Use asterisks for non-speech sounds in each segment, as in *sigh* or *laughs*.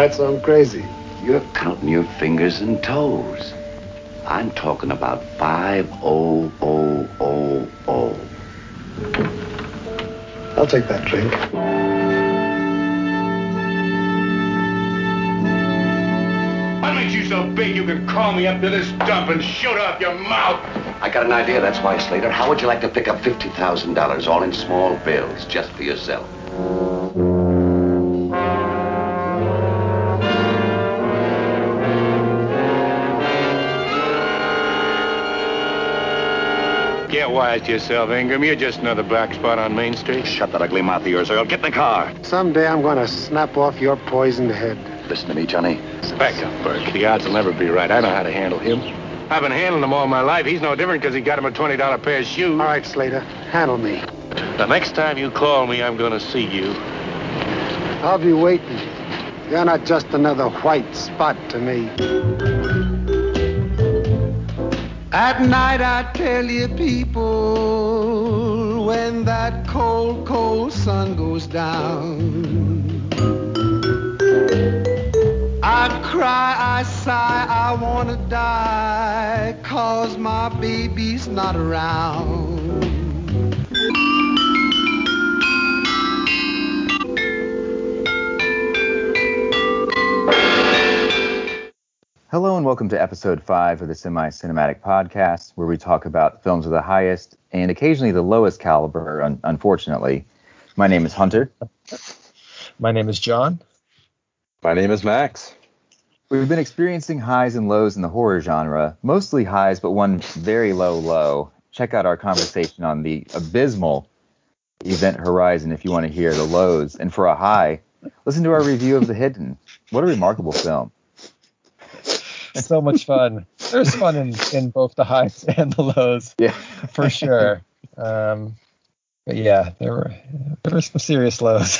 All right, so I'm crazy. You're counting your fingers and toes. I'm talking about five oh oh oh oh. I'll take that drink. What makes you so big you can call me up to this dump and shoot off your mouth? I got an idea, that's why, Slater. How would you like to pick up $50,000 all in small bills just for yourself? Get wise to yourself, Ingram. You're just another black spot on Main Street. Shut that ugly mouth of yours, Earl. Get in the car. Someday I'm going to snap off your poisoned head. Listen to me, Johnny. Back up, Burke. The odds will never be right. I know how to handle him. I've been handling him all my life. He's no different because he got him a $20 pair of shoes. All right, Slater, handle me. The next time you call me, I'm going to see you. I'll be waiting. You're not just another white spot to me. At night, I tell you, people, when that cold, cold sun goes down, I cry, I sigh, I wanna die, cause my baby's not around. Hello and welcome to episode 5 of the Semi Cinematic Podcast, where we talk about films of the highest and occasionally the lowest caliber, un- unfortunately. My name is Hunter. My name is John. My name is Max. We've been experiencing highs and lows in the horror genre, mostly highs, but one very low low. Check out our conversation on the abysmal Event Horizon if you want to hear the lows. And for a high, listen to our review of The Hidden. What a remarkable film. So much fun. There's fun in, in both the highs *laughs* and the lows, Yeah. for sure. Um, but yeah, there were there were some serious lows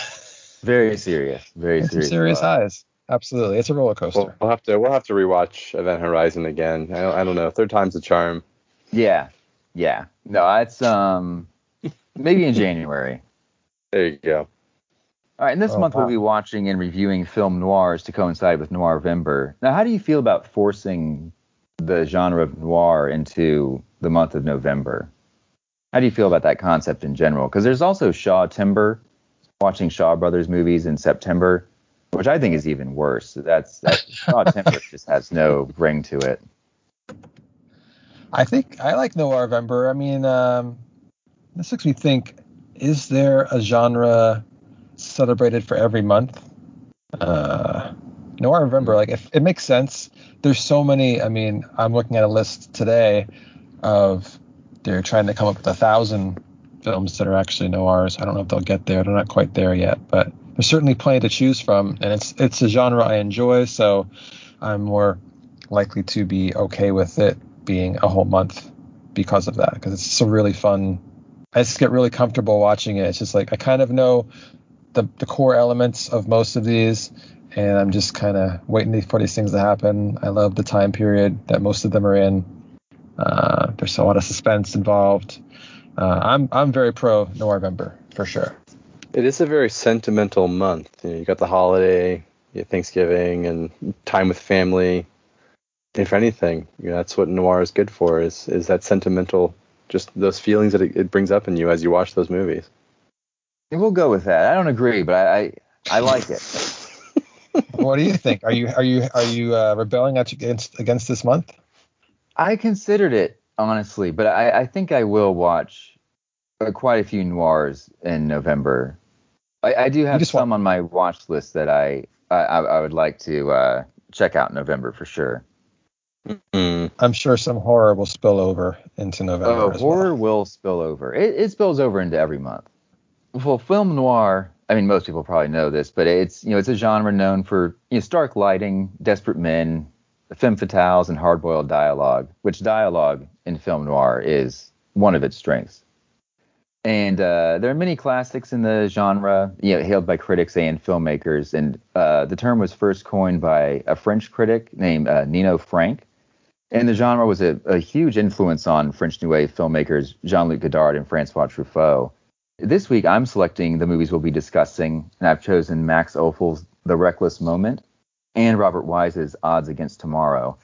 *laughs* Very serious. Very and some serious. serious low. highs. Absolutely, it's a roller coaster. We'll, we'll have to we'll have to rewatch Event Horizon again. I don't, I don't know. Third time's a charm. Yeah. Yeah. No, it's um maybe in January. There you go. All right, and this Oh, month wow. we'll be watching and reviewing film noirs to coincide with Noirvember. Now, how do you feel about forcing the genre of noir into the month of November? How do you feel about that concept in general? Because there's also Shaw Timber, watching Shaw Brothers movies in September, which I think is even worse. That's, that's Shaw *laughs* Timber just has no ring to it. I think I like Noir November. I mean, um, this makes me think: Is there a genre celebrated for every month? Uh, I remember. like, if it makes sense. There's so many. I mean, I'm looking at a list today of they're trying to come up with a thousand films that are actually noirs. I don't know if they'll get there. They're not quite there yet, but there's certainly plenty to choose from, and it's it's a genre I enjoy, so I'm more likely to be okay with it being a whole month because of that because it's just a really fun i just get really comfortable watching it it's just like i kind of know the, the core elements of most of these and i'm just kind of waiting for these things to happen i love the time period that most of them are in uh, there's a lot of suspense involved uh, i'm i'm very pro noir, november for sure It is a very sentimental month. You, know, you got the holiday, you Thanksgiving, and time with family. If anything, you know, that's what noir is good for. Is is that sentimental, just those feelings that it, it brings up in you as you watch those movies. We'll go with that. I don't agree, but I I, I like it. *laughs* what do you think are you are you are you uh, rebelling against against this month I considered it honestly, but I, I think I will watch uh, quite a few noirs in November. I, I do have just some want- on my watch list that I I, I would like to uh, check out in November for sure. Mm. i'm sure some horror will spill over into november Oh, as horror well. will spill over. It, it spills over into every month. Well, film noir. I mean, most people probably know this, but it's you know it's a genre known for you know stark lighting, desperate men, femme fatales, and hard-boiled dialogue. Which dialogue in film noir is one of its strengths. And uh, there are many classics in the genre, you know, hailed by critics and filmmakers. And uh, the term was first coined by a French critic named uh, Nino Frank. And the genre was a, a huge influence on French New Wave filmmakers Jean-Luc Godard and Francois Truffaut. This week, I'm selecting the movies we'll be discussing, and I've chosen Max Ophuls' The Reckless Moment, and Robert Wise's Odds Against Tomorrow.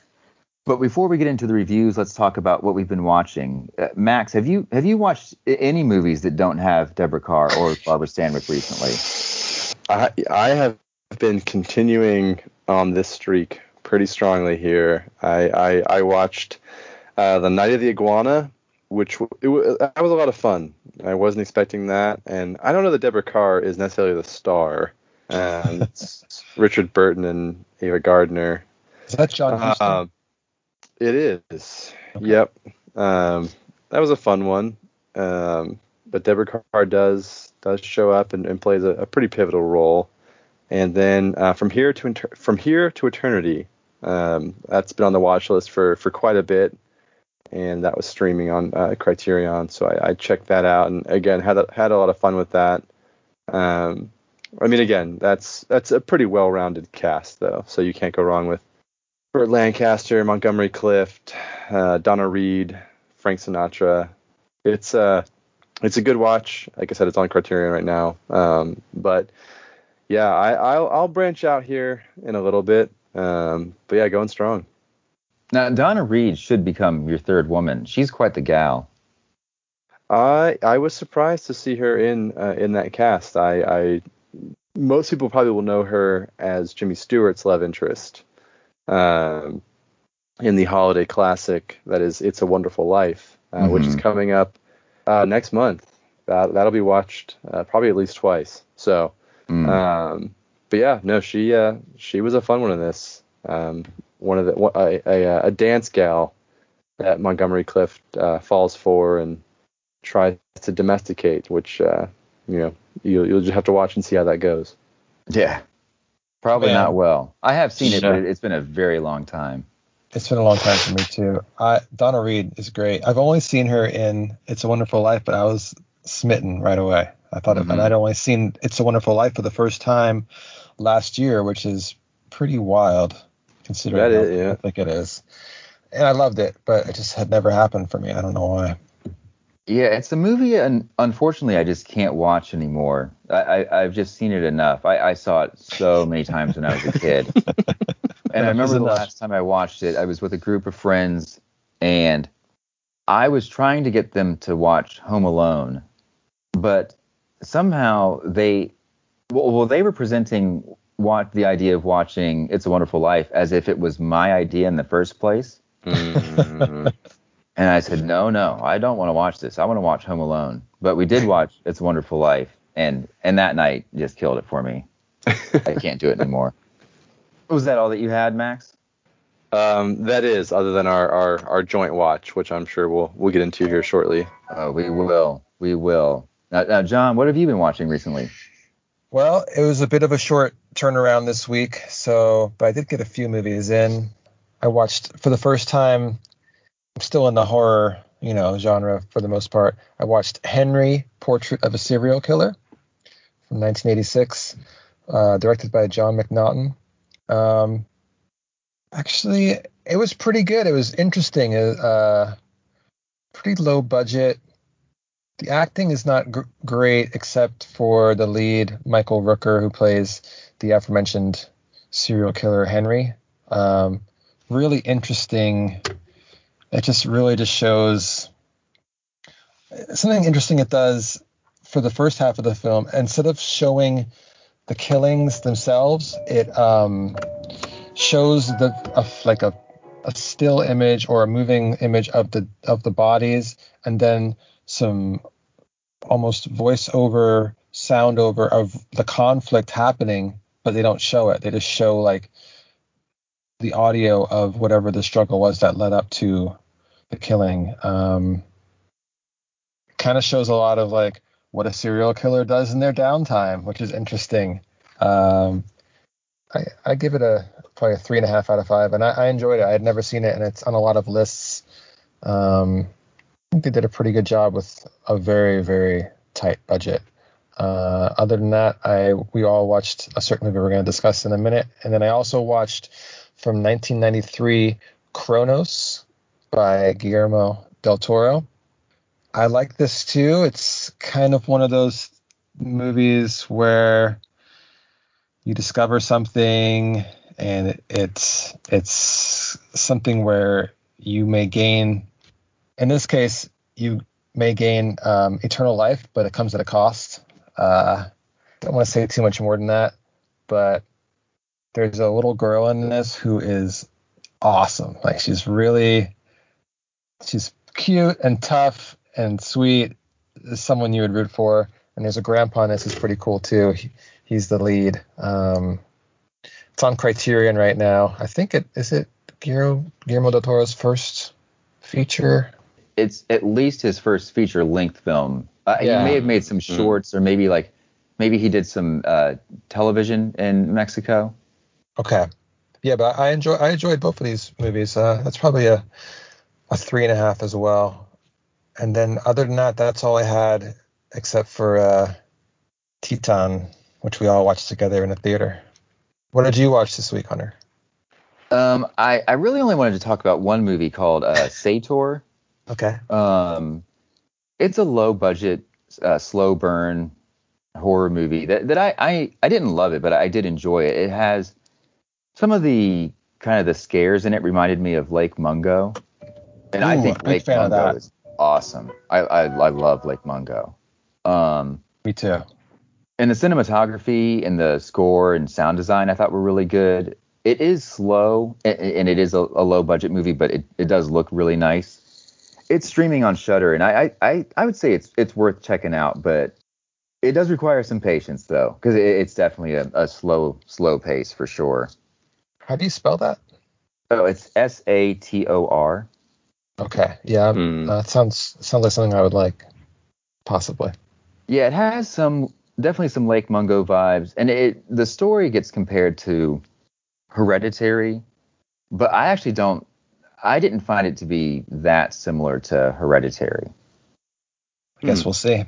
But before we get into the reviews, let's talk about what we've been watching. Uh, Max, have you have you watched any movies that don't have Deborah Kerr or Barbara Stanwyck recently? I I have been continuing on this streak pretty strongly here. I I, I watched uh, the Night of the Iguana, which it, that was a lot of fun. I wasn't expecting that, and I don't know that Deborah Kerr is necessarily the star. And *laughs* Richard Burton and Ava Gardner. Is that John Huston? Um, it is. Yep. Um, that was a fun one. Um, but Deborah Kerr does does show up and, and plays a, a, pretty pivotal role. And then uh, from here to inter- from here to eternity, um, that's been on the watch list for for quite a bit, and that was streaming on uh, Criterion. So I, I, checked that out, and again had a, had a lot of fun with that. Um, I mean, again, that's that's a pretty well-rounded cast though, so you can't go wrong with Burt Lancaster, Montgomery Clift, uh, Donna Reed, Frank Sinatra. It's uh it's a good watch. Like I said, it's on Criterion right now. Um, but yeah, I, I'll, I'll branch out here in a little bit. Um, but yeah, going strong. Now Donna Reed should become your third woman. She's quite the gal. I I was surprised to see her in uh, in that cast. I, I most people probably will know her as Jimmy Stewart's love interest um, in the holiday classic that is "It's a Wonderful Life," uh, mm-hmm. which is mm-hmm. coming up uh, next month. That that'll be watched uh, probably at least twice. So, mm. um, but yeah, no, she uh, she was a fun one in this. Um, one of the a, a, a, dance gal that Montgomery Clift uh, falls for and tries to domesticate, which uh, you know you'll you'll just have to watch and see how that goes. Yeah, probably Man. not well. I have seen it, but it's been a very long time. It's been a long time for me too. I, Donna Reed is great. I've only seen her in It's a Wonderful Life, but I was smitten right away. I thought, mm-hmm. and I'd only seen It's a Wonderful Life for the first time last year, which is pretty wild considering that is, yeah. I think it is. And I loved it, but it just had never happened for me. I don't know why. Yeah, it's a movie, and unfortunately, I just can't watch anymore. I, I, have just seen it enough. I, I saw it so many times when I was a kid. *laughs* and I remember the last time I watched it, I was with a group of friends, and I was trying to get them to watch Home Alone, but somehow they, well, well they were presenting what the idea of watching It's a Wonderful Life as if it was my idea in the first place. Mm-hmm. and I said, no, no, I don't want to watch this. I want to watch Home Alone. But we did watch It's a Wonderful Life, and and that night just killed it for me. I can't do it anymore. Was that all that you had, Max? Um, that is, other than our, our, our joint watch, which I'm sure we'll we'll get into here shortly. Oh, we will, we will. Now, now, John, what have you been watching recently? Well, it was a bit of a short turnaround this week, so but I did get a few movies in. I watched for the first time. I'm still in the horror, you know, genre for the most part. I watched Henry: Portrait of a Serial Killer from 1986, uh, directed by John McNaughton. Um, actually, it was pretty good. It was interesting. Uh, pretty low budget. The acting is not gr- great except for the lead, Michael Rooker, who plays the aforementioned serial killer Henry. Um, really interesting. It just really just shows something interesting. It does for the first half of the film. Instead of showing the killings themselves, it um, shows the a, like a, a still image or a moving image of the of the bodies, and then some almost voiceover sound over of the conflict happening, but they don't show it. They just show like the audio of whatever the struggle was that led up to the killing. Um, kind of shows a lot of like what a serial killer does in their downtime, which is interesting. Um, I, I give it a probably a three and a half out of five, and I, I enjoyed it. I had never seen it, and it's on a lot of lists. Um, I think they did a pretty good job with a very very tight budget. Uh, other than that, I we all watched a certain movie we're going to discuss in a minute, and then I also watched from 1993 Cronos by Guillermo del Toro. I like this too. It's kind of one of those movies where you discover something and it, it's it's something where you may gain. In this case, you may gain um, eternal life, but it comes at a cost. Uh, don't want to say too much more than that, but there's a little girl in this who is awesome. Like she's really, she's cute and tough and sweet. Someone you would root for. And there's a grandpa in this who's pretty cool too. He, he's the lead. Um, it's on Criterion right now. I think it is it Guillermo, Guillermo del Toro's first feature. It's at least his first feature length film. Uh, Yeah. He may have made some shorts, or maybe like maybe he did some uh, television in Mexico. Okay. Yeah, but I enjoy I enjoyed both of these movies. Uh, that's probably a a three and a half as well. And then other than that, that's all I had except for uh, Titane, which we all watched together in the theater. What did you watch this week, Hunter? Um, I, I really only wanted to talk about one movie called uh, Sator. Okay. Um, it's a low budget, uh, slow burn horror movie that, that I, I, I didn't love it, but I did enjoy it. It has some of the kind of the scares in it reminded me of Lake Mungo. And I think Lake Mungo is awesome. I, I, I love Lake Mungo. Um, Me too. and the cinematography and the score and sound design I thought were really good. It is slow and it is a, a low budget movie, but it, it does look really nice. It's streaming on Shudder, and I, I, I, I would say it's it's worth checking out, but it does require some patience though, because it, it's definitely a, a slow slow pace for sure. How do you spell that? Oh, it's S A T O R. Okay. Yeah. Hmm. Uh, it sounds sounds like something I would like, possibly. Yeah, it has some definitely some Lake Mungo vibes, and it the story gets compared to Hereditary, but I actually don't. I didn't find it to be that similar to Hereditary. I guess Hmm. we'll see.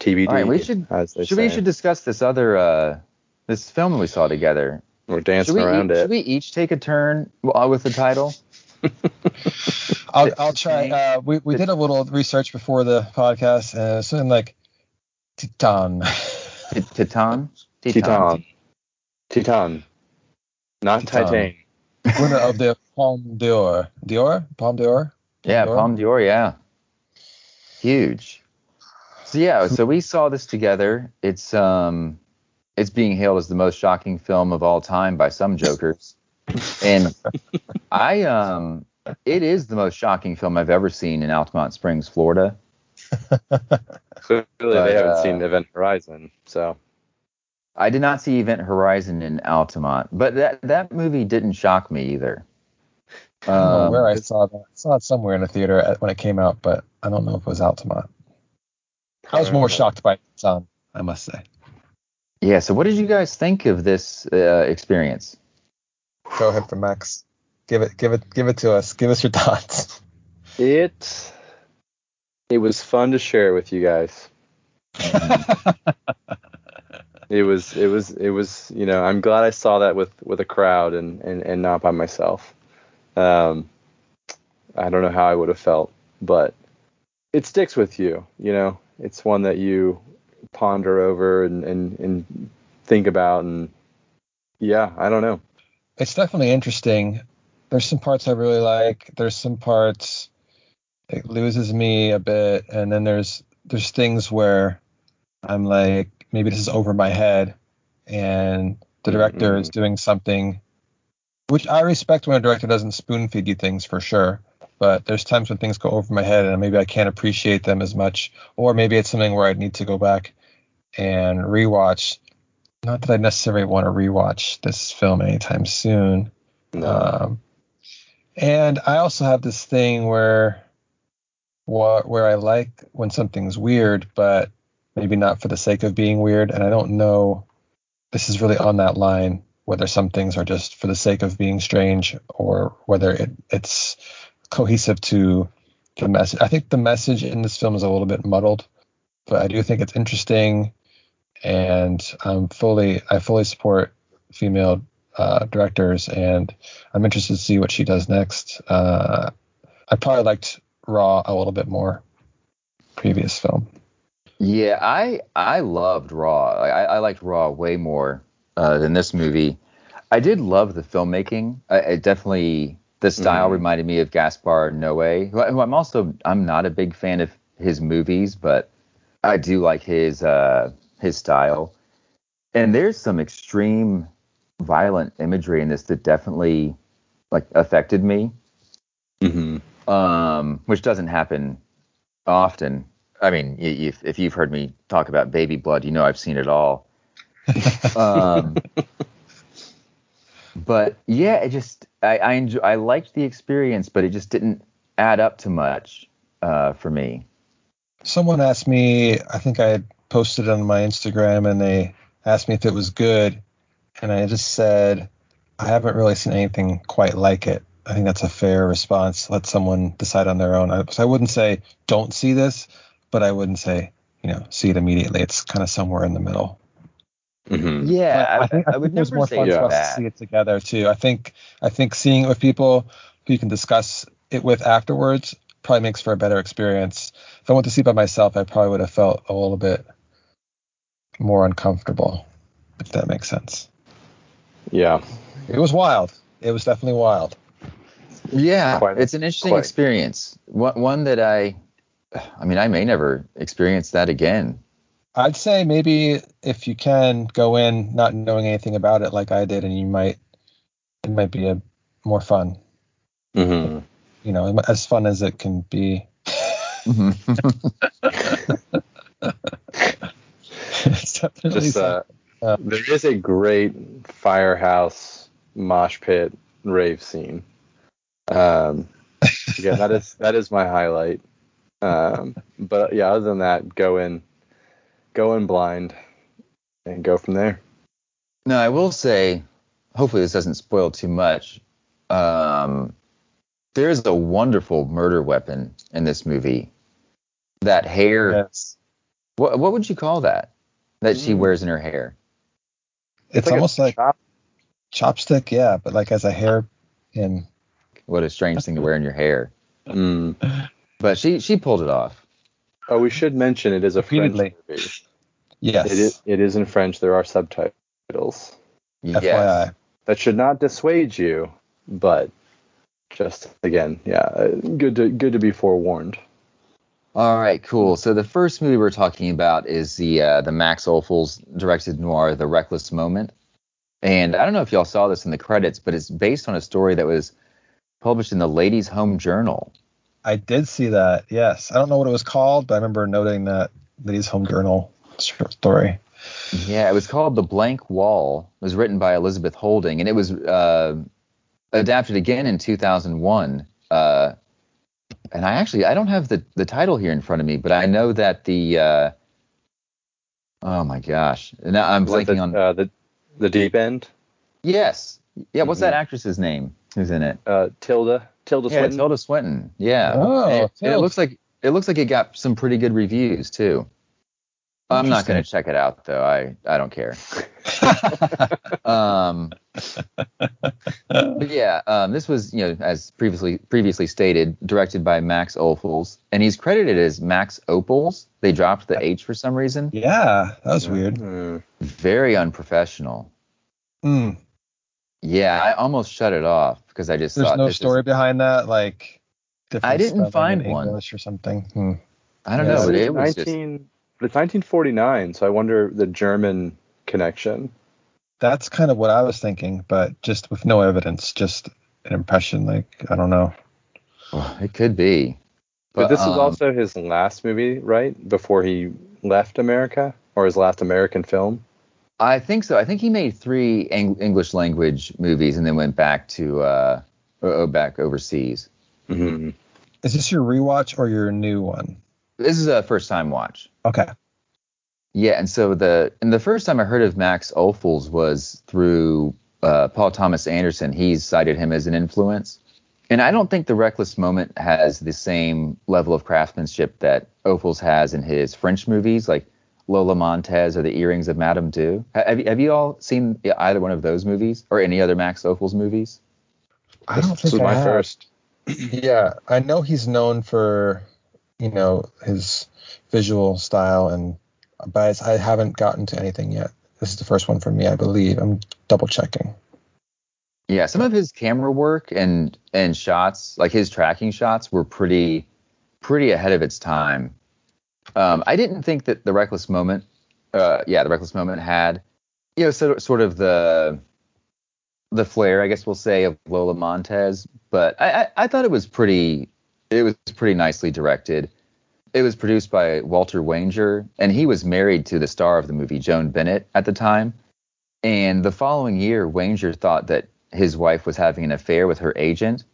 TBD. All right, we should as they should we should discuss this other uh this film we saw together. We're dancing we, around each, it. should we each take a turn uh, with the title? *laughs* I'll I'll try. Uh, we we did a little research before the podcast, and it's something like Titan. T- Titan. Titan. Titan. Not Titan. Titan. Winner of the Palme d'Or. Dior? Palme d'Or? Yeah, d'Or? Palme d'Or, yeah. Huge. So yeah, so we saw this together. It's um it's being hailed as the most shocking film of all time by some jokers. and I um it is the most shocking film I've ever seen in Altamonte Springs, Florida. *laughs* Clearly, But, they haven't uh, seen Event Horizon, so I did not see Event Horizon in Altamonte, but that that movie didn't shock me either. I don't know Um, where I saw that. I saw it somewhere in a theater at, when it came out, but I don't know if it was Altamonte. I was more Uh, shocked by Titane, I must say. yeah, so what did you guys think of this uh, experience? Go ahead for Max. Give it, give it, give it to us. Give us your thoughts. It it was fun to share with you guys. *laughs* It was it was it was you know I'm glad I saw that with with a crowd and and, and not by myself. Um, I don't know how I would have felt, but it sticks with you. You know, it's one that you ponder over and and and think about and yeah, I don't know. it's definitely interesting. There's some parts I really like. There's some parts it loses me a bit, and then there's there's things where I'm like maybe this is over my head, and the director is doing something which I respect when a director doesn't spoon feed you things for sure. But there's times when things go over my head and maybe I can't appreciate them as much, or maybe it's something where I need to go back and rewatch. Not that I necessarily want to rewatch this film anytime soon. No. Um, and I also have this thing where, where where I like when something's weird, but maybe not for the sake of being weird. And I don't know. This is really on that line whether some things are just for the sake of being strange or whether it, it's cohesive to the message. I think the message in this film is a little bit muddled, but I do think it's interesting, and I'm fully I fully support female uh, directors, and I'm interested to see what she does next. Uh, I probably liked Raw a little bit more, previous film. Yeah, I I loved Raw. I, I liked Raw way more uh, than this movie. I did love the filmmaking. I, it definitely the style Mhm. reminded me of Gaspar Noé, who, I- who I'm also I'm not a big fan of his movies, but I do like his uh, his style. And there's some extreme violent imagery in this that definitely like affected me, hmm um, which doesn't happen often. I mean, if, if you've heard me talk about baby blood, you know I've seen it all. *laughs* Um, but yeah, it just I I, enjoy, I liked the experience, but it just didn't add up to much uh, for me. Someone asked me, I think I had posted on my Instagram, and they asked me if it was good, and I just said I haven't really seen anything quite like it. I think that's a fair response. Let someone decide on their own. I, so I wouldn't say don't see this, but I wouldn't say you know see it immediately. It's kind of somewhere in the middle. hmm Yeah, But I, I think, I I would think there's never more say fun it's for us to see it together too. I think I think seeing it with people who you can discuss it with afterwards probably makes for a better experience. If I went to see it by myself, I probably would have felt a little bit more uncomfortable, if that makes sense. Yeah. It was wild. It was definitely wild. Yeah, Quite- it's an interesting quite. experience. One, one that I, I mean, I may never experience that again. I'd say maybe if you can go in not knowing anything about it like I did, and you might, it might be a more fun. hmm You know, as fun as it can be. *laughs* it's definitely Just uh, Uh, there is a great firehouse mosh pit rave scene. Um, yeah, that is that is my highlight. Um, but yeah, other than that, go in, go in blind, and go from there. No, I will say, hopefully this doesn't spoil too much. Um, there is a wonderful murder weapon in this movie. That hair. yes. What what would you call that? That she Mm. wears in her hair. It's, a almost like chop- chopstick, yeah, but like as a hair pin. What a strange thing to wear in your hair. Mm. But she she pulled it off. Oh, we should mention it is a French Repeatedly. movie. Yes. It is it is in French. There are subtitles. Yes. FYI. That should not dissuade you, but just again, yeah, uh, good to good to be forewarned. All right, cool. So the first movie we're talking about is the uh, the Max Ophuls directed noir, The Reckless Moment. And I don't know if y'all saw this in the credits, but it's based on a story that was published in the Ladies' Home Journal. I did see that. Yes. I don't know what it was called, but I remember noting that Ladies Home Journal story. Yeah, it was called The Blank Wall. It was written by Elizabeth Holding, and it was uh, adapted again in 2001. Uh, and I actually I don't have the the title here in front of me, but I know that the uh, oh my gosh, now I'm Is that blanking the, on uh, the the deep end. yes, yeah. What's that Mhm. actress's name? Who's in it? Uh, Tilda Tilda Yeah, Swinton. Tilda Swinton. Yeah. Oh, And it, and it looks like it looks like it got some pretty good reviews too. I'm not going to check it out though. I I don't care. *laughs* Um, but yeah, um, this was you know as previously previously stated, directed by Max Ophuls, and he's credited as Max Opuls. They dropped the H for some reason. yeah, that was weird. Very unprofessional. Mm. Yeah, I almost shut it off because I just There's thought no this is- story behind that, like different I didn't find in one. English or something. Hmm. I don't Yeah, know, It's but it was just 19 it's 1949, so I wonder the German connection. That's kind of what I was thinking, but just with no evidence, just an impression. Like I don't know. well, it could be. But, this is um, also his last movie, right? Before he left America, or his last American film. I think so. I think he made three Eng- English language movies and then went back to uh, o- back overseas. Mm-hmm. Is this your rewatch or your new one? This is a first time watch. Okay. Yeah, and so the and the first time I heard of Max Ophuls was through uh, Paul Thomas Anderson. He's cited him as an influence, and I don't think the Reckless Moment has the same level of craftsmanship that Ophuls has in his French movies, like Lola Montez or The Earrings of Madame Du. Have you, have you all seen either one of those movies or any other Max Ophuls movies? I don't This was think I my have. first. Yeah, I know he's known for, you know, his visual style, and but I haven't gotten to anything yet. This is the first one for me, I believe. I'm double checking. Yeah, some of his camera work and and shots, like his tracking shots, were pretty pretty ahead of its time. Um, I didn't think that the Reckless Moment, uh, yeah, the Reckless Moment had, you know, sort of, the the flair, I guess we'll say, of Lola Montez, but I, I, I thought it was pretty it was pretty nicely directed. It was produced by Walter Wanger, and he was married to the star of the movie, Joan Bennett, at the time. And the following year, Wanger thought that his wife was having an affair with her agent.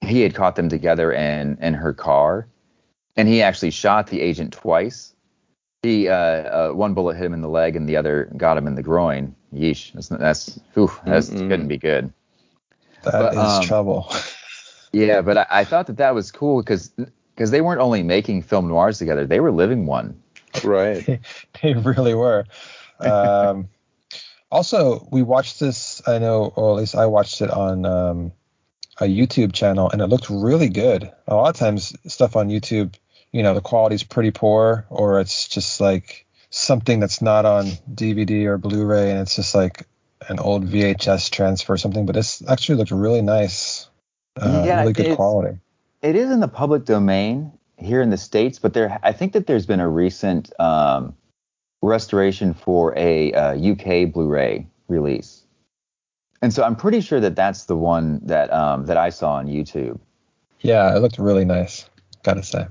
He had caught them together in in her car, and he actually shot the agent twice. He uh, uh, one bullet hit him in the leg, and the other got him in the groin. Yeesh, that's that's whew, that's Mm-mm. couldn't be good. That But, is um, trouble. *laughs* Yeah, but I, I thought that that was cool because because they weren't only making film noirs together, they were living one. Right. *laughs* they really were. Um, *laughs* also, we watched this. I know, or at least I watched it on um, a YouTube channel, and it looked really good. A lot of times, stuff on YouTube, you know, the quality's pretty poor, or it's just like something that's not on DVD or Blu-ray, and it's just like an old VHS transfer or something. But this actually looked really nice. Uh, Yeah, really good quality. It is in the public domain here in the states, but there I think that there's been a recent um, restoration for a uh, UK Blu-ray release, and so I'm pretty sure that that's the one that um, that I saw on YouTube. Yeah, it looked really nice. Gotta say.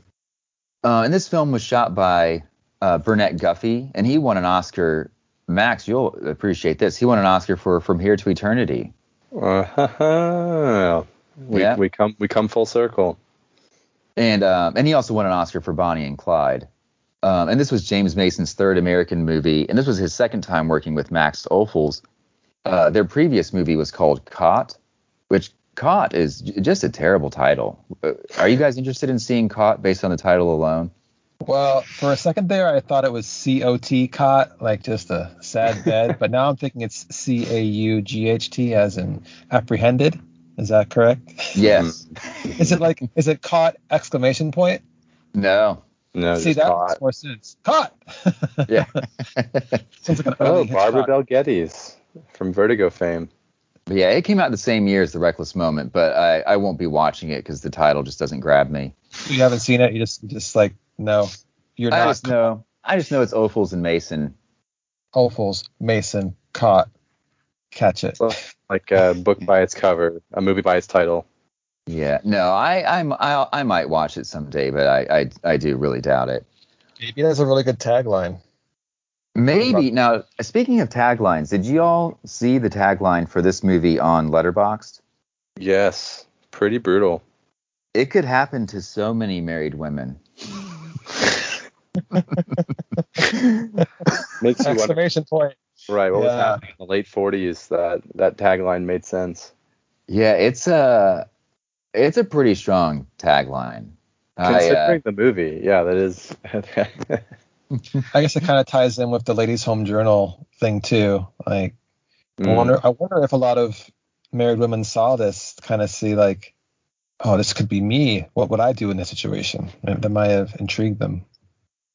Uh, and this film was shot by uh, Burnett Guffey, and he won an Oscar. Max, you'll appreciate this. He won an Oscar for From Here to Eternity. Uh, we, Yeah. we come we come full circle. and um, and he also won an Oscar for Bonnie and Clyde. Um, and this was James Mason's third American movie, and this was his second time working with Max Ophuls. Uh, their previous movie was called Caught, which Caught is just a terrible title. Uh, are you guys interested in seeing Caught based on the title alone? Well, for a second there, I thought it was C O T cot, like just a sad *laughs* bed, but now I'm thinking it's C A U G H T, as in apprehended. Is that correct? Yes. *laughs* Is it like is it caught exclamation point? no. No, See that caught. makes more sense. Caught. Yeah. *laughs* Sounds like an Oh, Barbara Hitchcock. Bel Geddes from Vertigo fame. But yeah, it came out the same year as The Reckless Moment, but I, I won't be watching it because the title just doesn't grab me. You haven't seen it. You just just like no. You're I not just know I just know it's Ophuls and Mason. Ophuls, Mason, caught. Catch it. Like a book by its cover, a movie by its title. Yeah, no, I I'm I, I might watch it someday, but I, I I do really doubt it. Maybe that's a really good tagline. Maybe now. Speaking of taglines, did you all see the tagline for this movie on Letterboxd? Yes, pretty brutal. It could happen to so many married women. *laughs* *laughs* Makes you Exclamation point. right? What was happening in the late 40s that that tagline made sense. Yeah, it's a it's a pretty strong tagline. I, uh, Considering the movie, yeah, that is. *laughs* I guess it kind of ties in with the Ladies' Home Journal thing too. Like, I Mm. wonder, I wonder if a lot of married women saw this, kind of see like, oh, this could be me. What would I do in this situation? That might have intrigued them.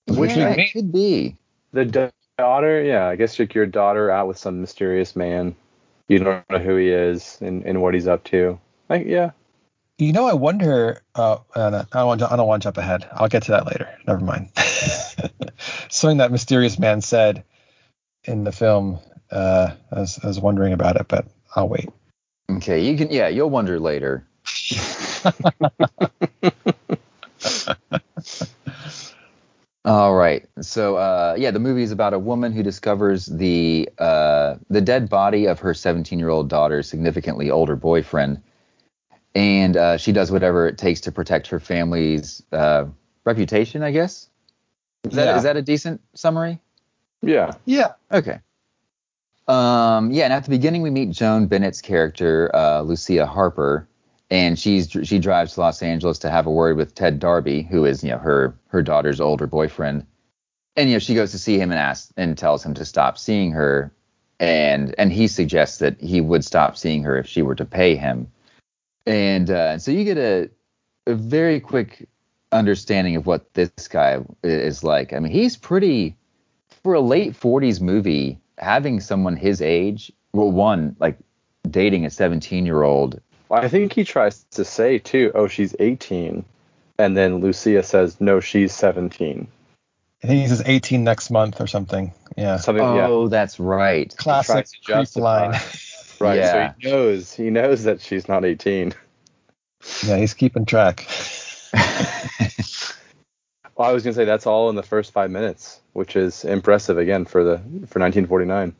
Which yeah, it could be. The daughter, yeah, I guess your your daughter out with some mysterious man. You don't know who he is and, and what he's up to. Like, yeah, You know, I wonder. Uh, I don't, I don't want. to- I don't want to jump ahead. I'll get to that later. Never mind. *laughs* Something that mysterious man said in the film. Uh, I was, I was wondering about it, but I'll wait. Okay, you can. Yeah, you'll wonder later. *laughs* All right. So, uh, yeah, the movie is about a woman who discovers the uh, the dead body of her 17 year old daughter's significantly older boyfriend, and uh, she does whatever it takes to protect her family's uh, reputation. I guess. Is that is Yeah. that a decent summary? yeah. Yeah. Okay. Um, yeah, and at the beginning we meet Joan Bennett's character, uh, Lucia Harper, and she's she drives to Los Angeles to have a word with Ted Darby, who is you know her her daughter's older boyfriend. And you know she goes to see him and asks and tells him to stop seeing her, and and he suggests that he would stop seeing her if she were to pay him. And uh, so you get a a very quick understanding of what this guy is like. I mean, he's pretty for a late 40s movie, having someone his age, well, one, like dating a 17 year old. Well, I think he tries to say too, oh, she's 18, and then Lucia says, no, she's 17. I think he says 18 next month or something. Yeah. Something, Oh, yeah. that's right. Classic creep line. *laughs* *laughs* Right. Yeah. So he knows he knows that she's not 18. yeah, he's keeping track. Well, I was gonna say that's all in the first five minutes, which is impressive again for the for 1949.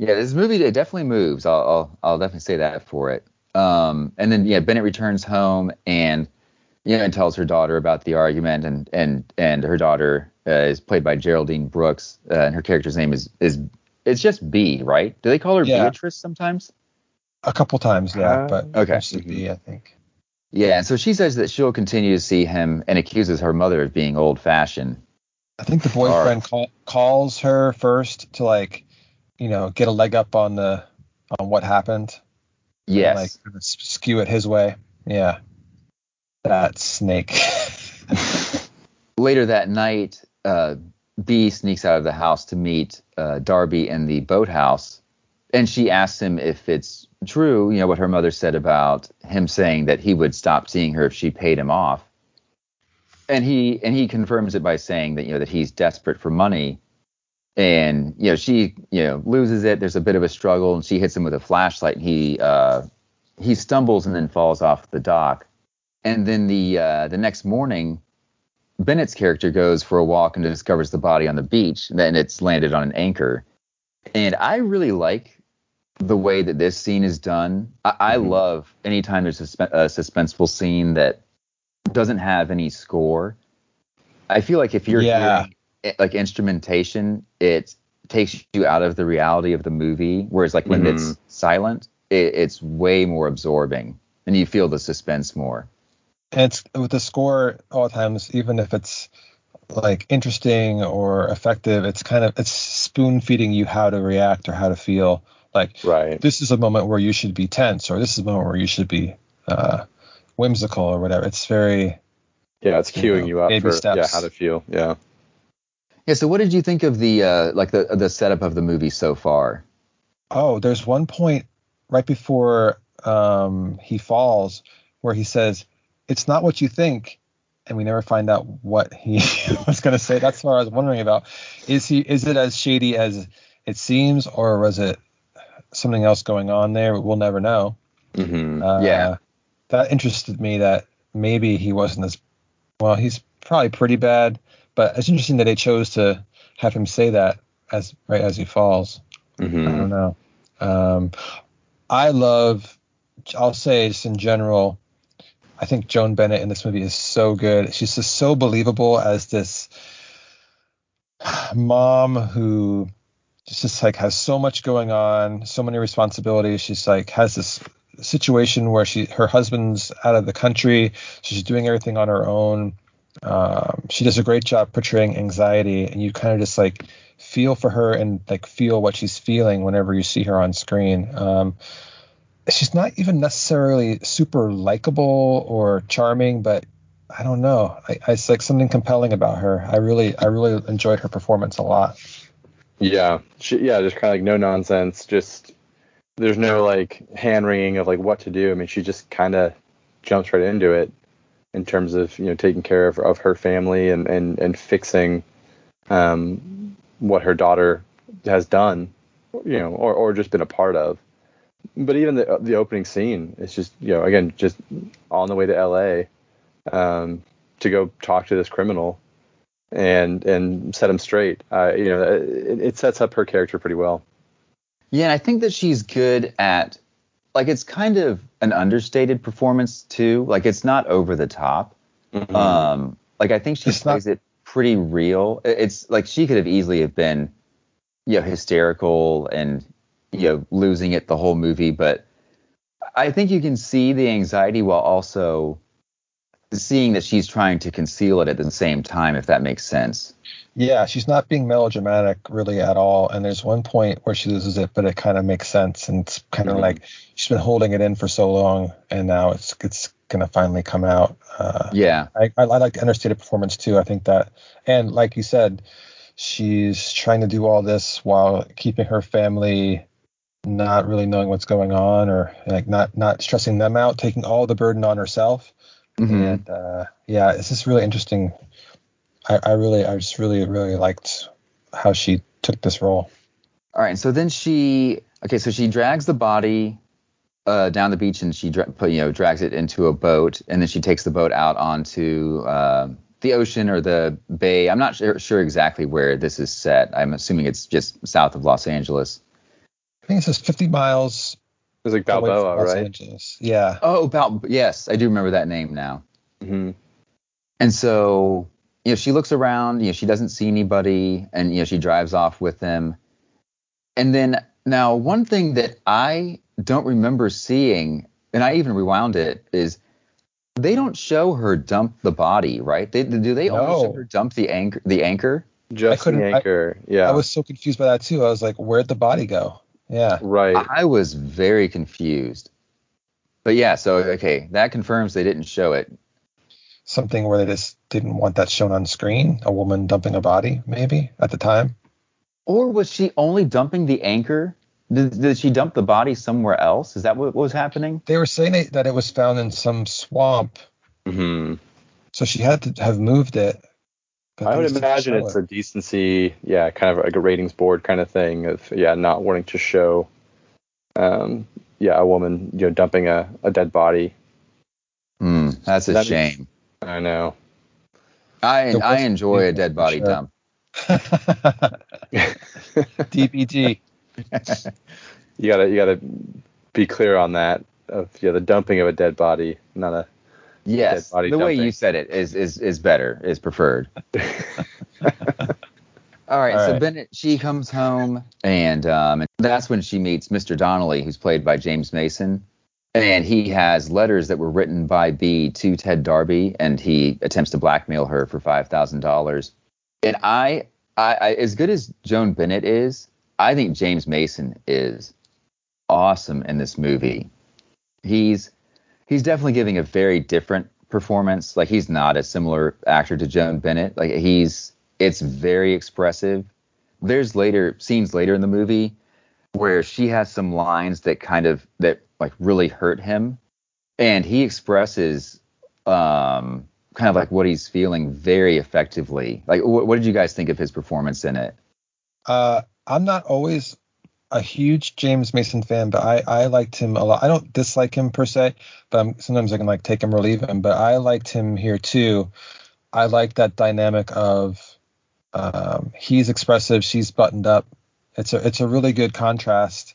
Yeah, this movie it definitely moves. I'll, I'll I'll definitely say that for it. Um, and then yeah, Bennett returns home and you know and tells her daughter about the argument and and and her daughter uh, is played by Geraldine Brooks uh, and her character's name is is it's just B, right? Do they call her Yeah. Beatrice sometimes? A couple times, yeah, Uh, but okay. mostly B, I think. Yeah, and so she says that she'll continue to see him and accuses her mother of being old fashioned. I think the boyfriend call, calls her first to like, you know, get a leg up on the on what happened. and, Yes. like kind of skew it his way. Yeah. That snake. *laughs* later that night, uh, B sneaks out of the house to meet uh, Darby in the boathouse, and she asks him if it's true, you know, what her mother said about him saying that he would stop seeing her if she paid him off. And he and he confirms it by saying that you know that he's desperate for money, and you know she you know loses it. There's a bit of a struggle, and she hits him with a flashlight. And he uh, he stumbles and then falls off the dock. And then the uh, the next morning, Bennett's character goes for a walk and discovers the body on the beach, and then it's landed on an anchor. And I really like the way that this scene is done. I, I Mhm. love anytime there's a, a suspenseful scene that doesn't have any score. I feel like if you're Yeah. hearing eh, like instrumentation, it takes you out of the reality of the movie. Whereas like when Mhm. it's silent, it, it's way more absorbing, and you feel the suspense more. and it's with the score all the times, even if it's like interesting or effective, it's kind of it's spoon feeding you how to react or how to feel. Like Right. this is a moment where you should be tense, or this is a moment where you should be uh, whimsical or whatever. It's very Yeah, it's You queuing know, you up baby for yeah steps. how to feel. Yeah. Yeah. So what did you think of the uh, like the the setup of the movie so far? Oh, there's one point right before um, he falls where he says, "It's not what you think," and we never find out what he *laughs* was going to say. That's what I was wondering about. Is he? Is it as shady as it seems, or was it something else going on there? We'll never know. hmm Uh, Yeah. that interested me. That maybe he wasn't as well. He's probably pretty bad, but it's interesting that they chose to have him say that as right as he falls. I hmm don't know. Um, I love. I'll say just in general. I think Joan Bennett in this movie is so good. She's just so believable as this *sighs* mom who just like has so much going on, so many responsibilities. She's like has this situation where she her husband's out of the country, so she's doing everything on her own. Um, she does a great job portraying anxiety, and you kind of just like feel for her and like feel what she's feeling whenever you see her on screen. Um, she's not even necessarily super likable or charming, but I don't know. I, I it's like something compelling about her. I really I really enjoyed her performance a lot. Yeah. She, yeah, just kind of like no nonsense. Just there's no like hand wringing of like what to do. I mean, she just kind of jumps right into it in terms of you know taking care of, of her family and and and fixing um what her daughter has done, you know, or or just been a part of. But even the the opening scene, it's just you know again just on the way to L.A. Um, to go talk to this criminal and and set him straight. Uh, you know, it, it sets up her character pretty well. Yeah, and I think that she's good at like it's kind of an understated performance too. Like it's not over the top. Um, like I think she It's not- plays it pretty real. It's like she could have easily have been, you know, hysterical and you know losing it the whole movie, but I think you can see the anxiety while also seeing that she's trying to conceal it at the same time, if that makes sense. Yeah, she's not being melodramatic really at all. And there's one point where she loses it, but it kind of makes sense. And it's kind of Mhm. like she's been holding it in for so long, and now it's it's gonna finally come out. Uh, Yeah. I, I, I like the understated performance too. I think that, and like you said, she's trying to do all this while keeping her family not really knowing what's going on or like not not stressing them out, taking all the burden on herself. Mhm. And uh, yeah, it's just really interesting. I, I really, I just really, really liked how she took this role. All right, so then she okay, so she drags the body uh, down the beach and she dra- put, you know drags it into a boat and then she takes the boat out onto uh, the ocean or the bay. I'm not sure, sure exactly where this is set. I'm assuming it's just south of Los Angeles. I think it says 50 miles was like Balboa, Los right? Angeles. Yeah. Oh, about yes, I do remember that name now. hmm And so, you know, she looks around, you know, she doesn't see anybody, and you know, she drives off with them. And then now, one thing that I don't remember seeing, and I even rewound it, is they don't show her dump the body, right? They do they only show her dump the anchor? The anchor? Just couldn't- the I- anchor. yeah. I was so confused by that too. I was like, where'd the body go? Yeah. right. I was very confused. But yeah, so okay, that confirms they didn't show it. Something where they just didn't want that shown on screen. A woman dumping a body, maybe at the time. Or was she only dumping the anchor? Did, did she dump the body somewhere else? Is that what was happening? They were saying that it was found in some swamp, hmm so she had to have moved it. But I would imagine it's it. a decency, yeah, kind of like a ratings board kind of thing of yeah, not wanting to show, um, yeah, a woman you know dumping a, a dead body. Hmm, that's a That is- shame. I know. I It I enjoy a dead body sure. dump. *laughs* DBG. *laughs* you gotta you gotta be clear on that of yeah the dumping of a dead body, not a Yes, the way you said it is is is better, is preferred. *laughs* *laughs* All right, All so right. Bennett she comes home and um and that's when she meets Mr. Donnelly, who's played by James Mason. And he has letters that were written by Bea to Ted Darby, and he attempts to blackmail her for five thousand dollars. And I, I, I, as good as Joan Bennett is, I think James Mason is awesome in this movie. He's he's definitely giving a very different performance. Like he's not a similar actor to Joan Bennett. Like he's it's very expressive. There's later scenes later in the movie where she has some lines that kind of that like really hurt him and he expresses um kind of like what he's feeling very effectively. Like wh- what did you guys think of his performance in it? Uh, I'm not always a huge James Mason fan, but I, I liked him a lot. I don't dislike him per se, but I'm, sometimes I can like take him or leave him. But I liked him here too. I like that dynamic of um, he's expressive, she's buttoned up. It's a it's a really good contrast.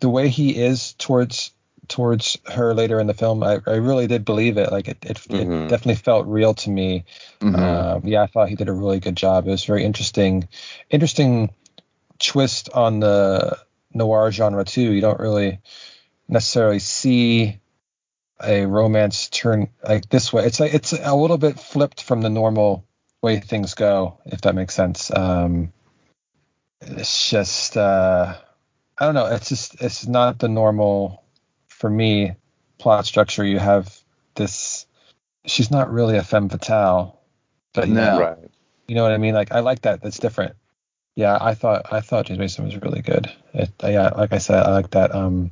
The way he is towards towards her later in the film, I, I really did believe it. Like it it, Mhm. it definitely felt real to me. Mhm. Um, yeah, I thought he did a really good job. It was very interesting, interesting twist on the noir genre too. You don't really necessarily see a romance turn like this way. It's like it's a little bit flipped from the normal way things go, if that makes sense. Um, it's just uh, I don't know. It's just it's not the normal for me plot structure. You have this. She's not really a femme fatale, but you know, right. you know what I mean? Like I like that. That's different. Yeah, I thought I thought James Mason was really good. It, yeah, like I said, I like that. Um,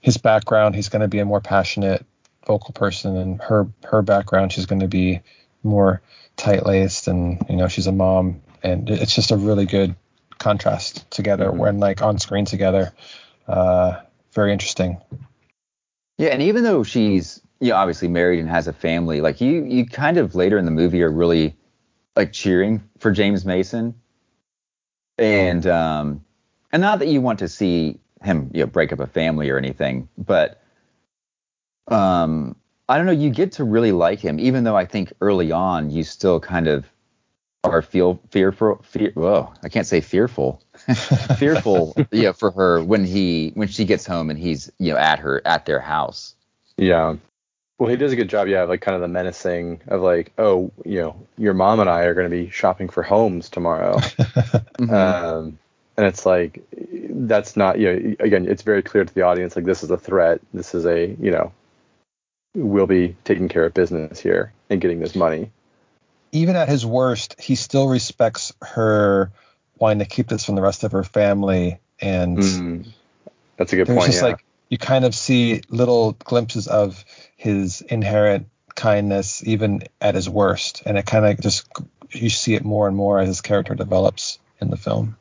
his background, he's going to be a more passionate vocal person, and her her background, she's going to be more tight laced, and you know, she's a mom, and it's just a really good contrast together Mhm. when like on screen together. Uh, very interesting. Yeah, and even though she's you know obviously married and has a family, like you you kind of later in the movie are really like cheering for James Mason. And um and not that you want to see him you know break up a family or anything, but um I don't know, you get to really like him, even though I think early on you still kind of are feel fearful fear whoa, I can't say fearful. *laughs* fearful yeah for her when he when she gets home and he's you know at her at their house Yeah. Well, he does a good job, yeah, like kind of the menacing of like, oh, you know, your mom and I are going to be shopping for homes tomorrow. *laughs* Mm-hmm. um, and it's like, that's not, you know, again, it's very clear to the audience, like, this is a threat. This is a, you know, we'll be taking care of business here and getting this money. even at his worst, he still respects her wanting to keep this from the rest of her family and Mm. That's a good point. just Yeah. like you kind of see little glimpses of his inherent kindness even at his worst, and it kind of just you see it more and more as his character develops in the film.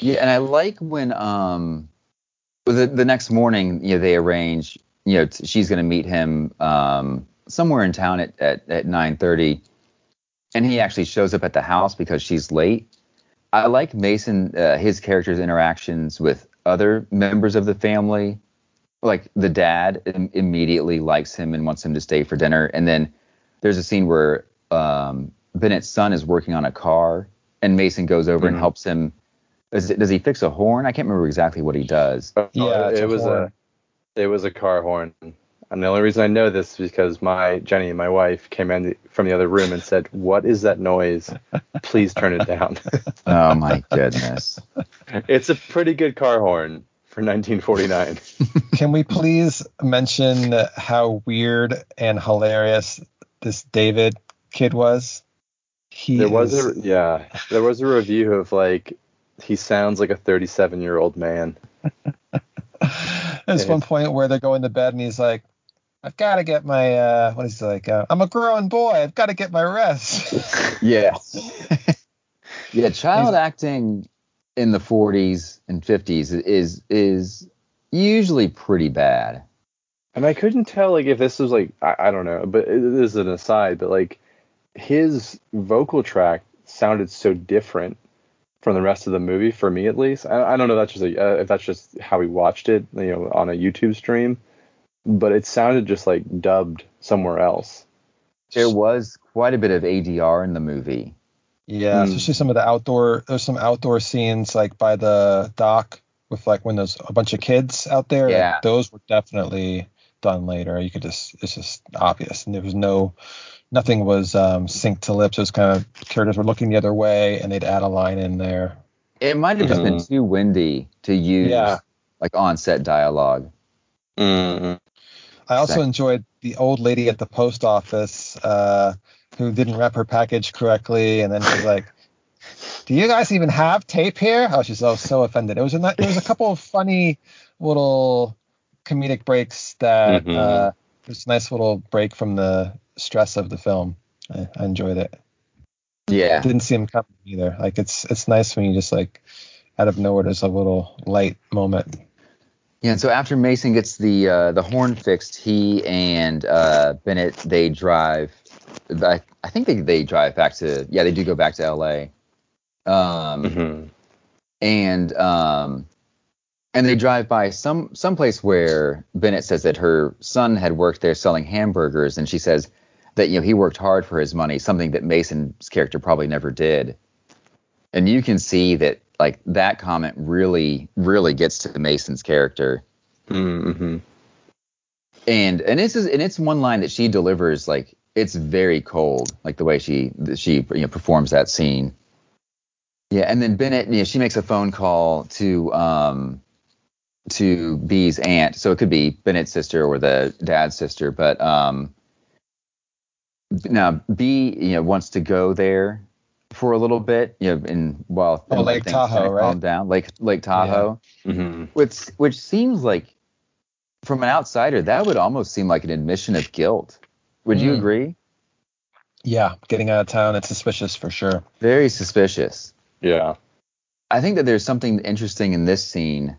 Yeah, and I like when um the the next morning, you know, they arrange, you know, t- she's going to meet him um somewhere in town at at at 9:30 and he actually shows up at the house because she's late. I like Mason uh, his character's interactions with other members of the family. Like the dad Im- immediately likes him and wants him to stay for dinner and then there's a scene where um Bennett's son is working on a car and Mason goes over and Mhm. helps him is it, does he fix a horn? I can't remember exactly what he does. Oh, Yeah, it's it a was horn. a it was a car horn. And the only reason I know this is because my Jenny, my wife, came in from the other room and said, "What is that noise? Please turn it down." *laughs* Oh my goodness. it's a pretty good car horn for 1949. *laughs* Can we please mention how weird and hilarious this David kid was? He There was is- a yeah, there was a review of like he sounds like a 37 year old man. There's one point where they're going to bed and he's like, I've got to get my, uh, what is he like? Uh, I'm a grown boy. I've got to get my rest. *laughs* Yeah. *laughs* yeah, child acting in the 40s and 50s is is usually pretty bad. And I couldn't tell like if this was like I, I don't know, but it is an aside, but like his vocal track sounded so different from the rest of the movie for me at least. I, I don't know if that's just a, uh, if that's just how we watched it, you know, on a YouTube stream, but it sounded just like dubbed somewhere else. There was quite a bit of ADR in the movie. Yeah, Hmm. especially some of the outdoor, there's some outdoor scenes like by the dock with like when there's a bunch of kids out there. like, Yeah. those were definitely done later. You could just, it's just obvious. And there was no, nothing was um, synced to lips. It was kind of characters were looking the other way and they'd add a line in there. It might have just been too windy to use Yeah. like on-set dialogue. Mm-hmm. I also Exactly. enjoyed the old lady at the post office uh, who didn't wrap her package correctly, and then she's like, "Do you guys even have tape here?" Oh, she's so so offended. It was a ni- there was a couple of funny little comedic breaks that Mhm. uh, it was a nice little break from the stress of the film. I, I enjoyed it. Yeah. Didn't see him coming either. Like it's it's nice when you just like out of nowhere there's a little light moment. Yeah, and so after Mason gets the uh, the horn fixed, he and uh, Bennett they drive. I, I think they, they drive back to yeah they do go back to L.A. Um, Mm-hmm. and um, and they drive by some some place where Bennett says that her son had worked there selling hamburgers, and she says that you know he worked hard for his money, something that Mason's character probably never did. And you can see that like that comment really really gets to Mason's character. Mm-hmm. and and it's and it's one line that she delivers like it's very cold like the way she she you know performs that scene. Yeah and then bennett you know she makes a phone call to um to b's aunt. So it could be bennett's sister or the dad's sister but um now b you know wants to go there for a little bit you know in while Oh, Lake Tahoe, right? calm down. Lake lake tahoe. Mm-hmm. which which seems like from an outsider that would almost seem like an admission of guilt would you Mm. agree Yeah, getting out of town, it's suspicious for sure. very suspicious Yeah. i think that there's something interesting in this scene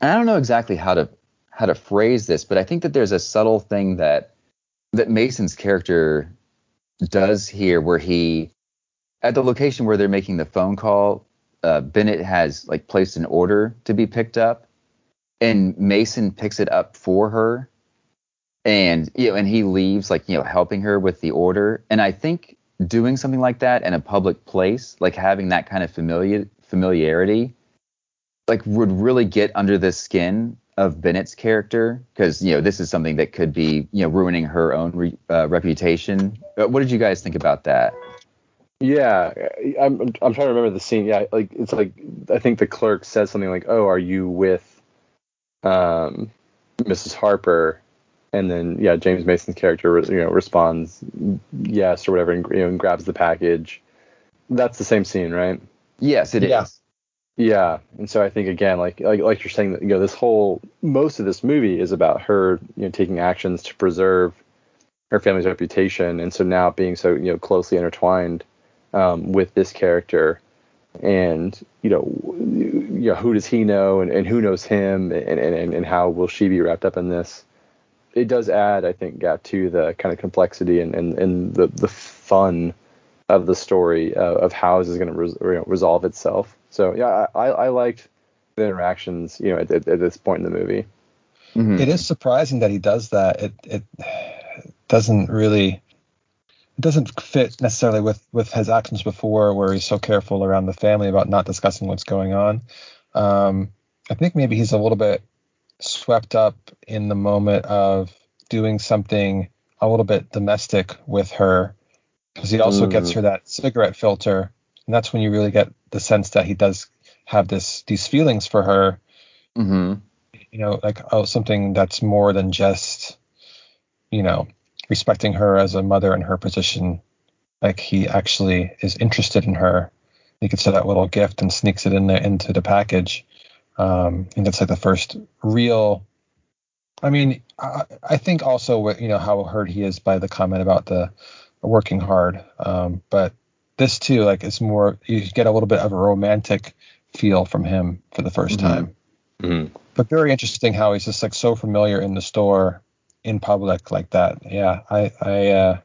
and i don't know exactly how to how to phrase this but i think that there's a subtle thing that that mason's character does here where he at the location where they're making the phone call uh, bennett has like placed an order to be picked up and mason picks it up for her and you know and he leaves like you know helping her with the order and i think doing something like that in a public place like having that kind of familiar familiarity like would really get under the skin of bennett's character because you know this is something that could be you know ruining her own re, uh, reputation Uh, what did you guys think about that Yeah, I'm I'm trying to remember the scene. Yeah, like it's like I think the clerk says something like, "Oh, are you with um Mrs. Harper?" And then yeah, James Mason's character you know responds yes or whatever and, you know, and grabs the package. That's the same scene, right? yes it is. Yeah. Yeah, and so I think again, like like like you're saying that you know this whole most of this movie is about her you know taking actions to preserve her family's reputation, and so now being so you know closely intertwined um, with this character, and you know you know who does he know, and, and who knows him, and, and and how will she be wrapped up in this? It does add, I think, yeah, to the kind of complexity and and, and the the fun of the story uh, of how this is going to res- you know, resolve itself. So yeah, I, I liked the interactions, you know, at, at, at this point in the movie. Mhm. It is surprising that he does that. It it doesn't really it doesn't fit necessarily with with his actions before, where he's so careful around the family about not discussing what's going on. Um, I think maybe he's a little bit swept up in the moment of doing something a little bit domestic with her, because he also gets Mm. her that cigarette filter, and that's when you really get the sense that he does have this these feelings for her Mhm. you know, like oh, something that's more than just, you know, respecting her as a mother in her position. Like he actually is interested in her. He gets her that little gift and sneaks it in there into the package. Um, and that's like the first real. I mean, I, I think also what you know how hurt he is by the comment about the working hard. Um, but this too, like, it's more you get a little bit of a romantic feel from him for the 1st Mhm. time Mm-hmm. but very interesting how he's just like so familiar in the store in public like that yeah i i uh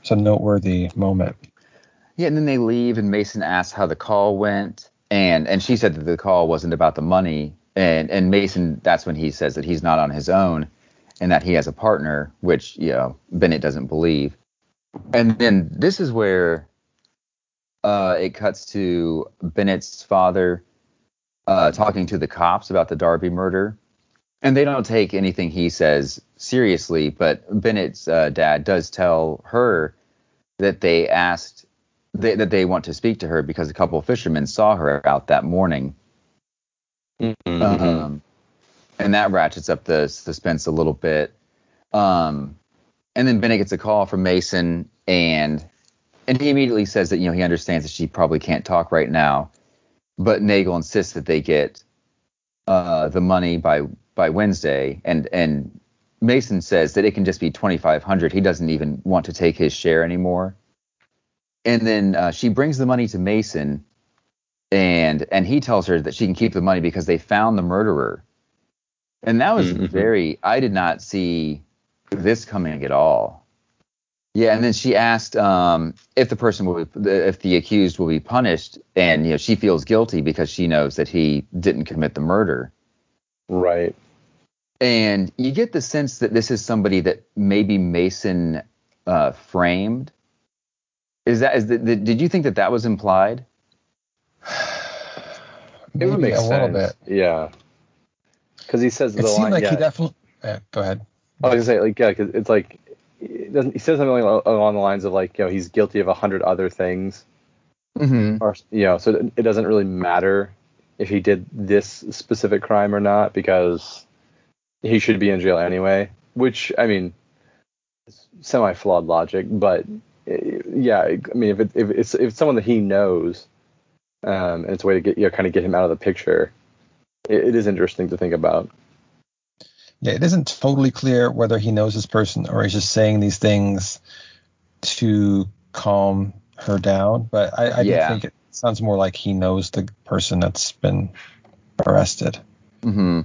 it's a noteworthy moment Yeah, and then they leave, and Mason asks how the call went, and and she said that the call wasn't about the money, and and Mason that's when he says that he's not on his own, and that he has a partner, which you know Bennett doesn't believe, and then this is where uh, it cuts to Bennett's father uh, talking to the cops about the Darby murder, and they don't take anything he says seriously, but Bennett's uh, dad does tell her that they asked they, that they want to speak to her because a couple of fishermen saw her out that morning. Mm-hmm. Um, and that ratchets up the suspense a little bit. Um, and then Bennett gets a call from Mason, and and he immediately says that you know he understands that she probably can't talk right now, but Nagel insists that they get uh, the money by by Wednesday, and and Mason says that it can just be twenty five hundred. He doesn't even want to take his share anymore. And then uh, she brings the money to Mason, and and he tells her that she can keep the money because they found the murderer. And that was Mhm. very. I did not see this coming at all. Yeah, and then she asked um, if the person will, be, if the accused will be punished, and you know she feels guilty because she knows that he didn't commit the murder. Right. And you get the sense that this is somebody that maybe Mason uh, framed. Is that is the, the, did you think that that was implied? *sighs* It would make a sense. little bit Yeah. Because he says it the seemed line. like yeah. he definitely yeah go ahead I was gonna say like yeah, cause it's like it doesn't he says something along along the lines of like you know he's guilty of a hundred other things Mm-hmm. or you know so it doesn't really matter if he did this specific crime or not because he should be in jail anyway. Which I mean, it's semi flawed logic, but yeah, I mean if it, if it's if it's someone that he knows, um, and it's a way to get you know kind of get him out of the picture, it, it is interesting to think about. yeah it isn't totally clear whether he knows this person or he's just saying these things to calm her down but i, I do Yeah. think it sounds more like he knows the person that's been arrested Mm-hmm.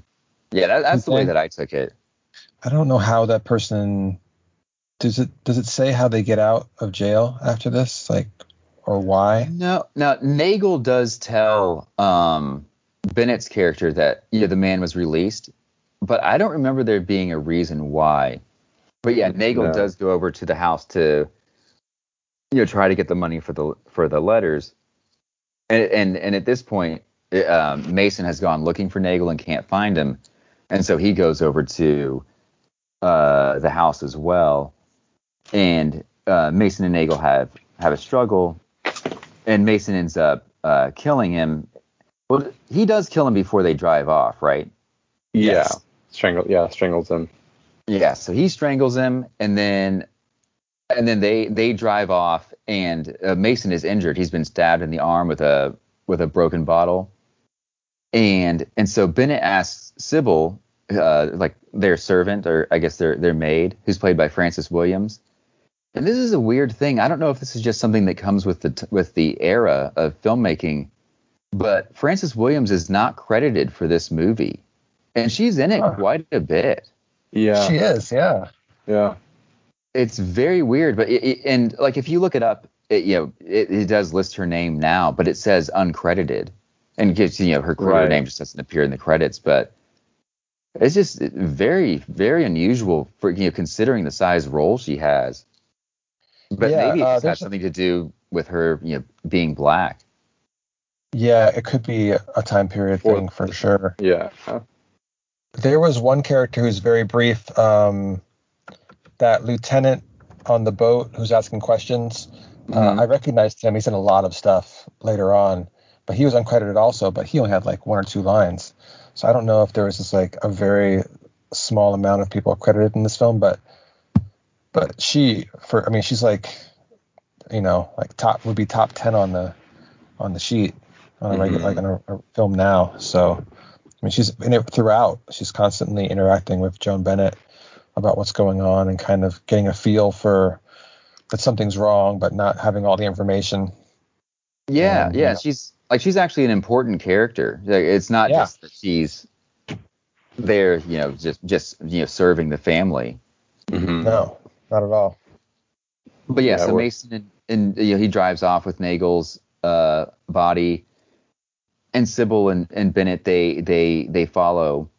Yeah, that, that's the way that I took it. I don't know how that person does it does it say how they get out of jail after this? Like or why? No, now Nagel does tell um, Bennett's character that you know, the man was released, but I don't remember there being a reason why. But yeah, Nagel No. does go over to the house to you know try to get the money for the for the letters, and and and at this point, it, um, Mason has gone looking for Nagel and can't find him, and so he goes over to uh, the house as well, and uh, Mason and Nagel have have a struggle and Mason ends up uh, killing him. Well, he does kill him before they drive off, right? Yeah, Yes. strangle. Yeah, strangles him. Yeah. So he strangles him, and then and then they they drive off, and uh, Mason is injured. He's been stabbed in the arm with a with a broken bottle, and and so Bennett asks Sybil, uh, like their servant or I guess their their maid, who's played by Frances Williams. And this is a weird thing. I don't know if this is just something that comes with the t- with the era of filmmaking, but Frances Williams is not credited for this movie, and she's in it Huh. quite a bit. Yeah. She is, yeah. Yeah. It's very weird, but it, it, and like if you look it up, it, you know it, it does list her name now, but it says uncredited, and gives you know her, her Right. name just doesn't appear in the credits, but it's just very very unusual for you know considering the size role she has. But Yeah, maybe it uh, just there's has a- something to do with her you know being black. Yeah, it could be a time period Or- thing for sure. Yeah. There was one character who's very brief. Um, that lieutenant on the boat who's asking questions. Mhm. Uh, I recognized him. He's in a lot of stuff later on, but he was uncredited also. But he only had like one or two lines. So I don't know if there was just like a very small amount of people credited in this film, but but she for I mean she's like you know like top would be top ten on the on the sheet on a regular like on a, a film now. So I mean she's in it throughout. She's constantly interacting with Joan Bennett about what's going on and kind of getting a feel for that something's wrong, but not having all the information. Yeah, Um, yeah, yeah. she's like she's actually an important character. Like, it's not Yeah. just that she's there, you know, just just you know serving the family. Mhm. No, not at all. But yeah, Yeah, so Mason and, and you know, he drives off with Nagel's uh, body, and Sybil and, and Bennett they they they follow,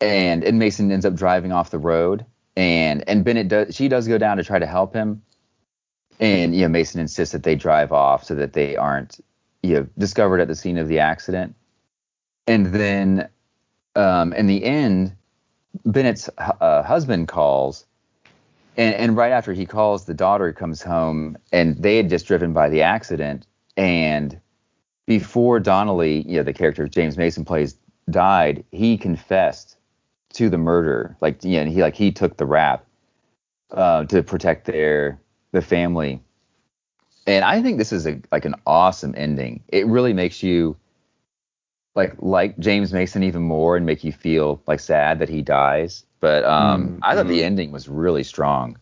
and and Mason ends up driving off the road, and and Bennett does she does go down to try to help him, and you know Mason insists that they drive off so that they aren't you know discovered at the scene of the accident, and then um, in the end, Bennett's uh, husband calls and, and right after he calls, the daughter comes home, and they had just driven by the accident. And before Donnelly, you know, the character James Mason plays, died, he confessed to the murder. Like, you know, he like he took the rap uh, to protect their the family. And I think this is a like an awesome ending. It really makes you like like James Mason even more and make you feel like sad that he dies. But um, Mm, I thought the mhm. ending was really strong.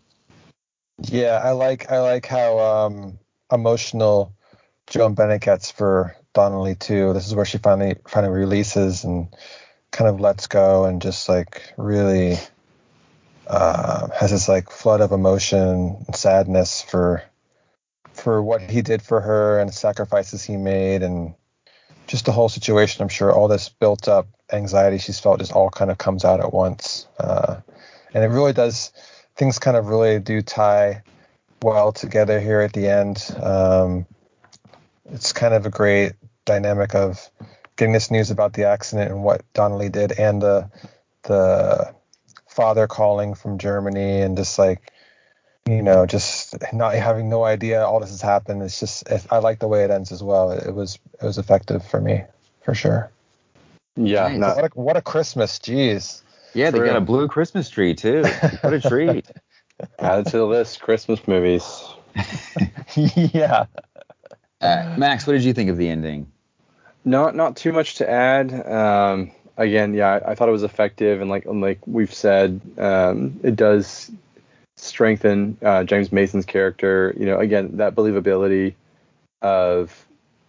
Yeah, I like I like how um, emotional Joan Bennett gets for Donnelly too. This is where she finally finally releases and kind of lets go and just like really uh, has this like flood of emotion and sadness for for what he did for her and sacrifices he made and just the whole situation. I'm sure all this built up anxiety she's felt just all kind of comes out at once, uh, and it really does. Things kind of really do tie well together here at the end. Um, it's kind of a great dynamic of getting this news about the accident and what Donnelly did, and the the father calling from Germany, and just like you know, just not having no idea all this has happened. It's just I like the way it ends as well. It, was it was effective for me for sure. Yeah. Nice. no, What a, what a Christmas, jeez. Yeah, they For got a blue Christmas tree too. What a treat. *laughs* add it to the list. Christmas movies. *laughs* yeah. Uh, Max, what did you think of the ending? Not not too much to add. Um, again, yeah, I, I thought it was effective, and like like we've said, um, it does strengthen uh, James Mason's character. You know, again, that believability of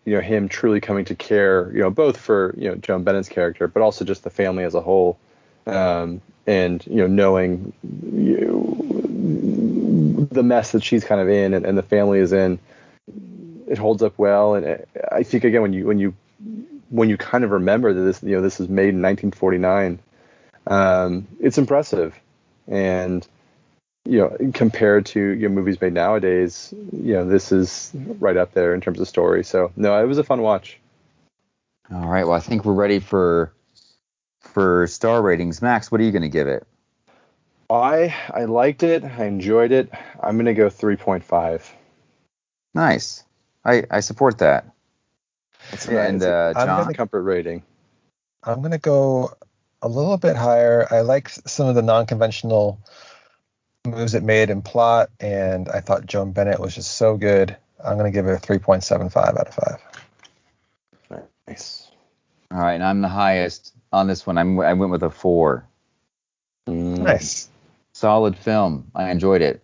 you know him truly coming to care. You know, both for you know Joan Bennett's character, but also just the family as a whole, um, and you know knowing you, the mess that she's kind of in and, and the family is in. It holds up well, and it, I think again when you when you when you kind of remember that this you know this was made in 1949 um, it's impressive and you know compared to your know, movies made nowadays you know this is right up there in terms of story so no it was a fun watch All right, well, I think we're ready for for star ratings. Max, what are you going to give it? i i liked it i enjoyed it i'm gonna go 3.5 Nice. I I support that. and uh, I'm John, gonna- comfort rating I'm gonna go a little bit higher. I like some of the non-conventional moves it made in plot, and I thought Joan Bennett was just so good. I'm gonna give it a 3.75 out of five. nice All right, and I'm the highest on this one. I'm, I went with a four. Mm. Nice. Solid film. I enjoyed it.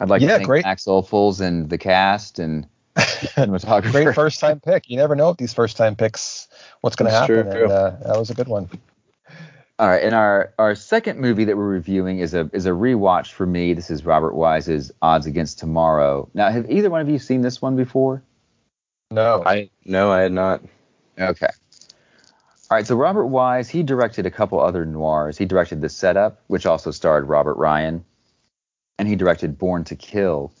I'd like Yeah, to thank great. Max Opuls and the cast and *laughs* cinematographer. Great first time pick. You never know with these first time picks what's going to That's happen. true. And uh, that was a good one. All right, and our our second movie that we're reviewing is a is a rewatch for me. This is Robert Wise's Odds Against Tomorrow. Now, have either one of you seen this one before? No. I no, I had not. Okay. All right, so Robert Wise, he directed a couple other noirs. He directed The Setup, which also starred Robert Ryan, and he directed Born to Kill.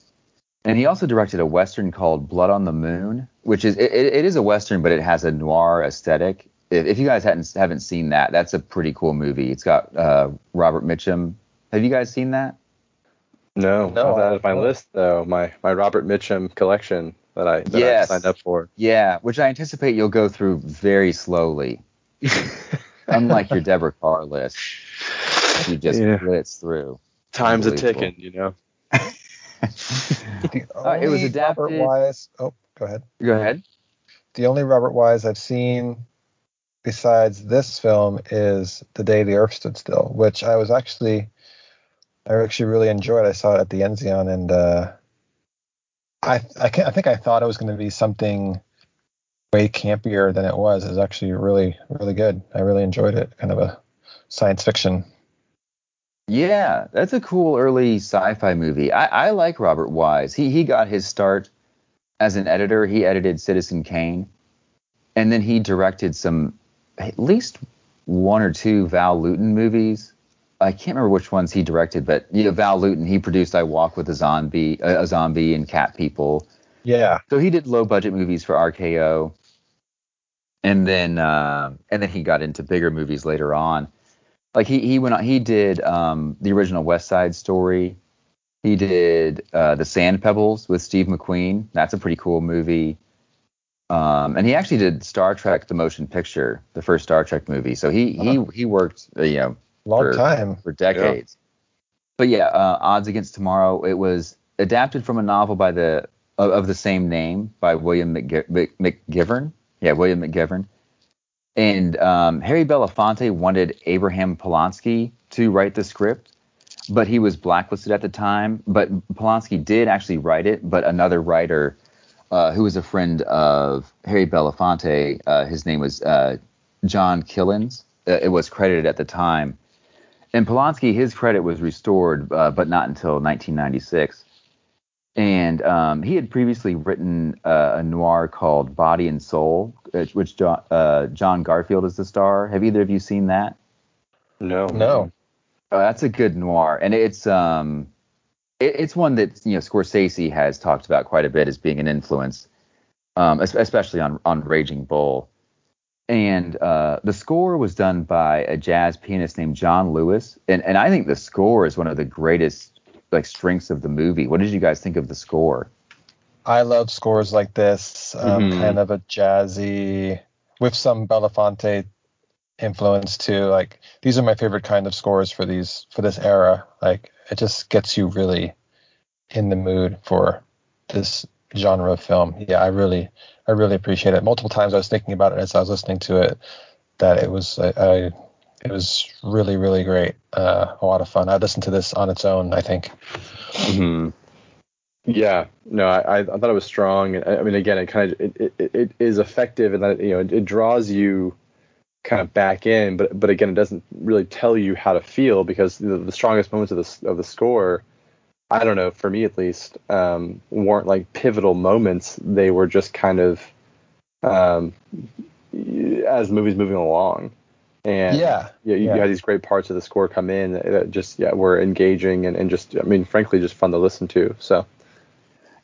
And he also directed a western called Blood on the Moon, which is it, it is a western, but it has a noir aesthetic. If, if you guys hadn't haven't seen that, that's a pretty cool movie. It's got uh, Robert Mitchum. Have you guys seen that? No, No, that was my no. list though. My my Robert Mitchum collection that I that Yes. I signed up for. Yeah, which I anticipate you'll go through very slowly, *laughs* unlike your Deborah Kerr list. You just Yeah. blitz through. Time's a ticking, you know. Uh, it was only Robert adapted- Wise. Oh, go ahead. Go ahead. The only Robert Wise I've seen besides this film is The Day the Earth Stood Still, which I was actually I actually really enjoyed. I saw it at the Enzian and uh, I I, can, I think I thought it was going to be something way campier than it was. It was actually really really good. I really enjoyed it. Kind of a science fiction. Yeah, that's a cool early sci-fi movie. I, I like Robert Wise. He he got his start as an editor. He edited Citizen Kane, and then he directed some at least one or two Val Lewton movies. I can't remember which ones he directed, but you know, Val Lewton. He produced I Walk with a Zombie, a, a Zombie, and Cat People. Yeah. So he did low budget movies for RKO, and then uh, and then he got into bigger movies later on. Like he he went on, he did um, the original West Side Story. He did uh, the Sand Pebbles with Steve McQueen. That's a pretty cool movie. Um, and he actually did Star Trek: The Motion Picture, the first Star Trek movie. So he he he worked uh, you know Long For- time. for decades. But yeah, uh, Odds Against Tomorrow. It was adapted from a novel by the of, of the same name by William McG- Mc- McGivern. Yeah, William McGivern. And um, Harry Belafonte wanted Abraham Polonsky to write the script, but he was blacklisted at the time. But Polonsky did actually write it, but another writer uh, who was a friend of Harry Belafonte, uh, his name was uh, John Killens. Uh, it was credited at the time. And Polonsky, his credit was restored, uh, but not until 1996. And um, he had previously written uh, a noir called Body and Soul, which, which John, uh, John Garfield is the star. Have either of you seen that? No. No. Uh, that's a good noir, and it's um, it, it's one that you know Scorsese has talked about quite a bit as being an influence, um, especially on on Raging Bull. And uh, the score was done by a jazz pianist named John Lewis, and and I think the score is one of the greatest like strengths of the movie. What did you guys think of the score? I love scores like this, um, Mhm. kind of a jazzy, with some Belafonte influence too. Like these are my favorite kind of scores for these for this era. Like it just gets you really in the mood for this genre of film. Yeah, I really, I really appreciate it. Multiple times I was thinking about it as I was listening to it, that it was, I, I it was really, really great. Uh, a lot of fun. I listened to this on its own. I think. hmm Yeah, no, I, I thought it was strong. I, mean, again, it kind of it, it, it is effective in that you know it, it draws you kind of back in, but but again, it doesn't really tell you how to feel because the, the strongest moments of the of the score, I don't know, for me at least, um, weren't like pivotal moments. They were just kind of um, as the movie's moving along. And Yeah, yeah, you, yeah. you had these great parts of the score come in that just yeah were engaging and, and just I mean frankly just fun to listen to. So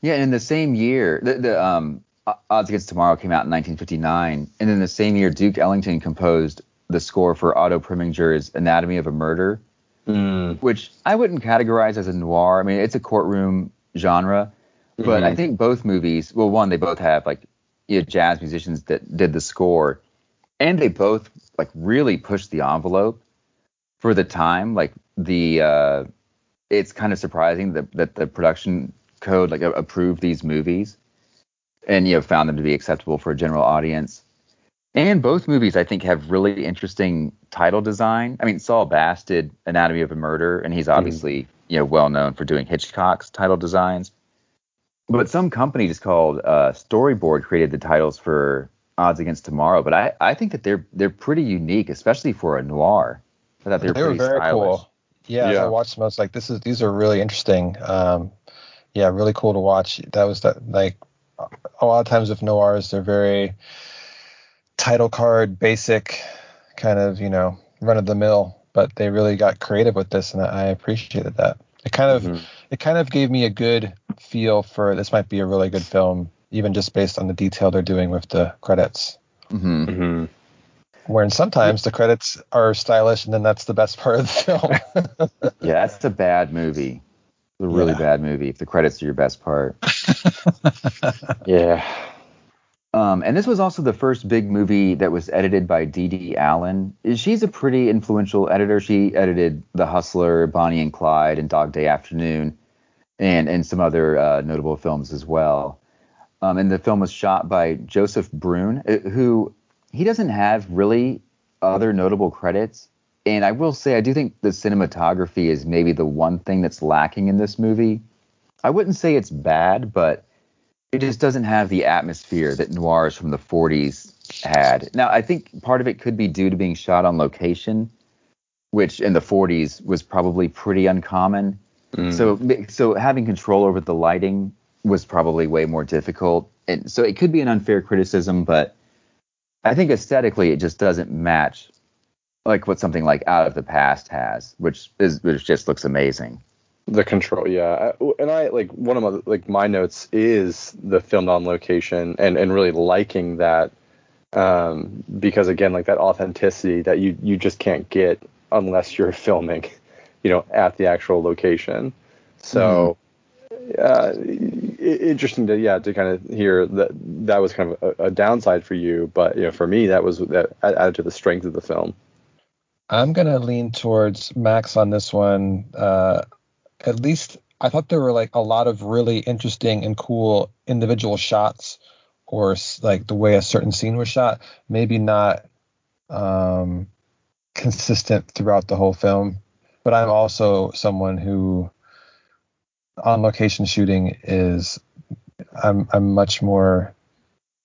Yeah, and in the same year, the, the um, Uh, Odds Against Tomorrow came out in 1959, and in the same year, Duke Ellington composed the score for Otto Preminger's Anatomy of a Murder, hmm. which I wouldn't categorize as a noir. I mean, it's a courtroom genre, but I mm-hmm. think both movies, well, one, they both have like you know, jazz musicians that did the score, and they both like really pushed the envelope for the time. Like the, uh, it's kind of surprising that that the production code like approved these movies, and you know found them to be acceptable for a general audience. And both movies, I think, have really interesting title design. I mean, Saul Bass did Anatomy of a Murder, and he's obviously mm-hmm. you know well known for doing Hitchcock's title designs. But some company just called uh, Storyboard created the titles for Odds Against Tomorrow. But I, I think that they're they're pretty unique, especially for a noir. I thought they were, they were very stylish. cool. Yeah, yeah. I watched them. I was like, this is these are really interesting. Um, yeah, really cool to watch. That was that like a lot of times with noirs, they're very title card basic kind of you know run of the mill, but they really got creative with this, and I appreciated that. It kind of mm-hmm. it kind of gave me a good feel for this might be a really good film, even just based on the detail they're doing with the credits. Mm-hmm. Mm-hmm. Wherein sometimes the credits are stylish, and then that's the best part of the film. *laughs* yeah, that's a bad movie. It's a really yeah. bad movie if the credits are your best part. *laughs* yeah. Um, and this was also the first big movie that was edited by Dede Allen. She's a pretty influential editor. She edited The Hustler, Bonnie and Clyde, and Dog Day Afternoon, and and some other uh, notable films as well. Um, and the film was shot by Joseph Brun, uh, who he doesn't have really other notable credits. And I will say, I do think the cinematography is maybe the one thing that's lacking in this movie. I wouldn't say it's bad, but it just doesn't have the atmosphere that noirs from the 40s had. Now, I think part of it could be due to being shot on location, which in the 40s was probably pretty uncommon. Mm. So, so having control over the lighting was probably way more difficult. And so it could be an unfair criticism, but I think aesthetically it just doesn't match like what something like Out of the Past has, which is which just looks amazing. The control, yeah, and I like one of my like my notes is the filmed on location and and really liking that um, because again like that authenticity that you you just can't get unless you're *laughs* filming, you know, at the actual location. So. Mm. Uh, interesting to yeah to kind of hear that that was kind of a, a, downside for you, but you know for me that was that added to the strength of the film. I'm gonna lean towards Max on this one. Uh, at least I thought there were like a lot of really interesting and cool individual shots, or like the way a certain scene was shot. Maybe not um, consistent throughout the whole film, but I'm also someone who on location shooting is I'm I'm much more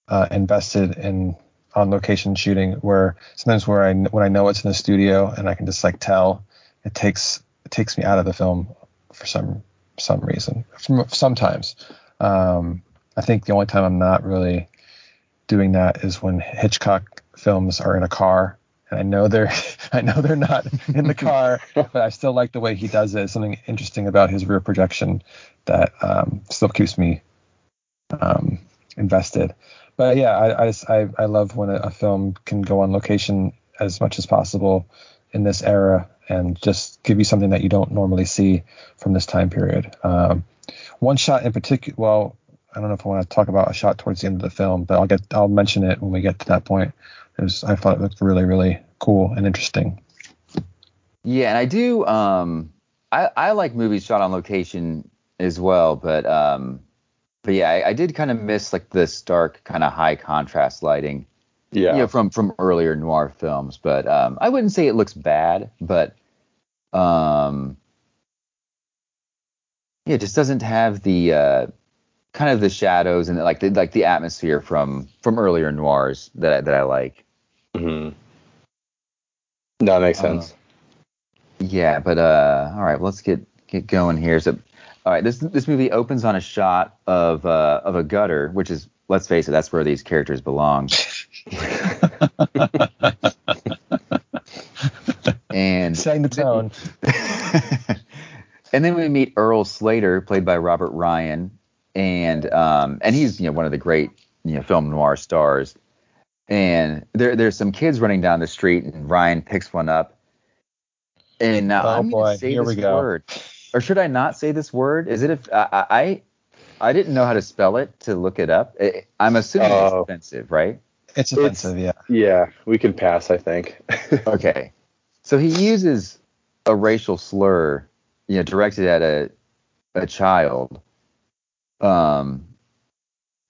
uh, invested in on location shooting where sometimes where I when I know it's in the studio and I can just like tell it takes it takes me out of the film for some some reason sometimes. Um, I think the only time I'm not really doing that is when Hitchcock films are in a car and I know they're *laughs* I know they're not in the car *laughs* but I still like the way he does it. Something interesting about his rear projection that um, still keeps me um, invested but yeah, I, I, I, love when a, a, film can go on location as much as possible in this era and just give you something that you don't normally see from this time period. Um, one shot in particular, well, I don't know if I want to talk about a shot towards the end of the film, but I'll get I'll mention it when we get to that point. It was, I thought it looked really really cool and interesting. Yeah, and I do. Um, I I like movies shot on location as well, but um, but yeah, I, I did kind of miss like the stark kind of high contrast lighting. Yeah. You know, from from earlier noir films, but um, I wouldn't say it looks bad, but um, yeah, it just doesn't have the uh, kind of the shadows and like the like the atmosphere from from earlier noirs that I, that I like. Mm-hmm. No, that makes uh, sense. yeah, but uh, all right, well, let's get get going here. So all right, this this movie opens on a shot of uh, of a gutter, which is let's face it, that's where these characters belong. *laughs* and setting the tone. *laughs* and then we meet Earl Slater, played by Robert Ryan, and um, and he's you know one of the great you know film noir stars. And there there's some kids running down the street, and Ryan picks one up. And now oh, I'm to say Here this word or should I not say this word? Is it if I, I I didn't know how to spell it to look it up. It, I'm assuming uh, it's oh. offensive, right? It's offensive, it's, yeah. Yeah, we can pass, I think. *laughs* okay. So he uses a racial slur, you know, directed at a a child. Um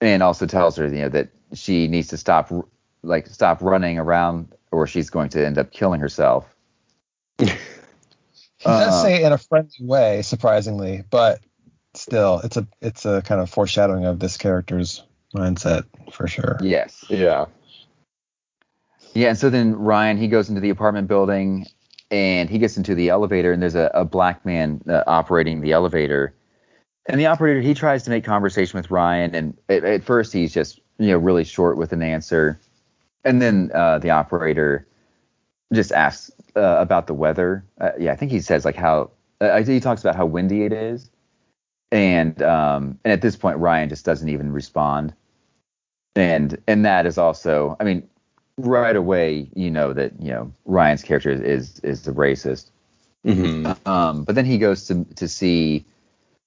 and also tells her, you know, that she needs to stop like stop running around or she's going to end up killing herself. *laughs* He does Uh, say in a friendly way, surprisingly, but still, it's a it's a kind of foreshadowing of this character's mindset for sure. Yes. Yeah. Yeah, and so then Ryan he goes into the apartment building and he gets into the elevator and there's a, a black man uh, operating the elevator. And the operator he tries to make conversation with Ryan and at, at first he's just you know really short with an answer. And then uh, the operator just asks uh, about the weather. Uh, yeah, I think he says like how uh, he talks about how windy it is. And um and at this point Ryan just doesn't even respond. And and that is also I mean right away you know that you know Ryan's character is is, is the racist. hmm Um, but then he goes to to see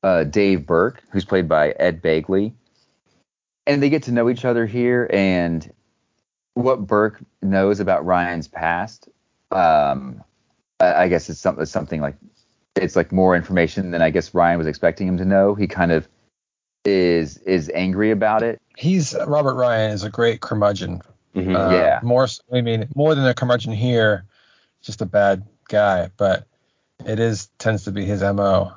uh, Dave Burke, who's played by Ed Begley, and they get to know each other here. And what Burke knows about Ryan's past, um, I, I guess it's something something like it's like more information than I guess Ryan was expecting him to know. He kind of is is angry about it. He's Robert Ryan is a great curmudgeon. hmm Uh, Yeah. More, I mean, more than a curmudgeon here, just a bad guy, but it is tends to be his mo.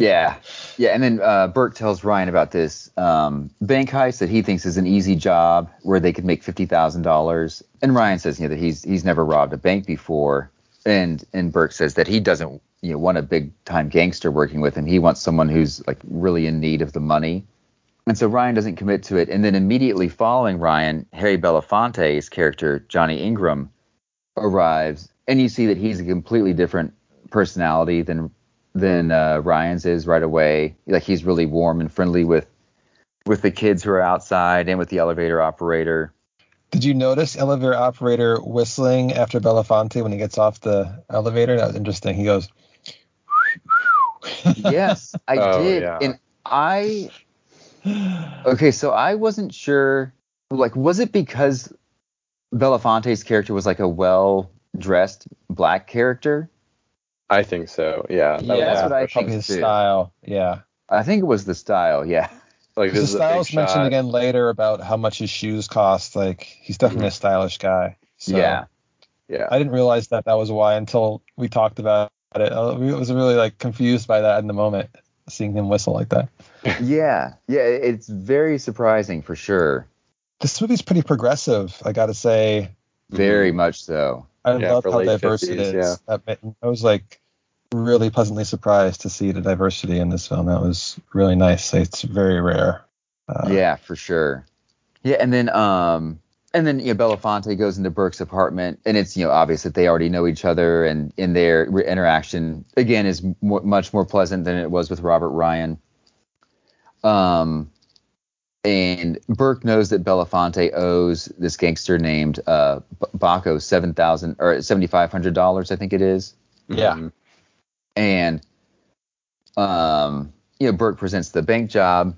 Yeah, yeah, and then uh, Burke tells Ryan about this um, bank heist that he thinks is an easy job where they could make fifty thousand dollars. And Ryan says, you know, that he's he's never robbed a bank before, and and Burke says that he doesn't, you know, want a big time gangster working with him. He wants someone who's like really in need of the money. And so Ryan doesn't commit to it. And then immediately following Ryan, Harry Belafonte's character Johnny Ingram arrives, and you see that he's a completely different personality than than uh, Ryan's is right away. Like he's really warm and friendly with with the kids who are outside and with the elevator operator. Did you notice elevator operator whistling after Belafonte when he gets off the elevator? That was interesting. He goes. *laughs* Yes, I Oh, did, yeah. and I okay. So I wasn't sure. Like, was it because Belafonte's character was like a well dressed black character? I think so. Yeah. That Yeah, that's what I impression. Probably think his too. style. Yeah. I think it was the style. Yeah. *laughs* Like The this is a style's mentioned shot. again later about how much his shoes cost. Like he's definitely a mm. stylish guy. So yeah. Yeah. I didn't realize that that was why until we talked about it. Uh, I was really like confused by that in the moment, seeing him whistle like that. *laughs* Yeah. Yeah. It's very surprising for sure. This movie's pretty progressive, I gotta say. Very mm. much so. I Yeah, love how diverse 50s, it is. yeah. I was like really pleasantly surprised to see the diversity in this film. That was really nice. It's very rare. Uh, yeah, for sure. Yeah, and then um and then you know, Belafonte goes into Burke's apartment, and it's you know obvious that they already know each other, and in their re- interaction again is much more pleasant than it was with Robert Ryan. Um, and Burke knows that Belafonte owes this gangster named uh Bacco seven thousand or seventy five hundred dollars, I think it is. Yeah. Mhm. And um, you know, Burke presents the bank job.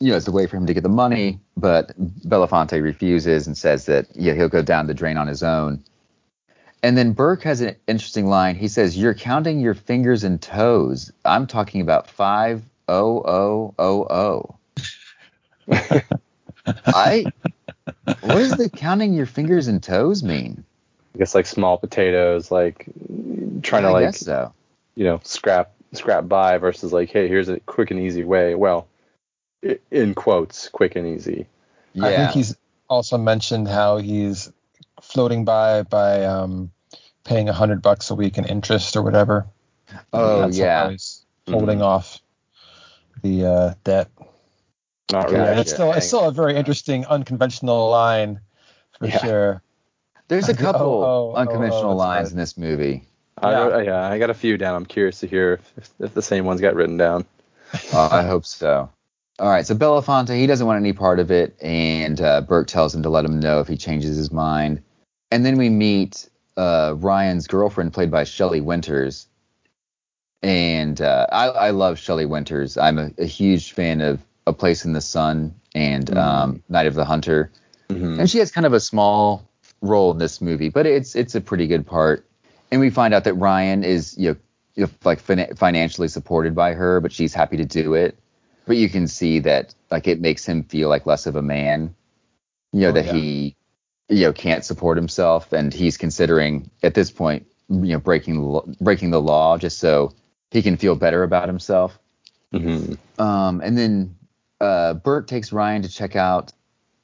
You know, it's a way for him to get the money, but Belafonte refuses and says that yeah, he'll go down the drain on his own. And then Burke has an interesting line. He says, "You're counting your fingers and toes. I'm talking about five oh oh oh oh." *laughs* I what does the counting your fingers and toes mean? I guess like small potatoes, like trying to like so. you know scrap scrap by versus like hey here's a quick and easy way. Well, in quotes, quick and easy. Yeah. I think he's also mentioned how he's floating by by um, paying a hundred bucks a week in interest or whatever. oh That's yeah. how he's holding off the uh, debt. Not really. Yeah, it's still it's still a very interesting, unconventional line for Yeah. sure. There's a *laughs* Oh, couple oh, oh, unconventional oh, that's lines right. in this movie. I Yeah. wrote, yeah, I got a few down. I'm curious to hear if, if, if the same ones got written down. Uh, I hope so. All right, so Belafonte, he doesn't want any part of it, and uh, Burke tells him to let him know if he changes his mind. And then we meet uh, Ryan's girlfriend, played by Shelley Winters. And uh, I, I love Shelley Winters. I'm a, a huge fan of A Place in the Sun and um, Night of the Hunter. Mhm. And she has kind of a small role in this movie, but it's it's a pretty good part. And we find out that Ryan is you know, you know, like fin- financially supported by her, but she's happy to do it. But you can see that like it makes him feel like less of a man. You know Oh, that yeah. he you know can't support himself, and he's considering at this point you know breaking the breaking the law just so he can feel better about himself. hmm Um, and then uh, Burke takes Ryan to check out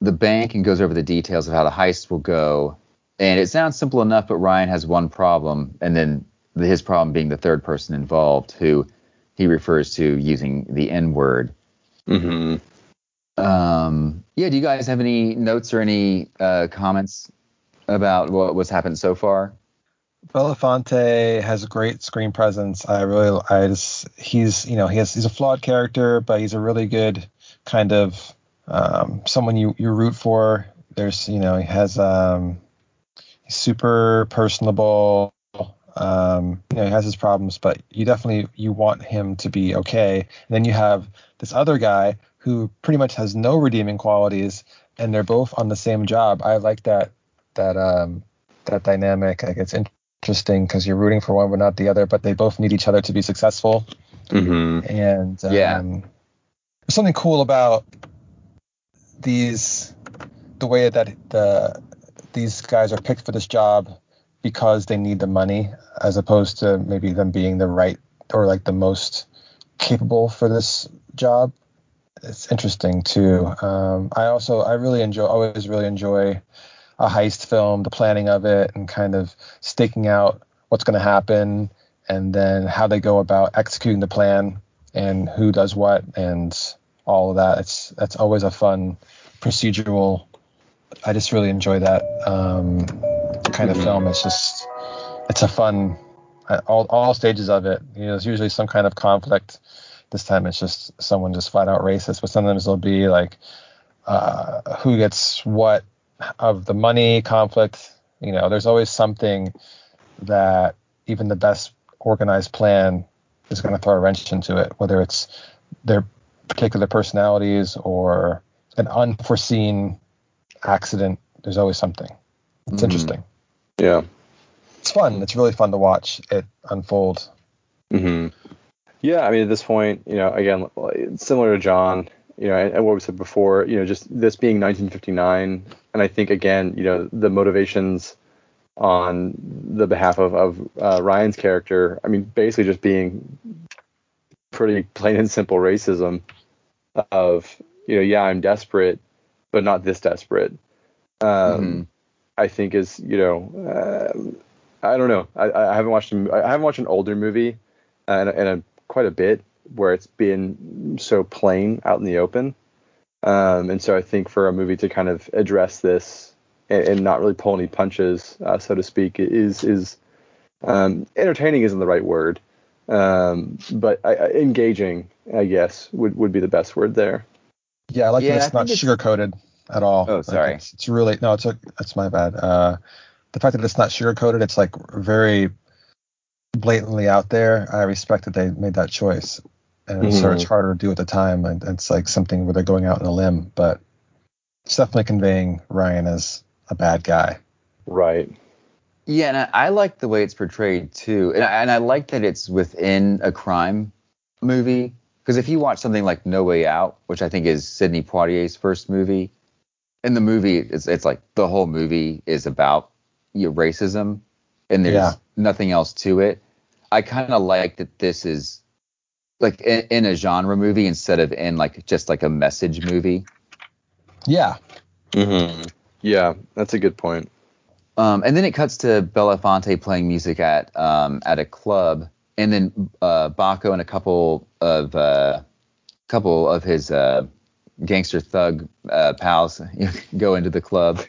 the bank and goes over the details of how the heist will go. And it sounds simple enough, but Ryan has one problem, and then his problem being the third person involved, who he refers to using the N word. hmm Um, yeah, do you guys have any notes or any uh, comments about what what's happened so far? Belafonte has a great screen presence. I really, I just, he's, you know, he has, he's a flawed character, but he's a really good kind of um, someone you you root for. There's, you know, he has, um, super personable. Um, you know, he has his problems, but you definitely you want him to be okay. And then you have this other guy who pretty much has no redeeming qualities, and they're both on the same job. I like that that um that dynamic. Like it's interesting because you're rooting for one but not the other, but they both need each other to be successful. hmm And um, Yeah. Something cool about these the way that the these guys are picked for this job because they need the money as opposed to maybe them being the right or like the most capable for this job. It's interesting too. Um, i also i really enjoy always really enjoy a heist film the planning of it and kind of staking out what's going to happen and then how they go about executing the plan and who does what and all of that. It's that's always a fun procedural i just really enjoy that um, kind of film. It's just it's a fun uh, all, all stages of it. You know there's usually some kind of conflict this time. It's just someone just flat out racist but sometimes it'll be like uh, who gets what of the money conflict. You know there's always something that even the best organized plan is going to throw a wrench into it whether it's their particular personalities or an unforeseen accident there's always something. It's Mhm. interesting. Yeah. it's fun. It's really fun to watch it unfold. Hmm Yeah, I mean, at this point, you know, again, similar to John, you know, and, and what we said before, you know, just this being 1959, and I think again, you know, the motivations on the behalf of of uh, Ryan's character, I mean, basically just being pretty plain and simple racism of, you know, yeah, I'm desperate, but not this desperate. Um, Mhm. I think is, you know, uh, I don't know. I, I haven't watched a, I haven't watched an older movie uh, and, and a, quite a bit where it's been so plain out in the open. Um, and so I think for a movie to kind of address this and, and not really pull any punches, uh, so to speak, is is um, entertaining isn't the right word, um, but I, I, engaging, I guess, would, would be the best word there. yeah i like Yeah, that I it's not think it's- sugar coated at all Oh, Like, sorry. it's, it's really no it's a, that's my bad uh the fact that it's not sugar coated it's like very blatantly out there i respect that they made that choice and it's, sort of- it's harder to do at the time and it's like something where they're going out on a limb but it's definitely conveying ryan as a bad guy Right. Yeah, and I, I like the way it's portrayed too, and I, and I like that it's within a crime movie. Because if you watch something like No Way Out, which I think is Sidney Poitier's first movie, in the movie it's it's like the whole movie is about you know, racism, and there's Yeah. nothing else to it. I kind of like that this is like in, in a genre movie instead of in like just like a message movie. yeah Mm-hmm. Yeah, that's a good point. Um, and then it cuts to Belafonte playing music at um, at a club, and then uh, Bacco and a couple of uh, couple of his uh, gangster thug uh, pals *laughs* go into the club,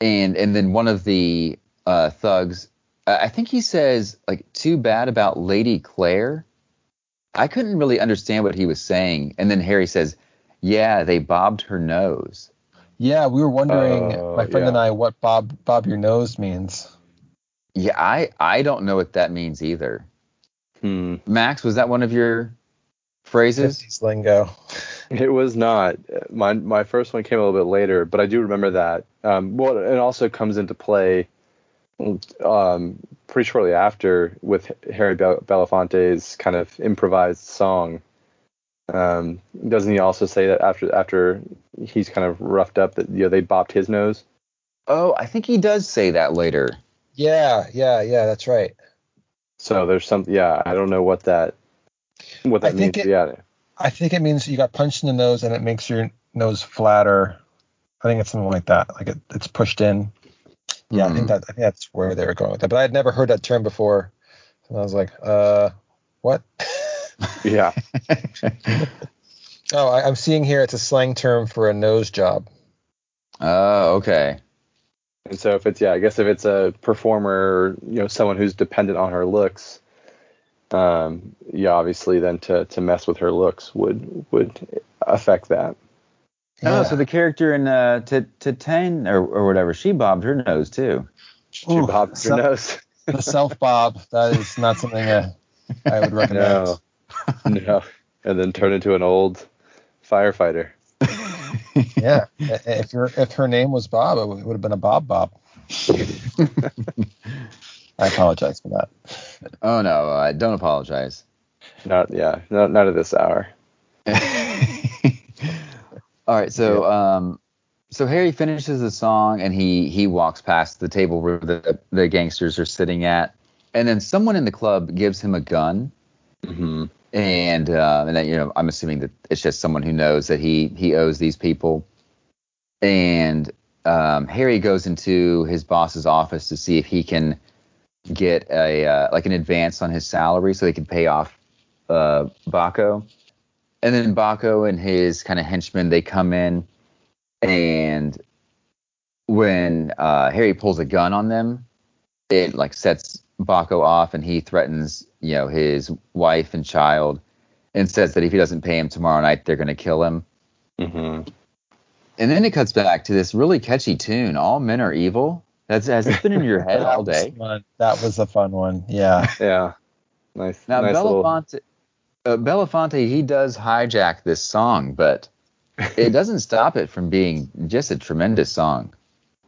and and then one of the uh, thugs, I I think he says like too bad about Lady Claire. I couldn't really understand what he was saying, and then Harry says, "Yeah, they bobbed her nose." Yeah we were wondering Oh, my friend yeah. and i what bob bob your nose means Yeah, I I don't know what that means either. Hmm. Max, was that one of your phrases? 50s lingo *laughs* It was not. My my first one came a little bit later, but I do remember that. Um, well, it also comes into play um, pretty shortly after with Harry Bel- Belafonte's kind of improvised song. Um, doesn't he also say that after after he's kind of roughed up that you know they bopped his nose? Oh, I think he does say that later. Yeah, yeah, yeah. That's right. So there's some. Yeah, I don't know what that what that I think means. it- yeah. I think it means you got punched in the nose and it makes your nose flatter. I think it's something like that. Like it, it's pushed in. Yeah, I think that I think that's where they were going with that. But I had never heard that term before. And I was like, uh, what? *laughs* Yeah. *laughs* oh, I, I'm seeing here it's a slang term for a nose job. Oh, okay. And so if it's yeah, I guess if it's a performer, you know, someone who's dependent on her looks, um, yeah, obviously then to to mess with her looks would would affect that. Oh, so the character in uh, to to or, or whatever, she bobbed her nose too. She Ooh, bobbed her so- nose. the self bob that is not something uh, I would *laughs* recommend. No. *laughs* no. And then turn into an old firefighter. *laughs* Yeah, if your if her name was Bob, it would have been a Bob Bob. *laughs* I apologize for that. Oh no, uh, don't apologize. Not yeah, not not at this hour. All right, so um, so Harry finishes the song and he he walks past the table where the the gangsters are sitting at, and then someone in the club gives him a gun, hmm and uh, and then you know I'm assuming that it's just someone who knows that he he owes these people, and um, Harry goes into his boss's office to see if he can get a uh, like an advance on his salary so he can pay off uh, Bacco. And then Bacco and his kind of henchmen they come in, and when uh, Harry pulls a gun on them, it like sets Bacco off, and he threatens you know his wife and child, and says that if he doesn't pay him tomorrow night, they're going to kill him. hmm And then it cuts back to this really catchy tune, "All Men Are Evil." That's has this been in your head *laughs* all That was day? That was a fun one. Yeah. *laughs* Yeah. Nice. Now nice little. Belafonte, uh, Belafonte, he does hijack this song, but it doesn't stop it from being just a tremendous song.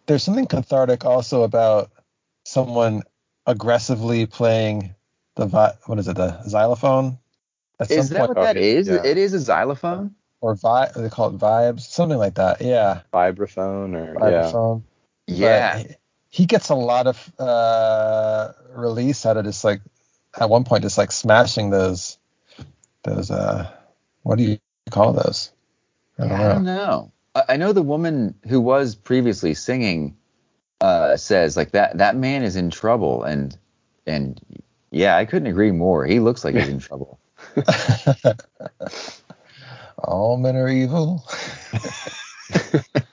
There's something cathartic also about someone aggressively playing the vi- what is it the xylophone? At Is some that point, what that Okay, is? yeah. It is a xylophone. or vi- they call it vibes, something like that. Yeah. vibraphone or. Vibraphone. But Yeah, he- he gets a lot of uh, release out of just like at one point just like smashing those those uh what do you call those? I don't I know. don't know. I, I know the woman who was previously singing uh, says like that that man is in trouble, and and yeah, I couldn't agree more. He looks like he's in *laughs* trouble. *laughs* All men are evil.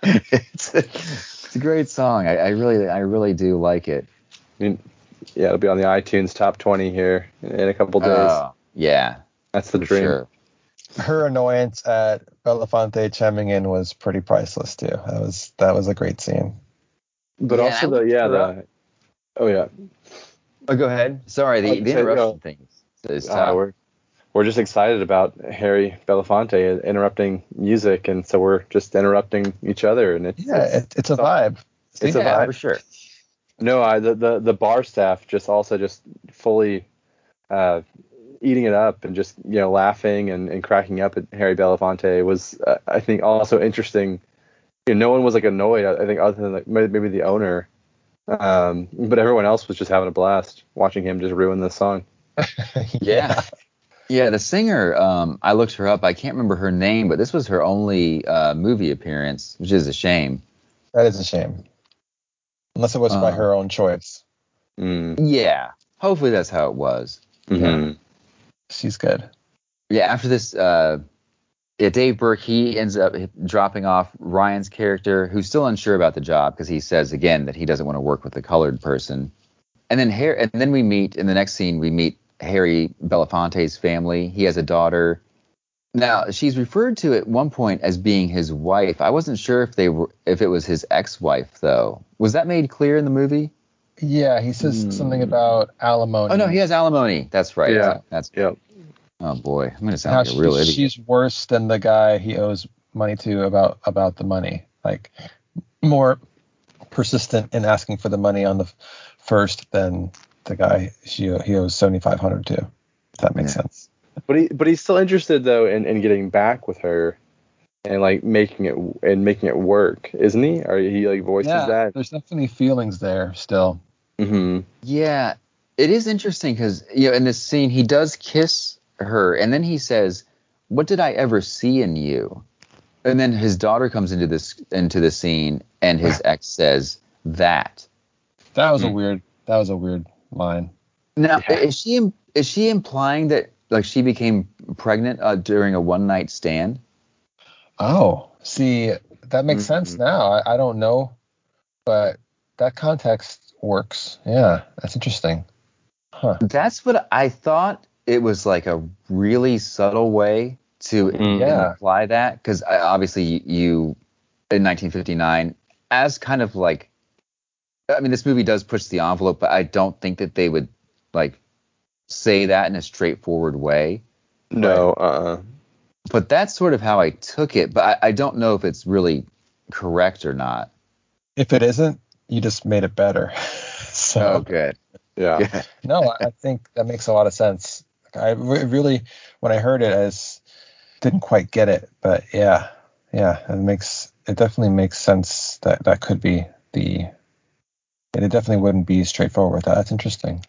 it's, a, it's a great song. I, I really I really do like it. I mean, yeah, it'll be on the iTunes top 20 here in a couple days. Oh, yeah, That's the dream. sure. Her annoyance at Belafonte chiming in was pretty priceless too. That was that was a great scene. But Yeah, also the yeah the oh yeah Oh, go ahead. Sorry, the, I'd the say, interruption no. thing is uh, we're we're just excited about Harry Belafonte interrupting music, and so we're just interrupting each other, and it's, Yeah, it's it's a vibe. It's a yeah, vibe. for sure. no, I the, the the bar staff just also just fully uh, eating it up and just you know laughing and, and cracking up at Harry Belafonte was uh, I think also interesting. You know, no one was like annoyed. I I think other than like maybe maybe the owner, um, but everyone else was just having a blast watching him just ruin this song. *laughs* Yeah. Yeah, the singer, um, I looked her up. I can't remember her name, but this was her only uh, movie appearance, which is a shame. That is a shame. Unless it was by Uh. her own choice. Mm. Yeah, hopefully that's how it was. Mhm. She's good. Yeah, after this, uh, yeah, Dave Burke, he ends up dropping off Ryan's character, who's still unsure about the job because he says again that he doesn't want to work with a colored person. And then Harry, and then we meet in the next scene. We meet Harry Belafonte's family. He has a daughter. Now she's referred to at one point as being his wife. I wasn't sure if they were if it was his ex-wife though. Was that made clear in the movie? Yeah, he says Hmm. something about alimony. Oh no, he has alimony. That's right. Yeah. That's Yep. Oh boy, I'm gonna sound like a real idiot. she's worse than the guy he owes money to about about the money. Like more persistent in asking for the money on the first than the guy she he owes seventy five hundred to. If that makes Yeah. sense. But he but he's still interested though in, in getting back with her. and like making it and making it work, isn't he? Or he like voices yeah, that? there's definitely feelings there still. Mm-hmm. Yeah, it is interesting because you know in this scene he does kiss her, and then he says, "What did I ever see in you?" And then his daughter comes into this into the scene, and his *laughs* ex says that. That was a Hmm. weird. That was a weird line. Now Yeah. is she is she implying that like she became pregnant uh, during a one night stand? Oh, see, that makes Mhm. sense now. I, I don't know, but that context works. Yeah, that's interesting. Huh. That's what I thought. It was like a really subtle way to Mhm. Yeah. imply that because obviously you, you in 1959 as kind of like I mean this movie does push the envelope, but I don't think that they would like say that in a straightforward way. No, uh, But that's sort of how I took it. But I, I don't know if it's really correct or not. If it isn't, you just made it better. *laughs* so Oh, good. yeah. *laughs* Good. no, I I think that makes a lot of sense. I re- really, when I heard it, I s- didn't quite get it, but yeah, yeah, it makes it definitely makes sense that that could be the. And it definitely wouldn't be straightforward with that. That's interesting.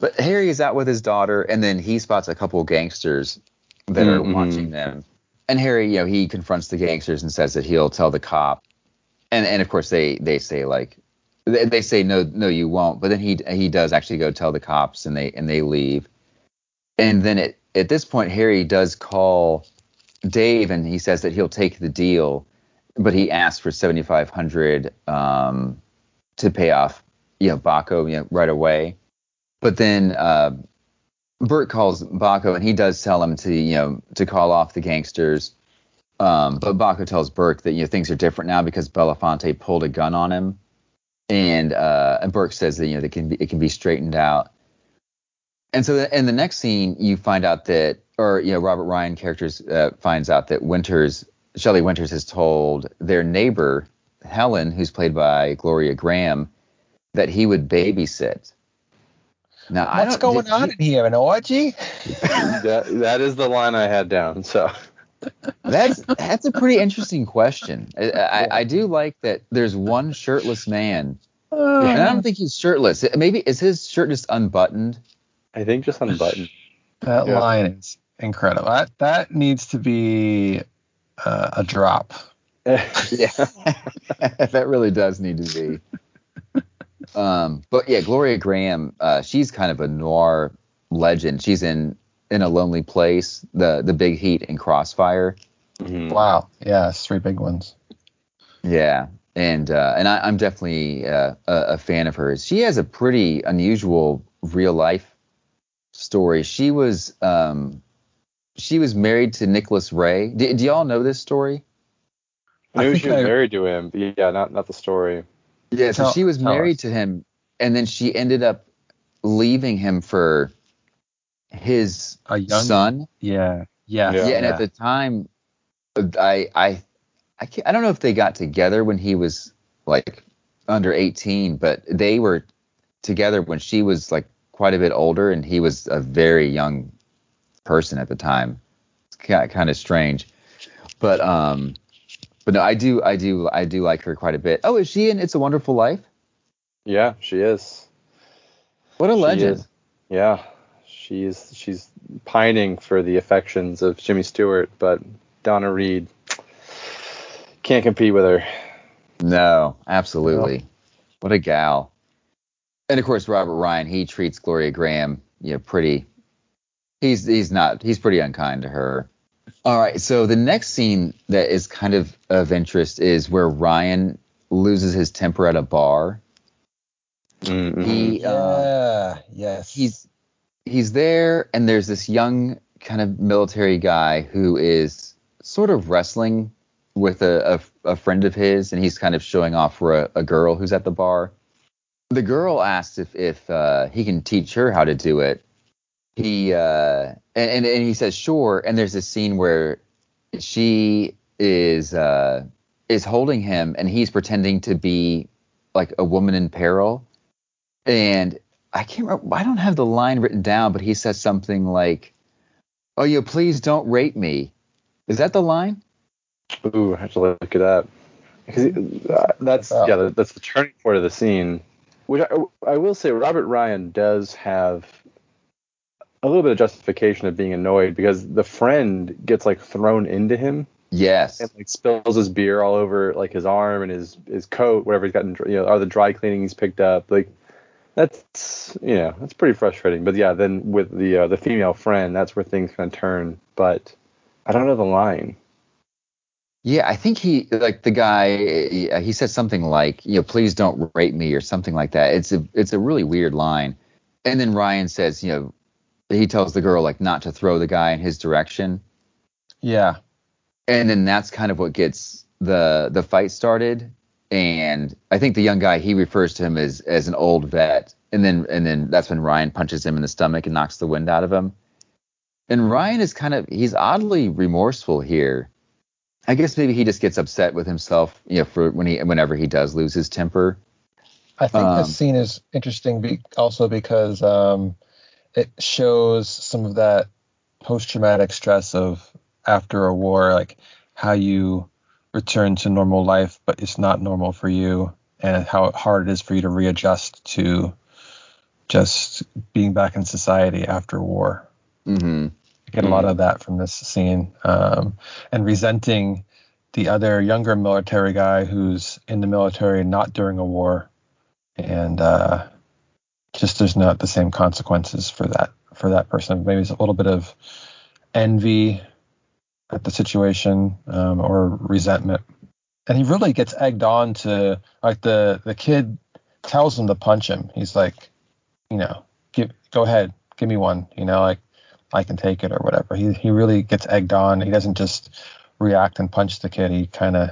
But Harry is out with his daughter, and then he spots a couple gangsters that are Mhm. watching them. And Harry, you know, he confronts the gangsters and says that he'll tell the cop. And and of course they they say like they, they say no no you won't. But then he he does actually go tell the cops, and they and they leave. And then at at this point, Harry does call Dave, and he says that he'll take the deal, but he asks for seventy five hundred um, to pay off you know Bacco you know, right away. But then uh, Burke calls Bacco and he does tell him to you know to call off the gangsters. Um, but Bacco tells Burke that you know things are different now because Belafonte pulled a gun on him, and uh, and Burke says that you know it can be it can be straightened out. And so in the next scene, you find out that, or you know, Robert Ryan characters uh, finds out that Winters, Shelley Winters, has told their neighbor Helen, who's played by Gloria Grahame, that he would babysit. Now, What's don't- going did- on in here? An orgy? *laughs* that that is the line I had down. So That's that's a pretty interesting question. I, I, I do like that. There's one shirtless man, and I don't think he's shirtless. Maybe is his shirt just unbuttoned? I think just on the button. *laughs* That Yeah. line is incredible. That that needs to be uh, a drop. *laughs* Yeah, *laughs* that really does need to be. Um, but yeah, Gloria Grahame, uh, she's kind of a noir legend. She's in in a lonely place, the the Big Heat and Crossfire. Mhm. Wow. Yeah, it's three big ones. Yeah, and uh, and I, I'm definitely uh, a, a fan of hers. She has a pretty unusual real life story. She was um, she was married to Nicholas Ray. Do, do y'all know this story? I I knew think she was I- married to him. But yeah, not not the story. Yeah, so Tell- she was married us. to him, and then she ended up leaving him for his A young son. Yeah. Yeah. Yeah. Yeah, and at the time, I I I can't, I don't know if they got together when he was like under 18, but they were together when she was like quite a bit older, and he was a very young person at the time. It's kind of strange, but um, but no, I do I do I do like her quite a bit. Oh, is she in It's a Wonderful Life? Yeah, she is. What a She legend. is. Yeah, she's she's pining for the affections of Jimmy Stewart, but Donna Reed can't compete with her. No, absolutely. What a gal. And of course, Robert Ryan, he treats Gloria Grahame, you know, pretty. He's he's not he's pretty unkind to her. All right, so the next scene that is kind of of interest is where Ryan loses his temper at a bar. Mm-hmm. He uh, Yeah. yes. he's he's there and there's this young kind of military guy who is sort of wrestling with a, a, a friend of his and he's kind of showing off for a, a girl who's at the bar the girl asks if if uh, he can teach her how to do it he uh and, and and he says sure and there's this scene where she is uh is holding him and he's pretending to be like a woman in peril and I can't remember. I don't have the line written down, but he says something like, "Oh, you please don't rape me." Is that the line? Ooh, I have to look it up. 'Cause uh, that's Oh. yeah, that's the turning point of the scene. Which I, I will say, Robert Ryan does have a little bit of justification of being annoyed because the friend gets like thrown into him Yes. and like spills his beer all over like his arm and his his coat, whatever he's gotten, got, you know, or the dry cleaning he's picked up. Like that's you know that's pretty frustrating. But yeah, then with the uh, the female friend, that's where things kind of turn. But I don't know the line. Yeah, I think he like the guy. He, said something like, you know, please don't rape me or something like that. It's a it's a really weird line. And then Ryan says, you know, he tells the girl like not to throw the guy in his direction. Yeah. And then that's kind of what gets the the fight started. And I think the young guy he refers to him as as an old vet. And then and then that's when Ryan punches him in the stomach and knocks the wind out of him. And Ryan is kind of he's oddly remorseful here. I guess maybe he just gets upset with himself, you know, for when he whenever he does lose his temper. I think Um, this scene is interesting be- also because um, it shows some of that post-traumatic stress of after a war, like how you return to normal life, but it's not normal for you, and how hard it is for you to readjust to just being back in society after war. Mm-hmm. I get a lot of that from this scene, um, and resenting the other younger military guy who's in the military not during a war, and uh, just there's not the same consequences for that for that person. Maybe it's a little bit of envy at the situation um, or resentment, and he really gets egged on to like the the kid tells him to punch him. He's like, you know, give go ahead, give me one, you know, like I can take it or whatever. He he really gets egged on. He doesn't just react and punch the kid. He kind of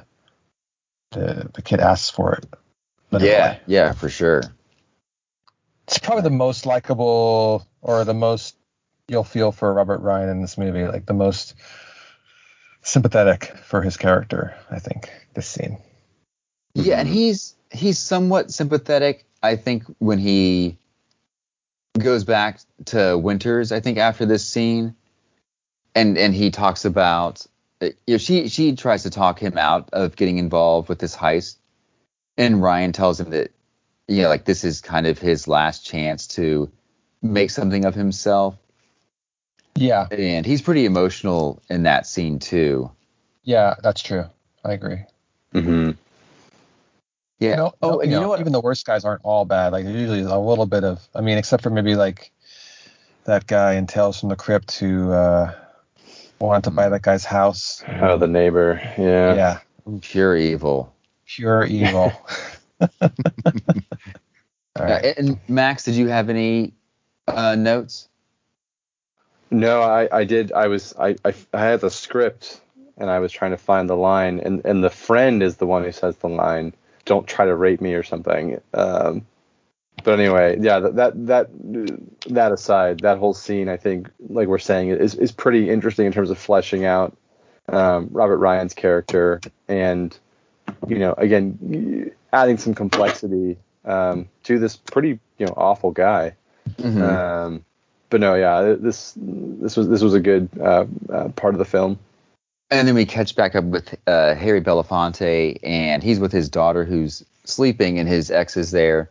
the the kid asks for it. literally. Yeah, yeah, for sure. it's probably the most likable or the most you'll feel for Robert Ryan in this movie, like the most sympathetic for his character. I think this scene. Yeah, and he's he's somewhat sympathetic. I think when he goes back to Winters, I think after this scene, and and he talks about, uh, you know, she she tries to talk him out of getting involved with this heist, and Ryan tells him that, you know, like this is kind of his last chance to make something of himself, Yeah, and he's pretty emotional in that scene too. yeah, that's true. I agree. Mm-hmm. Yeah. You know, oh, and you know what? Even the worst guys aren't all bad. Like there's usually a little bit of. I mean, except for maybe like that guy in Tales from the Crypt who uh, wanted to buy that guy's house. Oh, the neighbor. Yeah. yeah, Pure evil. pure evil. *laughs* *laughs* all Uh, and Max, did you have any uh, notes? No, I, I did. I was I, I I had the script and I was trying to find the line and and the friend is the one who says the line, "Don't try to rape me" or something. Um, but anyway, yeah, that that that that aside, that whole scene, I think, like we're saying, is is pretty interesting in terms of fleshing out um, Robert Ryan's character and you know, again, adding some complexity um, to this pretty you know awful guy. Mm-hmm. Um, but no, yeah, this this was this was a good uh, uh, part of the film. And then we catch back up with uh, Harry Belafonte, and he's with his daughter who's sleeping, and his ex is there,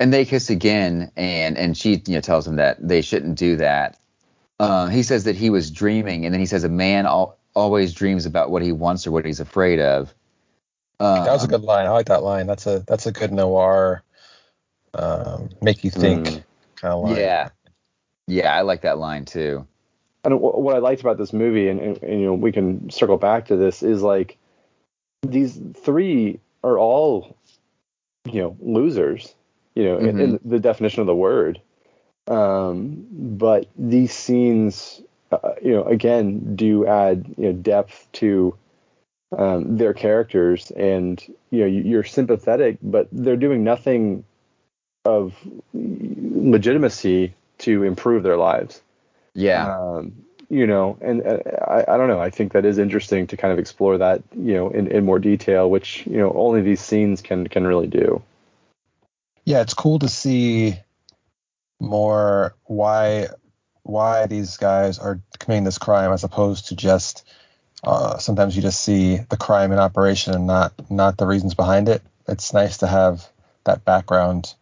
and they kiss again, and and she you know tells him that they shouldn't do that. Uh, he says that he was dreaming, and then he says a man al- always dreams about what he wants or what he's afraid of. Um, That was a good line. I like that line. That's a that's a good noir, um, make you think Mm. kind of line. Yeah, yeah, I like that line too. And what I liked about this movie, and, and, and you know, we can circle back to this, is like these three are all you know losers, you know, in, in the definition of the word. Um, but these scenes, uh, you know, again, do add you know depth to um, their characters, and you know, you're sympathetic, but they're doing nothing of legitimacy to improve their lives. Yeah, Um, you know, and uh, I, I don't know. I think that is interesting to kind of explore that, you know, in, in more detail, which you know only these scenes can can really do. yeah, it's cool to see more why why these guys are committing this crime as opposed to just uh, sometimes you just see the crime in operation and not not the reasons behind it. It's nice to have that background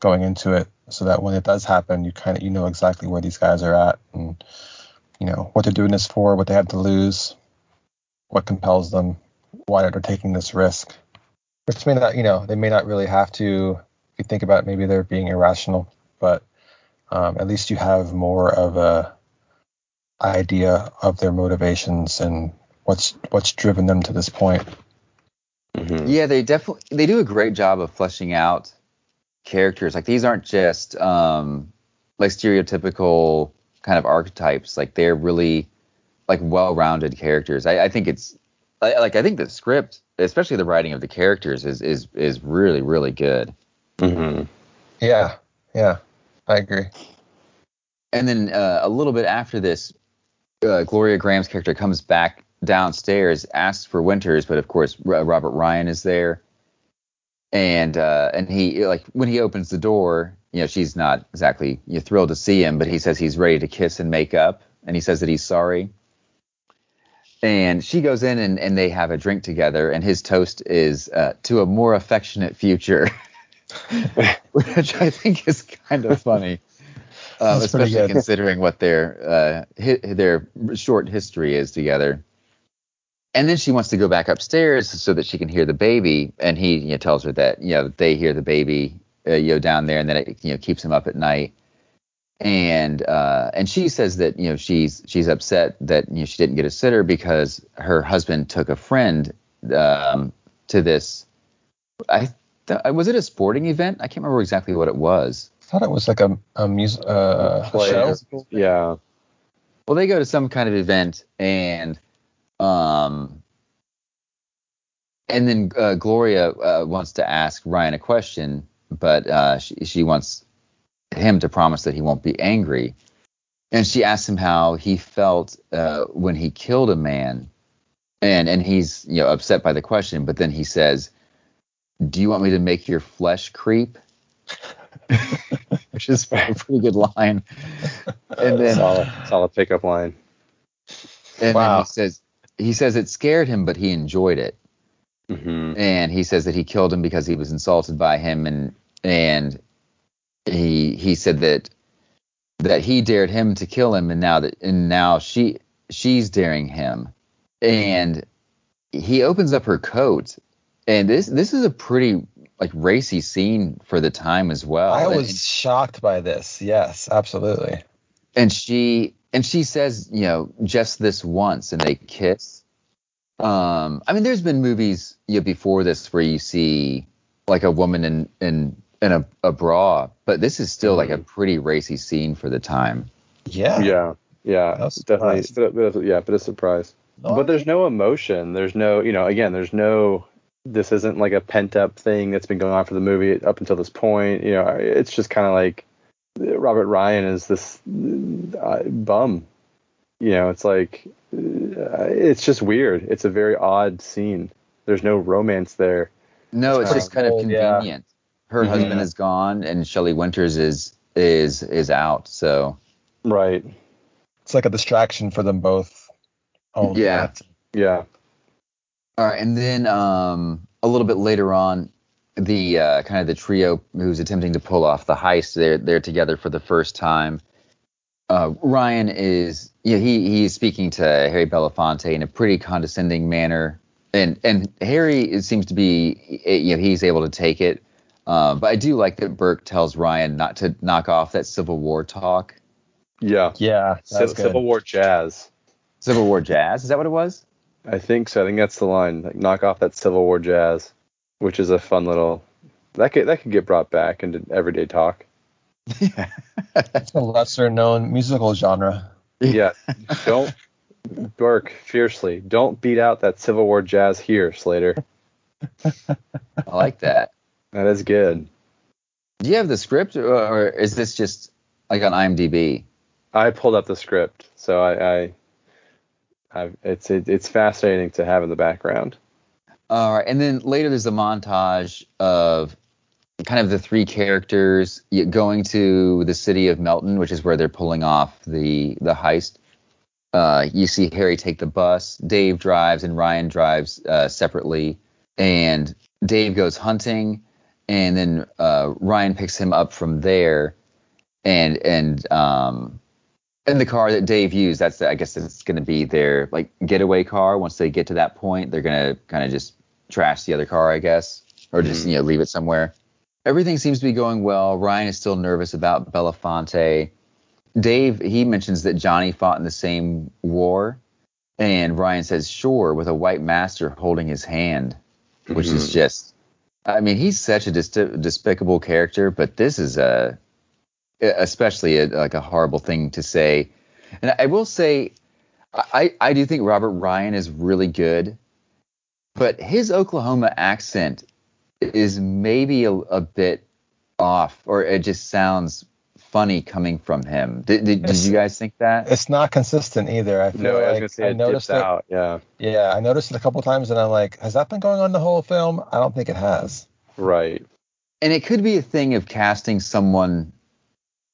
going into it so that when it does happen, you kind of you know exactly where these guys are at and you know what they're doing this for, what they have to lose, what compels them, why they're taking this risk. Which may not, you know, they may not really have to. If you think about it, maybe they're being irrational, but um, at least you have more of a idea of their motivations and what's what's driven them to this point. Mhm. Yeah, they definitely they do a great job of fleshing out characters. Like these aren't just um like stereotypical kind of archetypes. Like they're really like well-rounded characters. I, I think it's I, like I think the script, especially the writing of the characters, is is is really really good. Mhm. Yeah, yeah, I agree. And then uh, a little bit after this, uh, Gloria Grahame's character comes back downstairs, asks for Winters, but of course R- Robert Ryan is there, and uh, and he like when he opens the door, you know she's not exactly you know, thrilled to see him, but he says he's ready to kiss and make up, and he says that he's sorry. And she goes in and, and they have a drink together, and his toast is uh, to a more affectionate future, *laughs* which I think is kind of funny. Pretty especially considering what their uh, hi- their short history is together. And then she wants to go back upstairs so that she can hear the baby, and he you know, tells her that you know they hear the baby uh, you know down there, and then it you know keeps him up at night. And uh, and she says that you know she's she's upset that you know she didn't get a sitter because her husband took a friend um, to this. I th- was it a sporting event? I can't remember exactly what it was. I thought it was like a a music uh, Play. show. Yeah. Well, they go to some kind of event and um and then uh, Gloria uh, wants to ask Ryan a question, but uh, she, she wants him to promise that he won't be angry. And she asks him how he felt uh, when he killed a man, and and he's you know upset by the question, but then he says, "Do you want me to make your flesh creep?" Which is a pretty good line. And then solid, solid pickup line. And Wow. then he says he says it scared him, but he enjoyed it. hmm And he says that he killed him because he was insulted by him, and and he he said that that he dared him to kill him, and now that and now she she's daring him, and he opens up her coat, and this this is a pretty like racy scene for the time as well. I And- was shocked by this. Yes, absolutely. and she and she says you know just this once and they kiss um i mean there's been movies you know, before this where you see like a woman in in in a, a bra but this is still like a pretty racy scene for the time Yeah. Yeah. Yeah. I was Definitely. surprised. Bit of, bit of- yeah, bit of surprise. But there's no emotion. There's no, you know, again, there's no. This isn't like a pent up thing that's been going on for the movie up until this point. You know, it's just kind of like Robert Ryan is this uh, bum. You know, it's like uh, it's just weird. It's a very odd scene. There's no romance there. no it's kinda just kind of cold, yeah. convenient her Mhm. husband is gone and Shelley Winters is is is out so Right. It's like a distraction for them both. Oh, Yeah. Yeah. All right, and then um, a little bit later on, the uh, kind of the trio who's attempting to pull off the heist, they're they're together for the first time. Uh, Ryan is, yeah, he he is speaking to Harry Belafonte in a pretty condescending manner, and and Harry it seems to be, you know, he's able to take it. Uh, but I do like that Burke tells Ryan not to knock off that Civil War talk. Yeah. Yeah, Civ- that's good. Civil War jazz. Civil War jazz, is that what it was? I think so. I think that's the line. Like knock off that Civil War jazz, which is a fun little that could that could get brought back into everyday talk. yeah. It's a lesser known musical genre. Yeah. don't Burke fiercely. Don't beat out that Civil War jazz here, Slater. I like that. That is good. Do you have the script, or, or is this just like on IMDb? I pulled up the script, so I, I I've, it's it, it's fascinating to have in the background. All right, and then later there's a montage of kind of the three characters going to the city of Melton, which is where they're pulling off the the heist. uh, you see Harry take the bus. Dave drives and Ryan drives uh, separately. And Dave goes hunting, and then uh, Ryan picks him up from there. And and um, in the car that Dave used, that's I guess it's going to be their like getaway car. Once they get to that point, they're going to kind of just trash the other car, I guess, or just Mhm. you know leave it somewhere. Everything seems to be going well. Ryan is still nervous about Belafonte. Dave he mentions that Johnny fought in the same war, and Ryan says sure with a white master holding his hand, which is Mhm. just. I mean, he's such a dis- despicable character, but this is a especially a, like a horrible thing to say. And I will say, I, I do think Robert Ryan is really good, but his Oklahoma accent is maybe a, a bit off, or it just sounds funny coming from him. Did, did, did you guys think that? It's not consistent either. I feel No, I was gonna say it noticed dips it. out. Yeah, Yeah, I noticed it a couple times, and I'm like, has that been going on the whole film? I don't think it has. right. and it could be a thing of casting someone.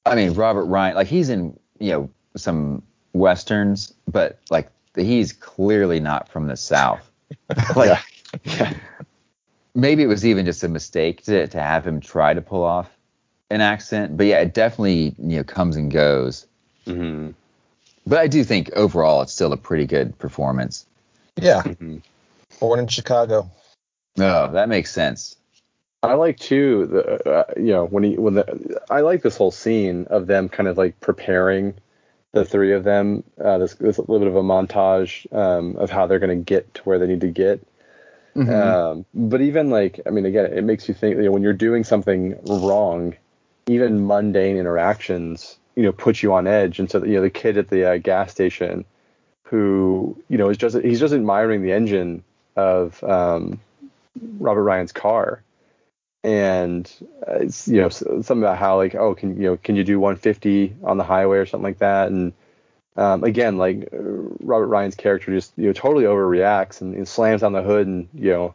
I mean, Robert Ryan, like he's in you know some westerns, but like he's clearly not from the South. *laughs* *laughs* like Yeah. *laughs* maybe it was even just a mistake to to have him try to pull off an accent. But yeah, it definitely you know comes and goes. hmm But I do think overall it's still a pretty good performance. Yeah, hmm born in Chicago. Oh, that makes sense. I like too the uh, you know when he when the I like this whole scene of them kind of like preparing the three of them uh, this this little bit of a montage um, of how they're going to get to where they need to get. Um, but even like I mean again it makes you think you know when you're doing something wrong, even mundane interactions you know put you on edge. And so you know the kid at the uh, gas station who you know is just he's just admiring the engine of um, Robert Ryan's car and uh, it's you know something about how like oh can you know can you do 150 on the highway or something like that? And um, again like uh, Robert Ryan's character just you know totally overreacts and, and slams on the hood and you know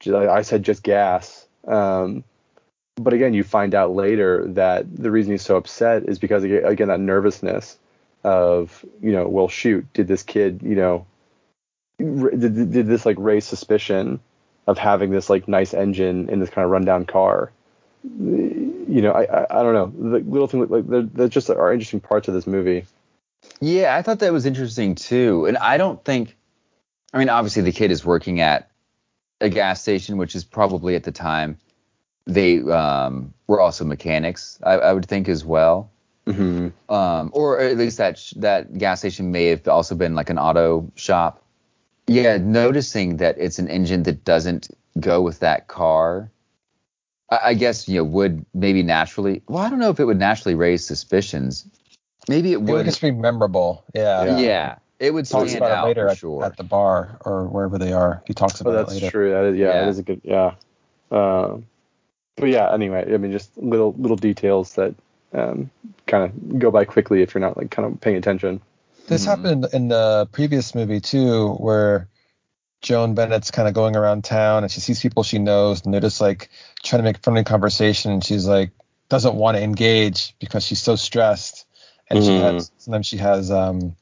just, I said just gas. Um, but again you find out later that the reason he's so upset is because again that nervousness of you know well shoot did this kid you know did, did this like raise suspicion of having this like nice engine in this kind of rundown car. You know, I I, I don't know. The little thing like they're just are interesting parts of this movie. Yeah, I thought that was interesting too. And I don't think, I mean, obviously the kid is working at a gas station, which is probably at the time they um, were also mechanics, I, I would think as well. Mm-hmm. Um, or at least that sh- that gas station may have also been like an auto shop. Yeah, noticing that it's an engine that doesn't go with that car, I, I guess you know would maybe naturally. Well, I don't know if it would naturally raise suspicions. Maybe it It would would. just be memorable. Yeah. Yeah. it would Talks stand about out it later for at, sure. at the bar or wherever they are. He talks Oh, about it that's later. true. That is yeah, Yeah. that is a good yeah. Um, but yeah, anyway, I mean, just little little details that um, kind of go by quickly if you're not like kind of paying attention. This Mhm. happened in the previous movie too, where Joan Bennett's kind of going around town and she sees people she knows and they're just like trying to make friendly conversation and she's like doesn't want to engage because she's so stressed and she Mhm. has sometimes she has um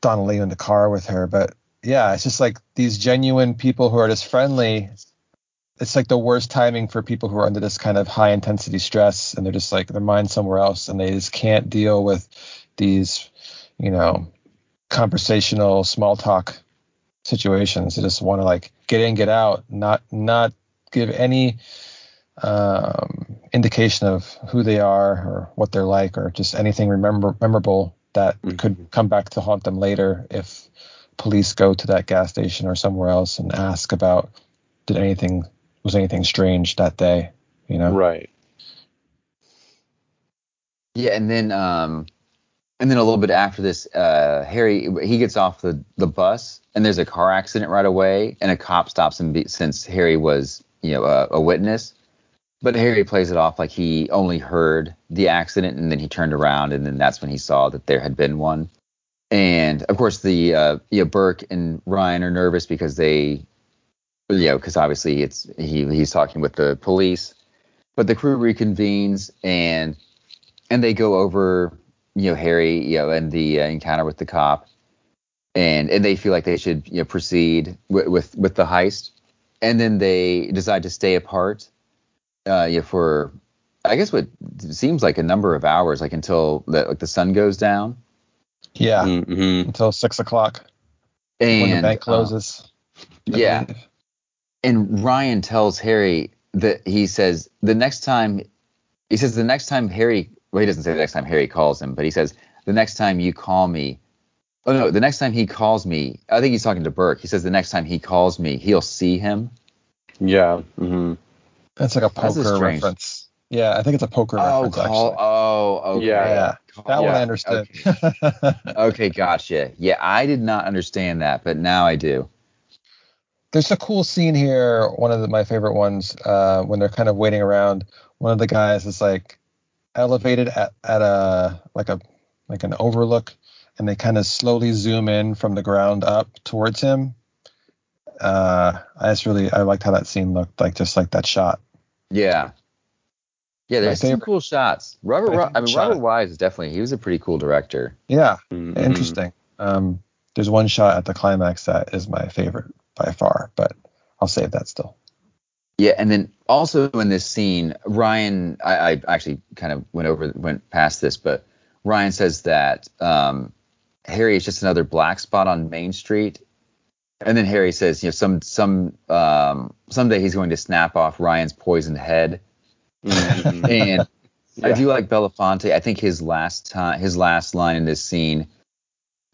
Donnelly in the car with her. But yeah, it's just like these genuine people who are just friendly. It's like the worst timing for people who are under this kind of high intensity stress and they're just like their mind somewhere else and they just can't deal with these, you know, conversational small talk situations. They just want to like get in, get out, not not give any um, indication of who they are or what they're like or just anything remember memorable that Mhm. could come back to haunt them later if police go to that gas station or somewhere else and ask about did anything was anything strange that day you know Right. Yeah, and then um, and then a little bit after this, uh, Harry he gets off the the bus and there's a car accident right away, and a cop stops him since Harry was you know a, a witness. But Harry plays it off like he only heard the accident, and then he turned around, and then that's when he saw that there had been one. And of course, the uh, yeah, Burke and Ryan are nervous because they, you know, because obviously it's he he's talking with the police. But the crew reconvenes and and they go over you know Harry, you know, and the uh, encounter with the cop, and and they feel like they should you know proceed with with, with the heist, and then they decide to stay apart, uh, you know, for I guess what seems like a number of hours, like until the like the sun goes down, Yeah, Mm-hmm. until six o'clock and when the bank uh, closes. I yeah. believe. and Ryan tells Harry that he says the next time he says the next time Harry well he doesn't say the next time Harry calls him, but he says the next time you call me oh no, the next time he calls me I think he's talking to Burke. He says the next time he calls me, he'll see him. Yeah. Mm-hmm. That's like a That's a poker strange- reference. Yeah, I think it's a poker Oh, reference call actually. oh okay. Yeah, yeah. That one I understood. Okay, gotcha. Yeah, I did not understand that, but now I do. There's a cool scene here. One of the, my favorite ones uh, when they're kind of waiting around. One of the guys is like elevated at, at a like a like an overlook, and they kind of slowly zoom in from the ground up towards him. Uh, I just really I liked how that scene looked like, just like that shot. Yeah. Yeah, there's some cool shots. Robert, Ro- I mean, shot. Robert Wise is definitely he was a pretty cool director. Yeah, Mhm. interesting. Um, there's one shot at the climax that is my favorite by far, but I'll save that still. Yeah, and then also in this scene, Ryan, I, I actually kind of went over, went past this, but Ryan says that um, Harry is just another black spot on Main Street, and then Harry says, you know, some some um, someday he's going to snap off Ryan's poisoned head, Mhm. *laughs* and I do like Belafonte. I think his last time, his last line in this scene.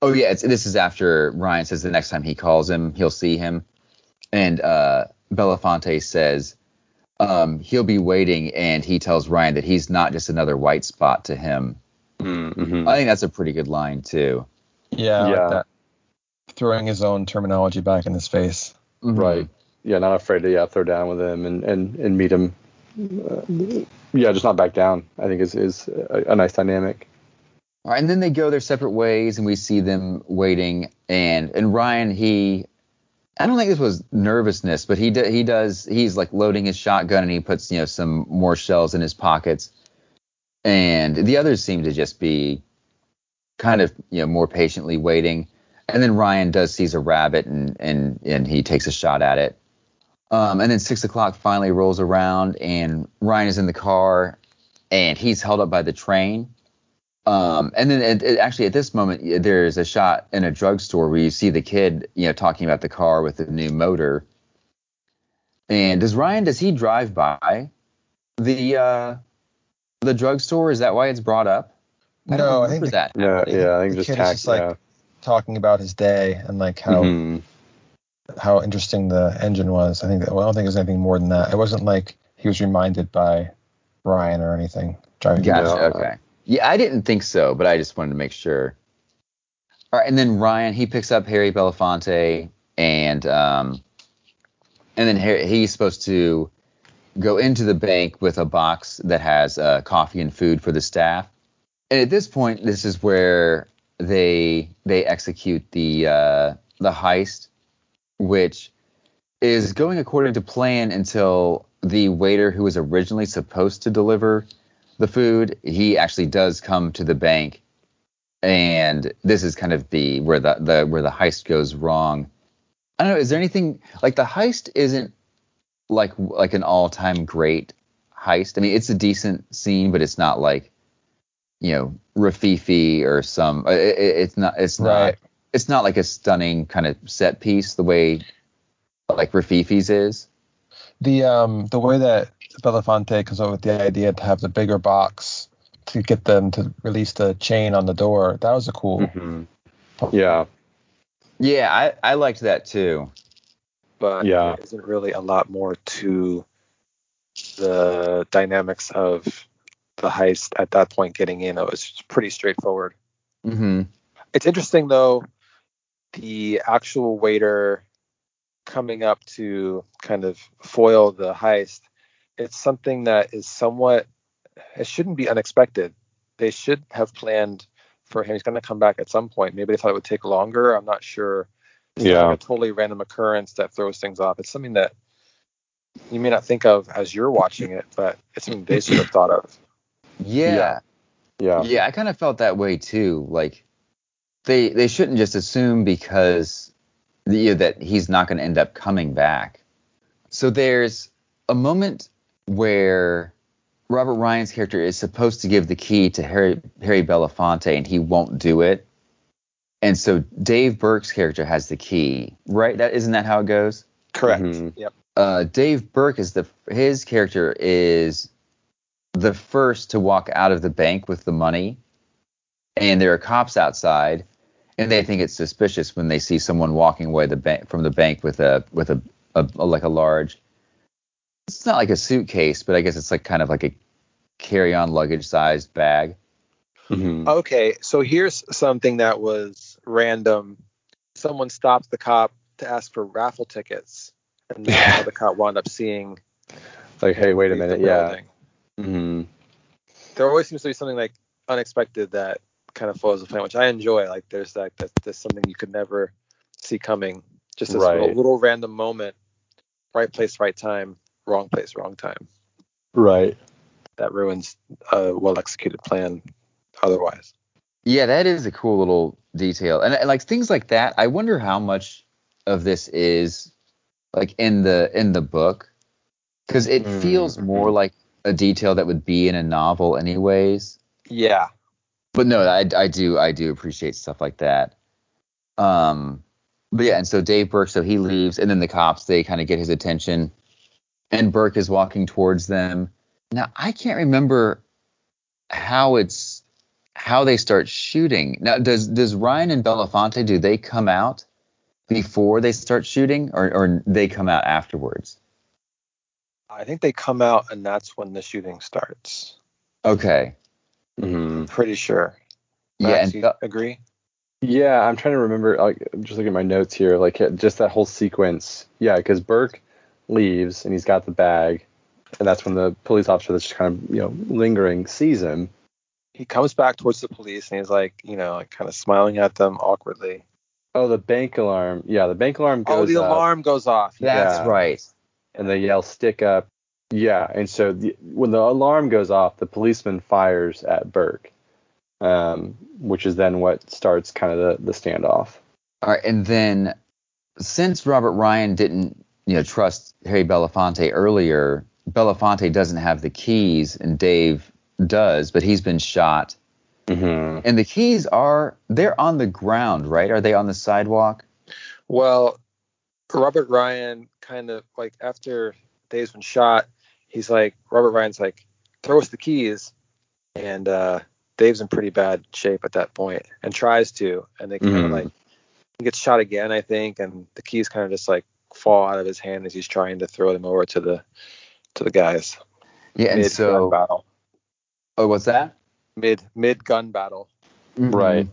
Oh yeah, it's, this is after Ryan says the next time he calls him, he'll see him, and uh, Belafonte says um, he'll be waiting, and he tells Ryan that he's not just another white spot to him. Mhm. I think that's a pretty good line too. Yeah, Yeah. like that. Throwing his own terminology back in his face. Right. Yeah, not afraid to yeah throw down with him and and and meet him. Uh, yeah, just not back down. I think is is a, a nice dynamic. All right, and then they go their separate ways, and we see them waiting. And and Ryan, he, I don't think this was nervousness, but he do, he does he's like loading his shotgun, and he puts you know some more shells in his pockets. And the others seem to just be kind of you know more patiently waiting. And then Ryan does sees a rabbit, and and and he takes a shot at it. Um, and then six o'clock finally rolls around, and Ryan is in the car, and he's held up by the train. Um, and then it, it- actually at this moment there's a shot in a drugstore where you see the kid, you know, talking about the car with the new motor. And does Ryan does he drive by the uh, the drugstore? Is that why it's brought up? I No, I think the- that. Yeah, yeah. I think the just kid is tack. just, like, yeah. Talking about his day and like how Mhm. how interesting the engine was. I think that, well, I don't think there's anything more than that. It wasn't like he was reminded by Ryan or anything. Driving Gotcha. Yeah. Okay. Yeah, I didn't think so, but I just wanted to make sure. All right, and then Ryan he picks up Harry Belafonte, and um, and then Harry, he's supposed to go into the bank with a box that has uh, coffee and food for the staff. And at this point, this is where they they execute the uh, the heist, which is going according to plan until the waiter who was originally supposed to deliver the food, he actually does come to the bank, and this is kind of the where the, the where the heist goes wrong. I don't know. Is there anything like the heist isn't like like an all time great heist? I mean, it's a decent scene, but it's not like you know Rififi or some. It, it- it's not. It's not. It's not like a stunning kind of set piece the way like Rififi's is. the um the way that Belafonte comes up with the idea to have the bigger box to get them to release the chain on the door. That was a cool. Mhm. Yeah. Yeah, I, I liked that too. but Yeah. there isn't really a lot more to the dynamics of the heist at that point getting in. It was pretty straightforward. Mm-hmm. It's interesting though, the actual waiter coming up to kind of foil the heist. It's something that is somewhat. It shouldn't be unexpected. They should have planned for him. He's going to come back at some point. Maybe they thought it would take longer. I'm not sure. It's Yeah. like a totally random occurrence that throws things off. It's something that you may not think of as you're watching it, but it's something they should have thought of. Yeah. Yeah. Yeah. Yeah, I kind of felt that way too. Like they they shouldn't just assume because the, you know, that he's not going to end up coming back. So there's a moment where Robert Ryan's character is supposed to give the key to Harry Harry Belafonte and he won't do it. And so Dave Burke's character has the key, right? That isn't that how it goes? Correct. Mhm. Yep. uh, Dave Burke is the his character is the first to walk out of the bank with the money, and there are cops outside, and they think it's suspicious when they see someone walking away the bank from the bank with a with a, a, a like a large. It's not like a suitcase, but I guess it's like kind of like a carry-on luggage sized bag. Mhm. Okay, so here's something that was random. Someone stopped the cop to ask for raffle tickets, and that's how the cop wound up seeing. Like, hey, wait a minute. real Yeah. thing. Mhm. There always seems to be something like unexpected that kind of follows the plan, which I enjoy. Like there's that, that there's something you could never see coming. Just this Right. little, little random moment, right place, right time, wrong place, wrong time. Right. That ruins a well executed plan. Otherwise, Yeah, that is a cool little detail, and, and like things like that. I wonder how much of this is like in the in the book, because it Mm, feels more like a detail that would be in a novel, anyways. yeah, But no, I, I do I do appreciate stuff like that. Um, but yeah, and so Dave Burke, so he leaves, and then the cops they kind of get his attention, and Burke is walking towards them. Now I can't remember how it's how they start shooting. Now does does Ryan and Belafonte do they come out before they start shooting, or or they come out afterwards? I think they come out and that's when the shooting starts. Okay, Mm-hmm. Pretty sure. yeah, Max, and you Be- agree? Yeah, I'm trying to remember. Like, I'm just looking at my notes here. Like, just that whole sequence. Yeah, because Burke leaves and he's got the bag, and that's when the police officer that's just kind of you know lingering sees him. He comes back towards the police and he's like, you know, like kind of smiling at them awkwardly. Oh, the bank alarm. Yeah, the bank alarm goes oh, the up, alarm goes off. that's Yeah. right. and they yell "stick up." Yeah, and so the, when the alarm goes off, the policeman fires at Burke, um, which is then what starts kind of the, the standoff. All right, and then since Robert Ryan didn't, you know, trust Harry Belafonte earlier, Belafonte doesn't have the keys, and Dave does, but he's been shot. Mm-hmm. And the keys are they're on the ground, right? Are they on the sidewalk? Well, Robert Ryan kind of like after Dave's been shot, he's like Robert Ryan's like, throw us the keys, and uh, Dave's in pretty bad shape at that point and tries to, and they kind of Mhm. like he gets shot again, I think, and the keys kind of just like fall out of his hand as he's trying to throw them over to the to the guys. Yeah, and mid gun so battle, oh, what's that? mid mid gun battle. Mm-hmm. Right.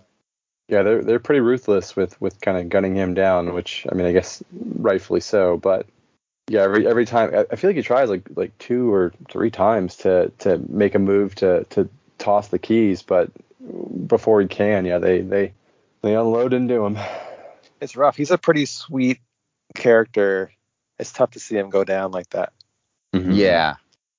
Yeah, they're they're pretty ruthless with with kind of gunning him down, which I mean, I guess rightfully so. But yeah, every every time I I feel like he tries like like two or three times to to make a move to to toss the keys, but before he can, yeah, they they they unload into him. It's rough. He's a pretty sweet character. It's tough to see him go down like that. Yeah,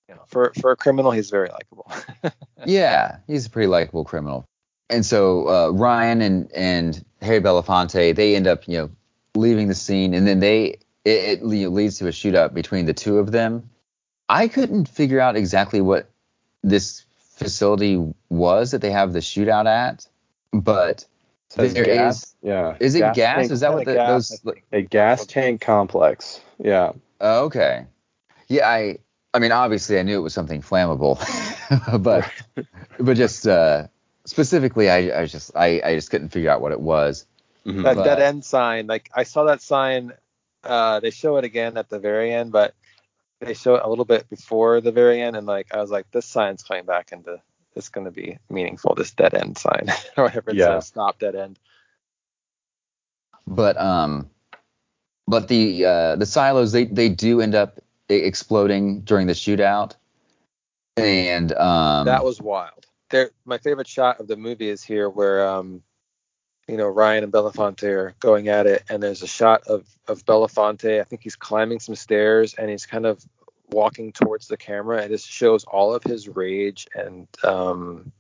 You know, for for a criminal, he's very likable. *laughs* yeah, he's a pretty likable criminal. And so uh, Ryan and and Harry Belafonte they end up you know leaving the scene, and then they it, it leads to a shootout between the two of them. I couldn't figure out exactly what this facility was that they have the shootout at, but Says there gas. is- yeah. is it gas? tank- Is that what the, gas, those? I a gas tank complex? Yeah. Oh, okay. Yeah, I I mean obviously I knew it was something flammable, *laughs* but *laughs* but just uh, specifically I, I just I, I just couldn't figure out what it was. Mhm. that But- dead end sign, like I saw that sign. Uh, they show it again at the very end, but they show it a little bit before the very end, and like I was like, this sign's coming back into. It's going to be meaningful. This dead end sign, *laughs* or whatever it Yeah. says, stop dead end. But um, but the uh, the silos they they do end up exploding during the shootout, and um that was wild. There, my favorite shot of the movie is here where um, you know, Ryan and Belafonte are going at it, and there's a shot of of Belafonte. I think he's climbing some stairs, and he's kind of walking towards the camera. and It just shows all of his rage and um,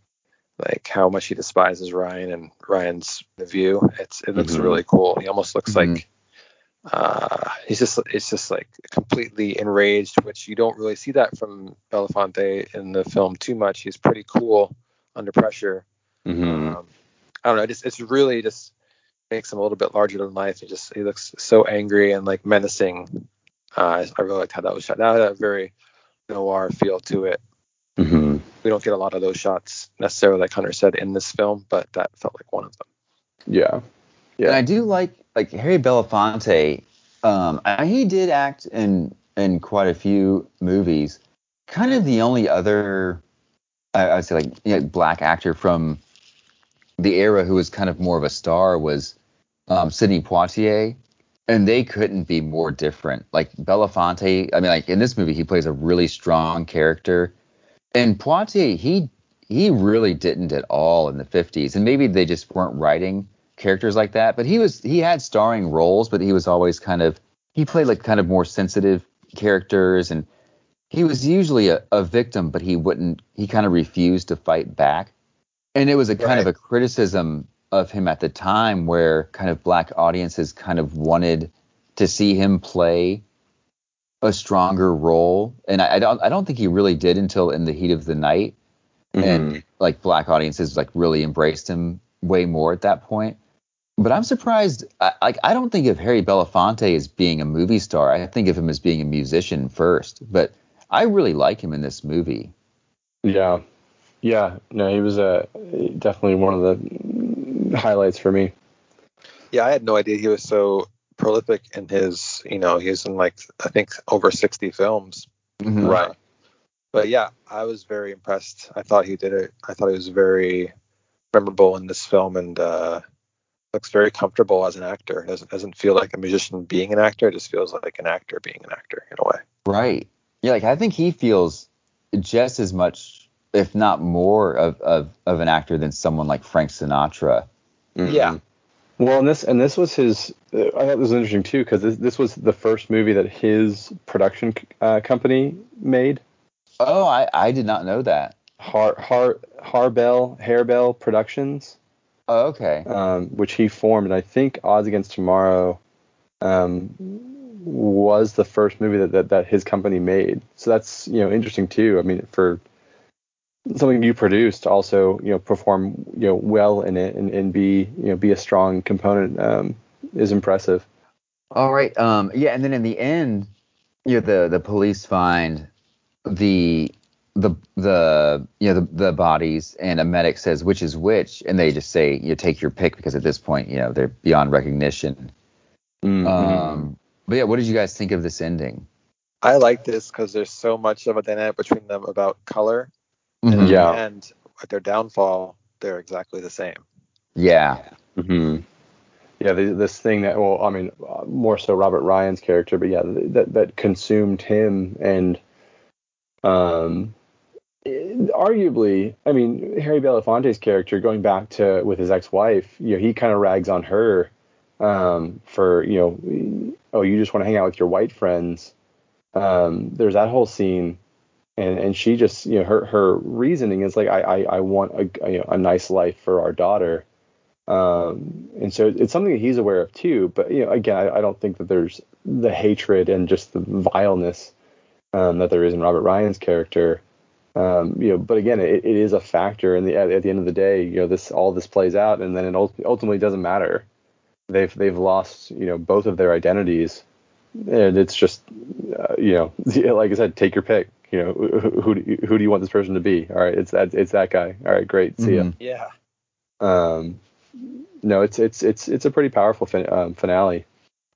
like how much he despises Ryan and Ryan's view. It's it looks Mhm. really cool. He almost looks Mhm. like uh he's just it's just like completely enraged, which you don't really see that from Belafonte in the film too much. He's pretty cool under pressure. Mhm. Um, I don't know. Just it's really just makes him a little bit larger than life. He just he looks so angry and like menacing. Uh, I really liked how that was shot. That had a very noir feel to it. Mhm. We don't get a lot of those shots necessarily, like Hunter said in this film, but that felt like one of them. Yeah. Yeah. And I do like like Harry Belafonte. Um, I, he did act in in quite a few movies. Kind of the only other, I, I would say like you know, black actor from the era who was kind of more of a star was um, Sidney Poitier, and they couldn't be more different. Like Belafonte, I mean, like in this movie, he plays a really strong character, and Poitier, he he really didn't at all in the 50s, and maybe they just weren't writing characters like that. But he was he had starring roles, but he was always kind of he played like kind of more sensitive characters, and he was usually a, a victim, but he wouldn't he kind of refused to fight back. And it was a kind of a criticism of him at the time where kind of black audiences kind of wanted to see him play a stronger role. And I, I don't I don't think he really did until in the heat of the night. And like black audiences like really embraced him way more at that point. But I'm surprised. I, like I don't think of Harry Belafonte as being a movie star. I think of him as being a musician first. But I really like him in this movie. Yeah, yeah. No, he was uh, definitely one of the highlights for me. Yeah, I had no idea he was so prolific in his, you know, he's in like I think over 60 films. Mhm. Right. But yeah, I was very impressed. I thought he did it. I thought he was very memorable in this film and uh looks very comfortable as an actor. Doesn't doesn't feel like a musician being an actor. It just feels like an actor being an actor in a way. Right. Yeah, like I think he feels just as much, if not more, of of, of an actor than someone like Frank Sinatra. Yeah. Well, and this and this was his. I thought this was interesting too because this, this was the first movie that his production uh, company made. Oh, I, I did not know that. Har Har Harbell Hairbell Productions, Oh, okay. um, which he formed, and I think Odds Against Tomorrow um, was the first movie that, that that his company made. So that's you know interesting too. I mean, for something you produced to also you know perform you know well in it and, and be you know be a strong component um, is impressive. All right. Um. Yeah. And then in the end, you know, the the police find the the the you know the, the bodies and a medic says which is which and they just say you take your pick because at this point you know they're beyond recognition Mm-hmm. um but yeah what did you guys think of this ending I like this because there's so much of a dynamic between them about color. Mhm. Yeah. And at their downfall, they're exactly the same. yeah hmm Yeah, the, this thing that, well, I mean, uh, more so Robert Ryan's character, but yeah, that that consumed him and, um, arguably, I mean, Harry Belafonte's character going back to with his ex-wife, you know, he kind of rags on her, um, for you know, oh, you just want to hang out with your white friends. Um, there's that whole scene. And, and she just you know her her reasoning is like I I, I want a you know, a nice life for our daughter, um, and so it's something that he's aware of too. But you know, again, I, I don't think that there's the hatred and just the vileness um, that there is in Robert Ryan's character. Um, you know, but again, it, it is a factor. And at, at the end of the day, you know, this all this plays out, and then it ultimately doesn't matter. They've they've lost you know both of their identities, and it's just uh, you know, *laughs* like I said, take your pick. You know, who, who do you, who do you want this person to be? All right, it's that it's that guy. All right, great, see ya. Mhm. Yeah. Um, no, it's it's it's it's a pretty powerful fin- um, finale.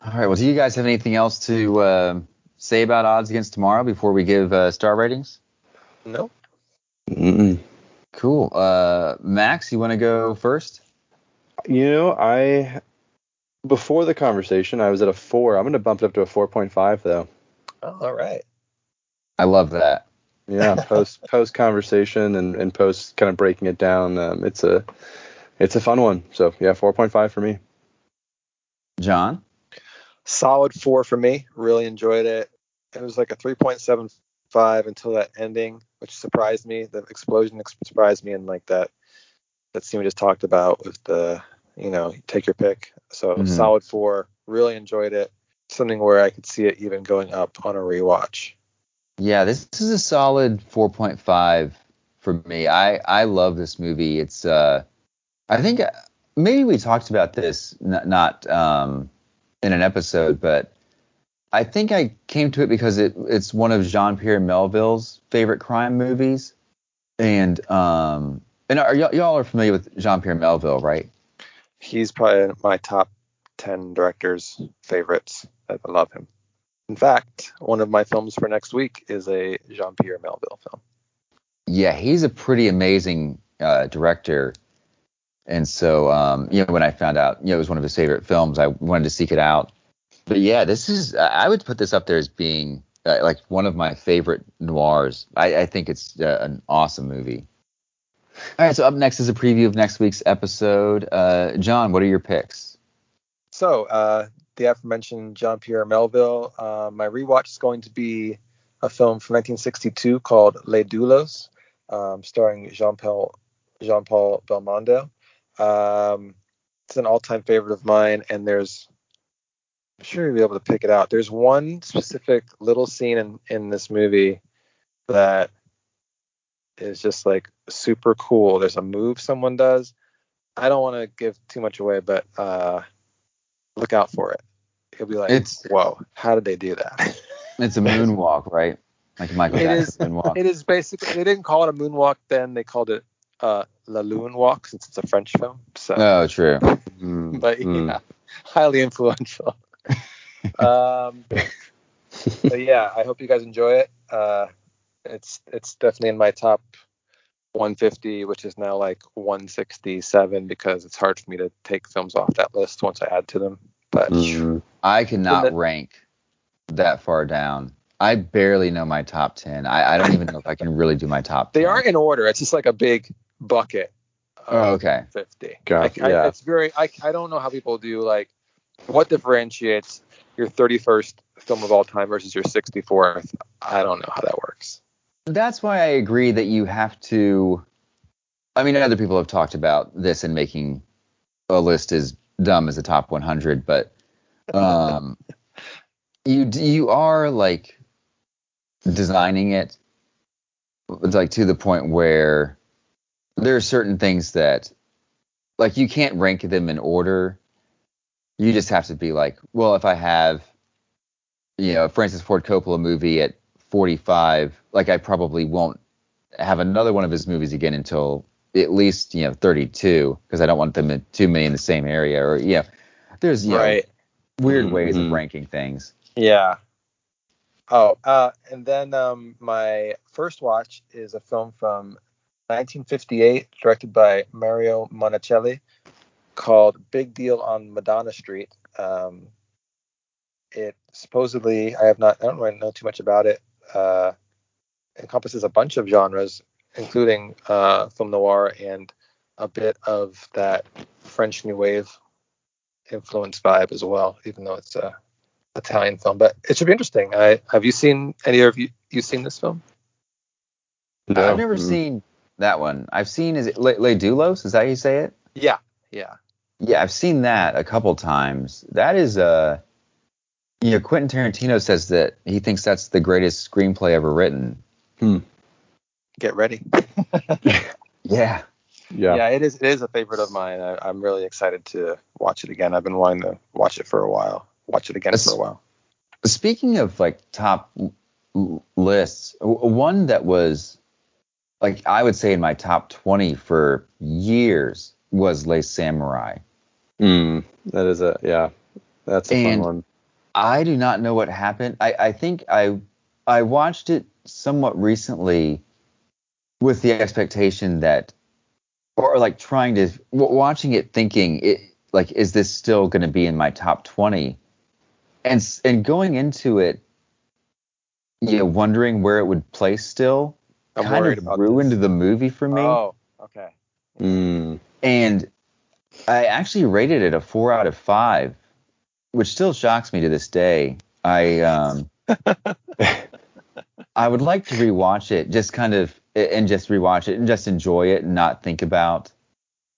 all right well do you guys have anything else to uh, say about odds against tomorrow before we give uh, star ratings No. Mm-mm. cool uh max you want to go first You know, I before the conversation, I was at a four. I'm gonna bump it up to a four point five though. Oh, all right. I love that Yeah, *laughs* post post conversation and, and post kind of breaking it down. Um, it's a it's a fun one. So yeah, four point five for me. john Solid four for me. Really enjoyed it. It was like a 3.75 until that ending, which surprised me. The explosion ex- surprised me, and like that that scene we just talked about with the, you know, take your pick. So Mhm. solid four. Really enjoyed it. Something where I could see it even going up on a rewatch. Yeah, this, is a solid 4.5 for me. I I love this movie. It's uh I think uh, maybe we talked about this n- not um in an episode, but I think I came to it because it it's one of Jean-Pierre Melville's favorite crime movies. And um and are y'all, y'all are familiar with Jean-Pierre Melville, right? He's probably my top 10 directors' favorites. I love him. In fact, one of my films for next week is a Jean Pierre Melville film. Yeah, he's a pretty amazing uh, director. And so, um, you know, when I found out, you know, it was one of his favorite films, I wanted to seek it out. But yeah, this is, I would put this up there as being uh, like one of my favorite noirs. I, I think it's uh, an awesome movie. All right, so up next is a preview of next week's episode. Uh, John, what are your picks? So, uh, the aforementioned Jean Pierre Melville. Uh, my rewatch is going to be a film from 1962 called Les Doulos, um, starring Jean Paul Jean Paul Belmondo. Um, it's an all-time favorite of mine, and there's I'm sure you'll be able to pick it out. There's one specific little scene in in this movie that is just like super cool. There's a move someone does. I don't want to give too much away, but uh, look out for it. He'll be like, It's- whoa, how did they do that? *laughs* It's a moonwalk, right? Like Michael It Jackson moonwalk. it is basically they didn't call it a moonwalk then. They called it uh, La Lune Walk since it's a French film. So, Oh, true. Mm, *laughs* but mm. yeah, highly influential. *laughs* um, but yeah, I hope you guys enjoy it. Uh, it's it's definitely in my top 150, which is now like 167 because it's hard for me to take films off that list once I add to them. But Mm. I cannot that- rank that far down. I barely know my top 10. I, I don't even know if I can really do my top 10. they are in order. It's just like a big bucket. of Oh, okay. 50. Got- I, I, yeah. it's very. I, I don't know how people do like what differentiates your 31st film of all time versus your 64th. I don't know how that works. That's why I agree that you have to. I mean, other people have talked about this and making a list as dumb as the top 100, but um, *laughs* you you are like designing it like to the point where there are certain things that like you can't rank them in order. You just have to be like, well, if I have you know, a Francis Ford Coppola movie at 45, like I probably won't have another one of his movies again until at least, you know, 32 because I don't want them in too many in the same area or yeah. There's you know, weird ways of ranking things. Yeah. Oh, uh, and then um, my first watch is a film from 1958, directed by Mario Monicelli, called Big Deal on Madonna Street. Um, it supposedly, I have not, I don't really know too much about it. Uh, encompasses a bunch of genres, including uh, film noir and a bit of that French New Wave influence vibe as well, even though it's a Italian film. But it should be interesting. I have you seen any of you you seen this film? No. I've never Mm. seen that one. I've seen is it Le, Le Doulos? Is that how you say it? Yeah, yeah. Yeah, I've seen that a couple times. That is uh you know, Quentin Tarantino says that he thinks that's the greatest screenplay ever written. Get ready. *laughs* Yeah. Yeah. Yeah, it is. It is a favorite of mine. I, I'm really excited to watch it again. I've been wanting to watch it for a while. Watch it again That's- for a while. Speaking of like top l- l- lists, one that was like I would say in my top 20 for years was Les Samurai. Mm, that is a yeah. That's a And- fun one. I do not know what happened. I, I think I I watched it somewhat recently with the expectation that or like trying to watching it thinking it like is this still going to be in my top 20 and and going into it you know wondering where it would place still I'm kind worried of ruined this. the movie for me Oh, okay. Mm, and I actually rated it a four out of five, which still shocks me to this day. I um, *laughs* I would like to rewatch it, just kind of and just rewatch it and just enjoy it and not think about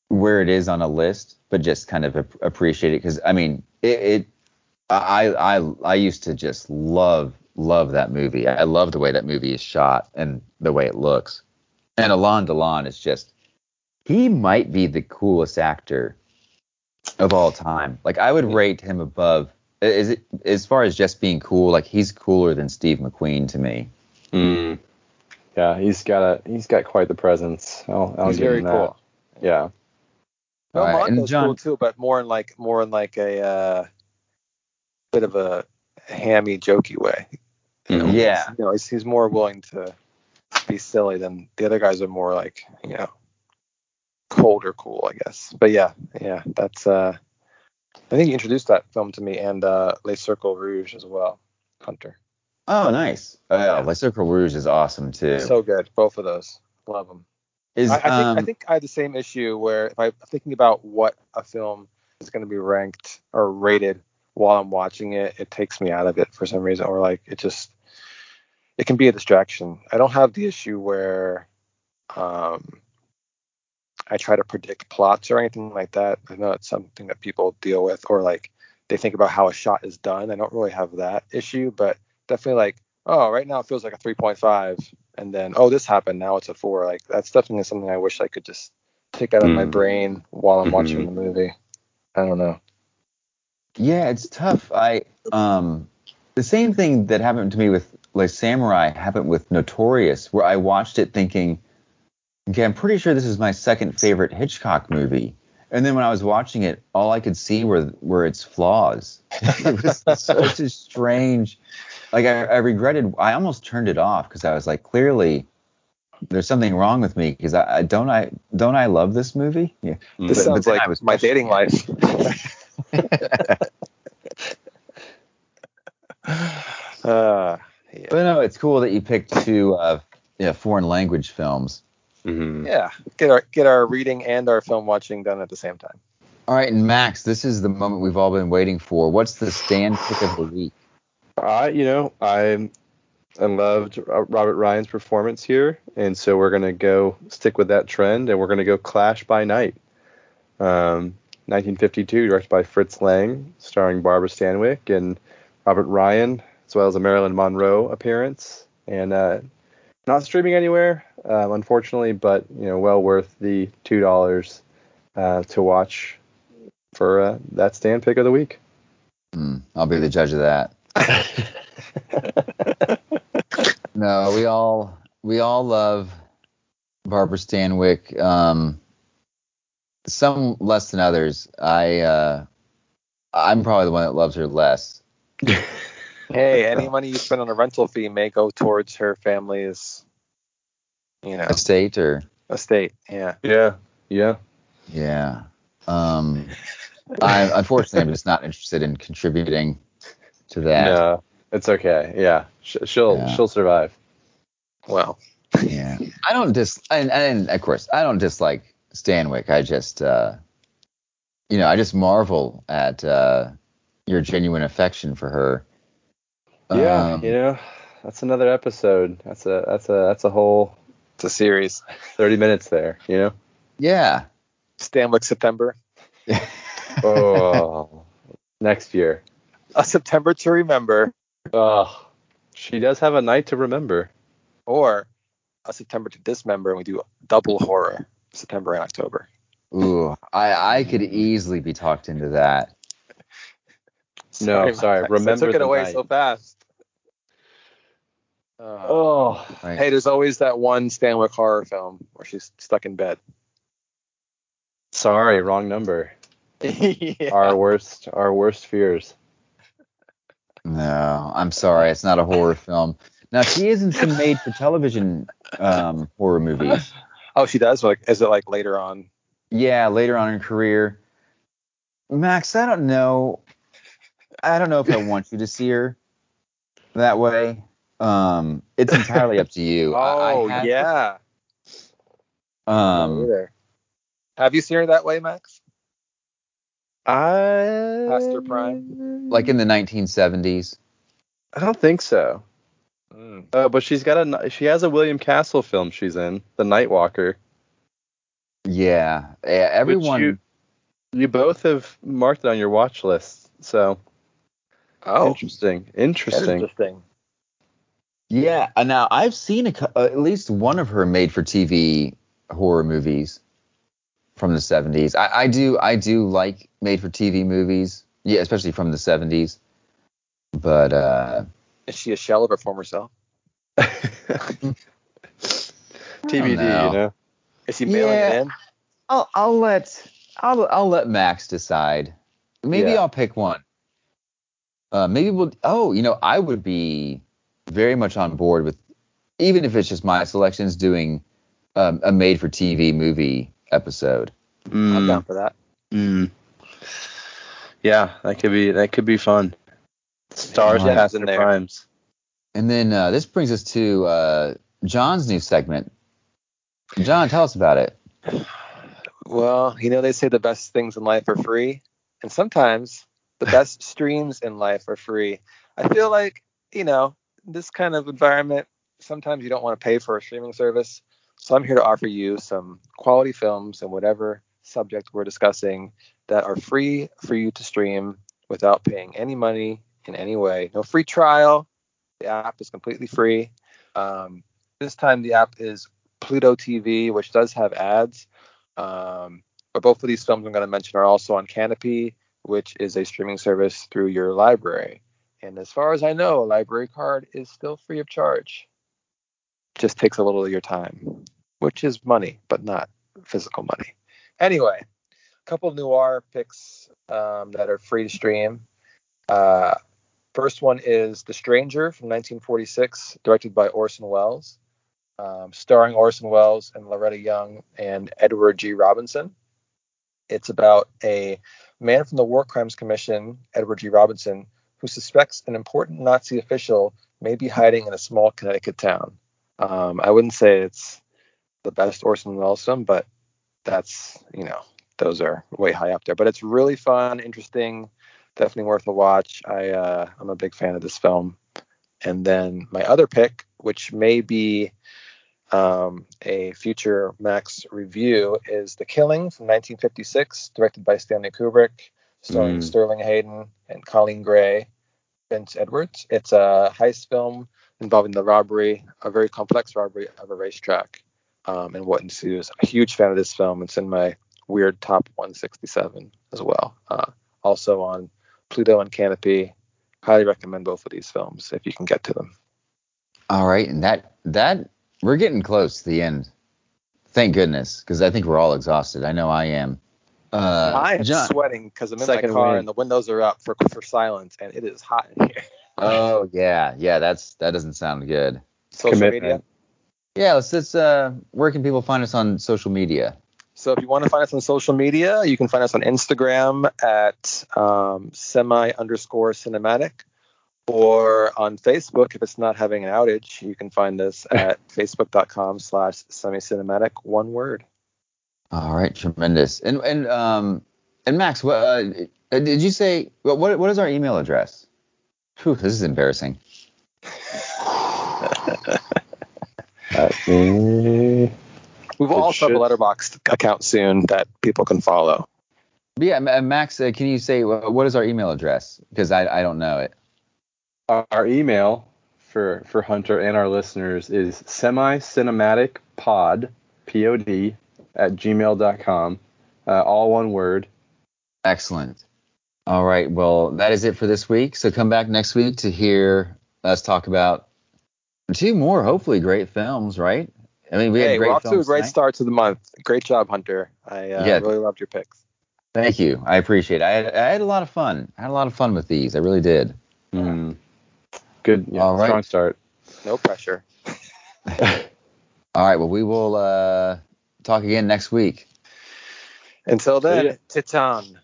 where it is on a list, but just kind of ap- appreciate it because I mean, it, it I I I used to just love love that movie. I love the way that movie is shot and the way it looks. And Alain Delon is just he might be the coolest actor of all time. Like I would rate him above is it as far as just being cool, like he's cooler than Steve McQueen to me. Mm. Yeah, he's got a he's got quite the presence. I'll, I'll He's give very him that. cool. Yeah. No, All right, and Mondo's John- cool too, but more in like more in like a uh, bit of a hammy, jokey way. You know, Yeah. you know, he's, he's more willing to be silly than the other guys are more like you know cold or cool, I guess. But yeah, yeah, that's uh, I think you introduced that film to me and uh, Les Cercle Rouge as well, Hunter. Oh, nice. Oh, yeah, Yeah. Le Cercle Rouge is awesome too. So good, both of those, love them. is I, I think um, I think I had the same issue where if I'm thinking about what a film is going to be ranked or rated while I'm watching it, it takes me out of it for some reason, or like it just it can be a distraction. I don't have the issue where um, I try to predict plots or anything like that. I know it's something that people deal with, or like they think about how a shot is done. I don't really have that issue, but definitely like, oh, right now it feels like a 3.5, and then oh, this happened, now it's a four. Like that's definitely something I wish I could just take out of my Mm. brain while I'm watching Mhm. the movie. I don't know. Yeah, it's tough. I um the same thing that happened to me with like Samurai happened with Notorious, where I watched it thinking, okay, I'm pretty sure this is my second favorite Hitchcock movie. And then when I was watching it, all I could see were were its flaws. *laughs* it was such a strange like I, I regretted I almost turned it off because I was like, clearly there's something wrong with me because I, I don't I don't I love this movie? Yeah. This But- sounds but like my dating life. *laughs* *laughs* uh, yeah. But no, it's cool that you picked two uh, yeah, foreign language films. Hmm yeah, get our get our reading and our film watching done at the same time. All right, and Max, this is the moment we've all been waiting for. What's the stand pick of the week? I, you know, I I loved Robert Ryan's performance here, and so we're gonna go stick with that trend, and we're gonna go Clash by Night, um, 1952, directed by Fritz Lang, starring Barbara Stanwyck and Robert Ryan, as well as a Marilyn Monroe appearance, and uh, not streaming anywhere, um, unfortunately, but you know, well worth the two dollars uh, to watch for uh, that stand pick of the week. Hmm, I'll be the judge of that. *laughs* No, we all we all love Barbara Stanwyck. Um, some less than others. I uh, I'm probably the one that loves her less. *laughs* Hey, any money you spend on a rental fee may go towards her family's, you know, Estate or estate. Yeah. Yeah, yeah. yeah. Um, I unfortunately I'm just not interested in contributing to that. No, it's okay. Yeah, Sh- she'll Yeah. she'll survive. Well, Yeah. I don't dis and, and of course I don't dislike Stanwyck. I just uh you know, I just marvel at uh your genuine affection for her. Yeah, Um, you know, that's another episode. That's a that's a that's a whole it's a series. thirty minutes there. You know. Yeah. Stanwyck September. *laughs* Oh, *laughs* next year. A September to remember, Oh, she does have a night to remember. or a September to dismember, and we do double horror, September and October. Ooh, I I could easily be talked into that. No, sorry, Max, remember I took it the away night. so fast. Uh, Oh, Right. Hey, there's always that one Stanwyck horror film where she's stuck in bed. sorry, wrong number. *laughs* yeah. Our worst, our worst fears. No, I'm sorry, it's not a horror film. Now she is in some made for television um horror movies. Oh, she does. Like, is it like later on? Yeah, later on in her career. Max, I don't know. I don't know if I want you to see her that way. Um, it's entirely up to you. *laughs* I- I Oh, had- yeah. Um, Have you seen her that way, Max? I Pastor Prime? like in the 1970s. I don't think so. Mm. Uh, but she's got a she has a William Castle film she's in, The Night Walker. Yeah, yeah everyone. You, you both have marked it on your watch list, so Oh, interesting. Interesting. interesting. Yeah, uh, now I've seen a, uh, at least one of her made-for-TV horror movies from the 70s. I, I do I do like made-for-TV movies, yeah, especially from the 70s. But uh, Is she a shell of her former self? *laughs* TBD, know. you know. Is she mailing Yeah. it in? I'll I'll let I'll I'll let Max decide. Maybe Yeah. I'll pick one. Uh, maybe we'll. Oh, you know, I would be very much on board with, even if it's just my selections, doing um, a made-for-TV movie episode. I'm Mm, down for that. mm. Yeah, that could be that could be fun. Stars Yeah, past in their primes. And then uh, this brings us to uh, John's new segment. John, tell us about it. Well, you know, they say the best things in life are free, and sometimes the best *laughs* streams in life are free. I feel like, you know, this kind of environment, sometimes you don't want to pay for a streaming service. So I'm here to offer you some quality films and whatever subject we're discussing that are free for you to stream without paying any money in any way. No free trial. The app is completely free. Um, this time the app is Pluto TV, which does have ads. Um, but both of these films I'm going to mention are also on Kanopy, which is a streaming service through your library. And as far as I know, a library card is still free of charge. Just takes a little of your time, which is money, but not physical money. Anyway, a couple noir picks um, that are free to stream. Uh, first one is The Stranger from 1946, directed by Orson Welles um, starring Orson Welles and Loretta Young and Edward G. Robinson. It's about a man from the War Crimes Commission, Edward G. Robinson, who suspects an important Nazi official may be hiding in a small Connecticut town. Um, I wouldn't say it's the best Orson Welles film, but that's, you know, those are way high up there. But it's really fun, interesting, definitely worth a watch. I, uh, I'm a big fan of this film. And then my other pick, which may be um, a future Max review is The Killing from 1956, directed by Stanley Kubrick, starring Mm. Sterling Hayden and Coleen Gray, Vince Edwards. It's a heist film involving the robbery, a very complex robbery of a racetrack, um, and what ensues. A huge fan of this film. It's in my weird top 167 as well. Uh, also on Pluto and Kanopy. Highly recommend both of these films if you can get to them. All right, and that that we're getting close to the end. Thank goodness, because I think we're all exhausted. I know I am. Uh, I am John- sweating because I'm in my car win. and the windows are up for for silence and it is hot in here. Oh yeah, yeah. That's that doesn't sound good. Social Commitment. media. Yeah, let's just. Uh, where can people find us on social media? So if you want to find us on social media, you can find us on Instagram at um, semi underscore cinematic, or on Facebook if it's not having an outage, you can find us at *laughs* facebook.com slash semi cinematic. One word. All right, tremendous. And and um and Max, what uh, did you say? What what what is our email address? Whew, this is embarrassing. Let me- We will It also have a Letterboxd account soon that people can follow. But yeah, Max, uh, can you say uh, what is our email address? Because I I don't know it. Our email for for Hunter and our listeners is semi cinematic pod pod at gmail.com. Uh, all one word. Excellent. All right. Well, that is it for this week. So come back next week to hear us talk about two more, hopefully, great films. Right? I mean, we hey, had great we're off to a great tonight. start to the month. Great job, Hunter. I uh, Yeah. really loved your picks. Thank you. I appreciate it. I had, I had a lot of fun. I had a lot of fun with these. I really did. Mm. Good. Yeah, All right. Strong start. No pressure. *laughs* All right. Well, we will uh, talk again next week. Until then, ya. Titan.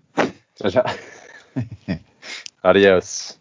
*laughs* Adios.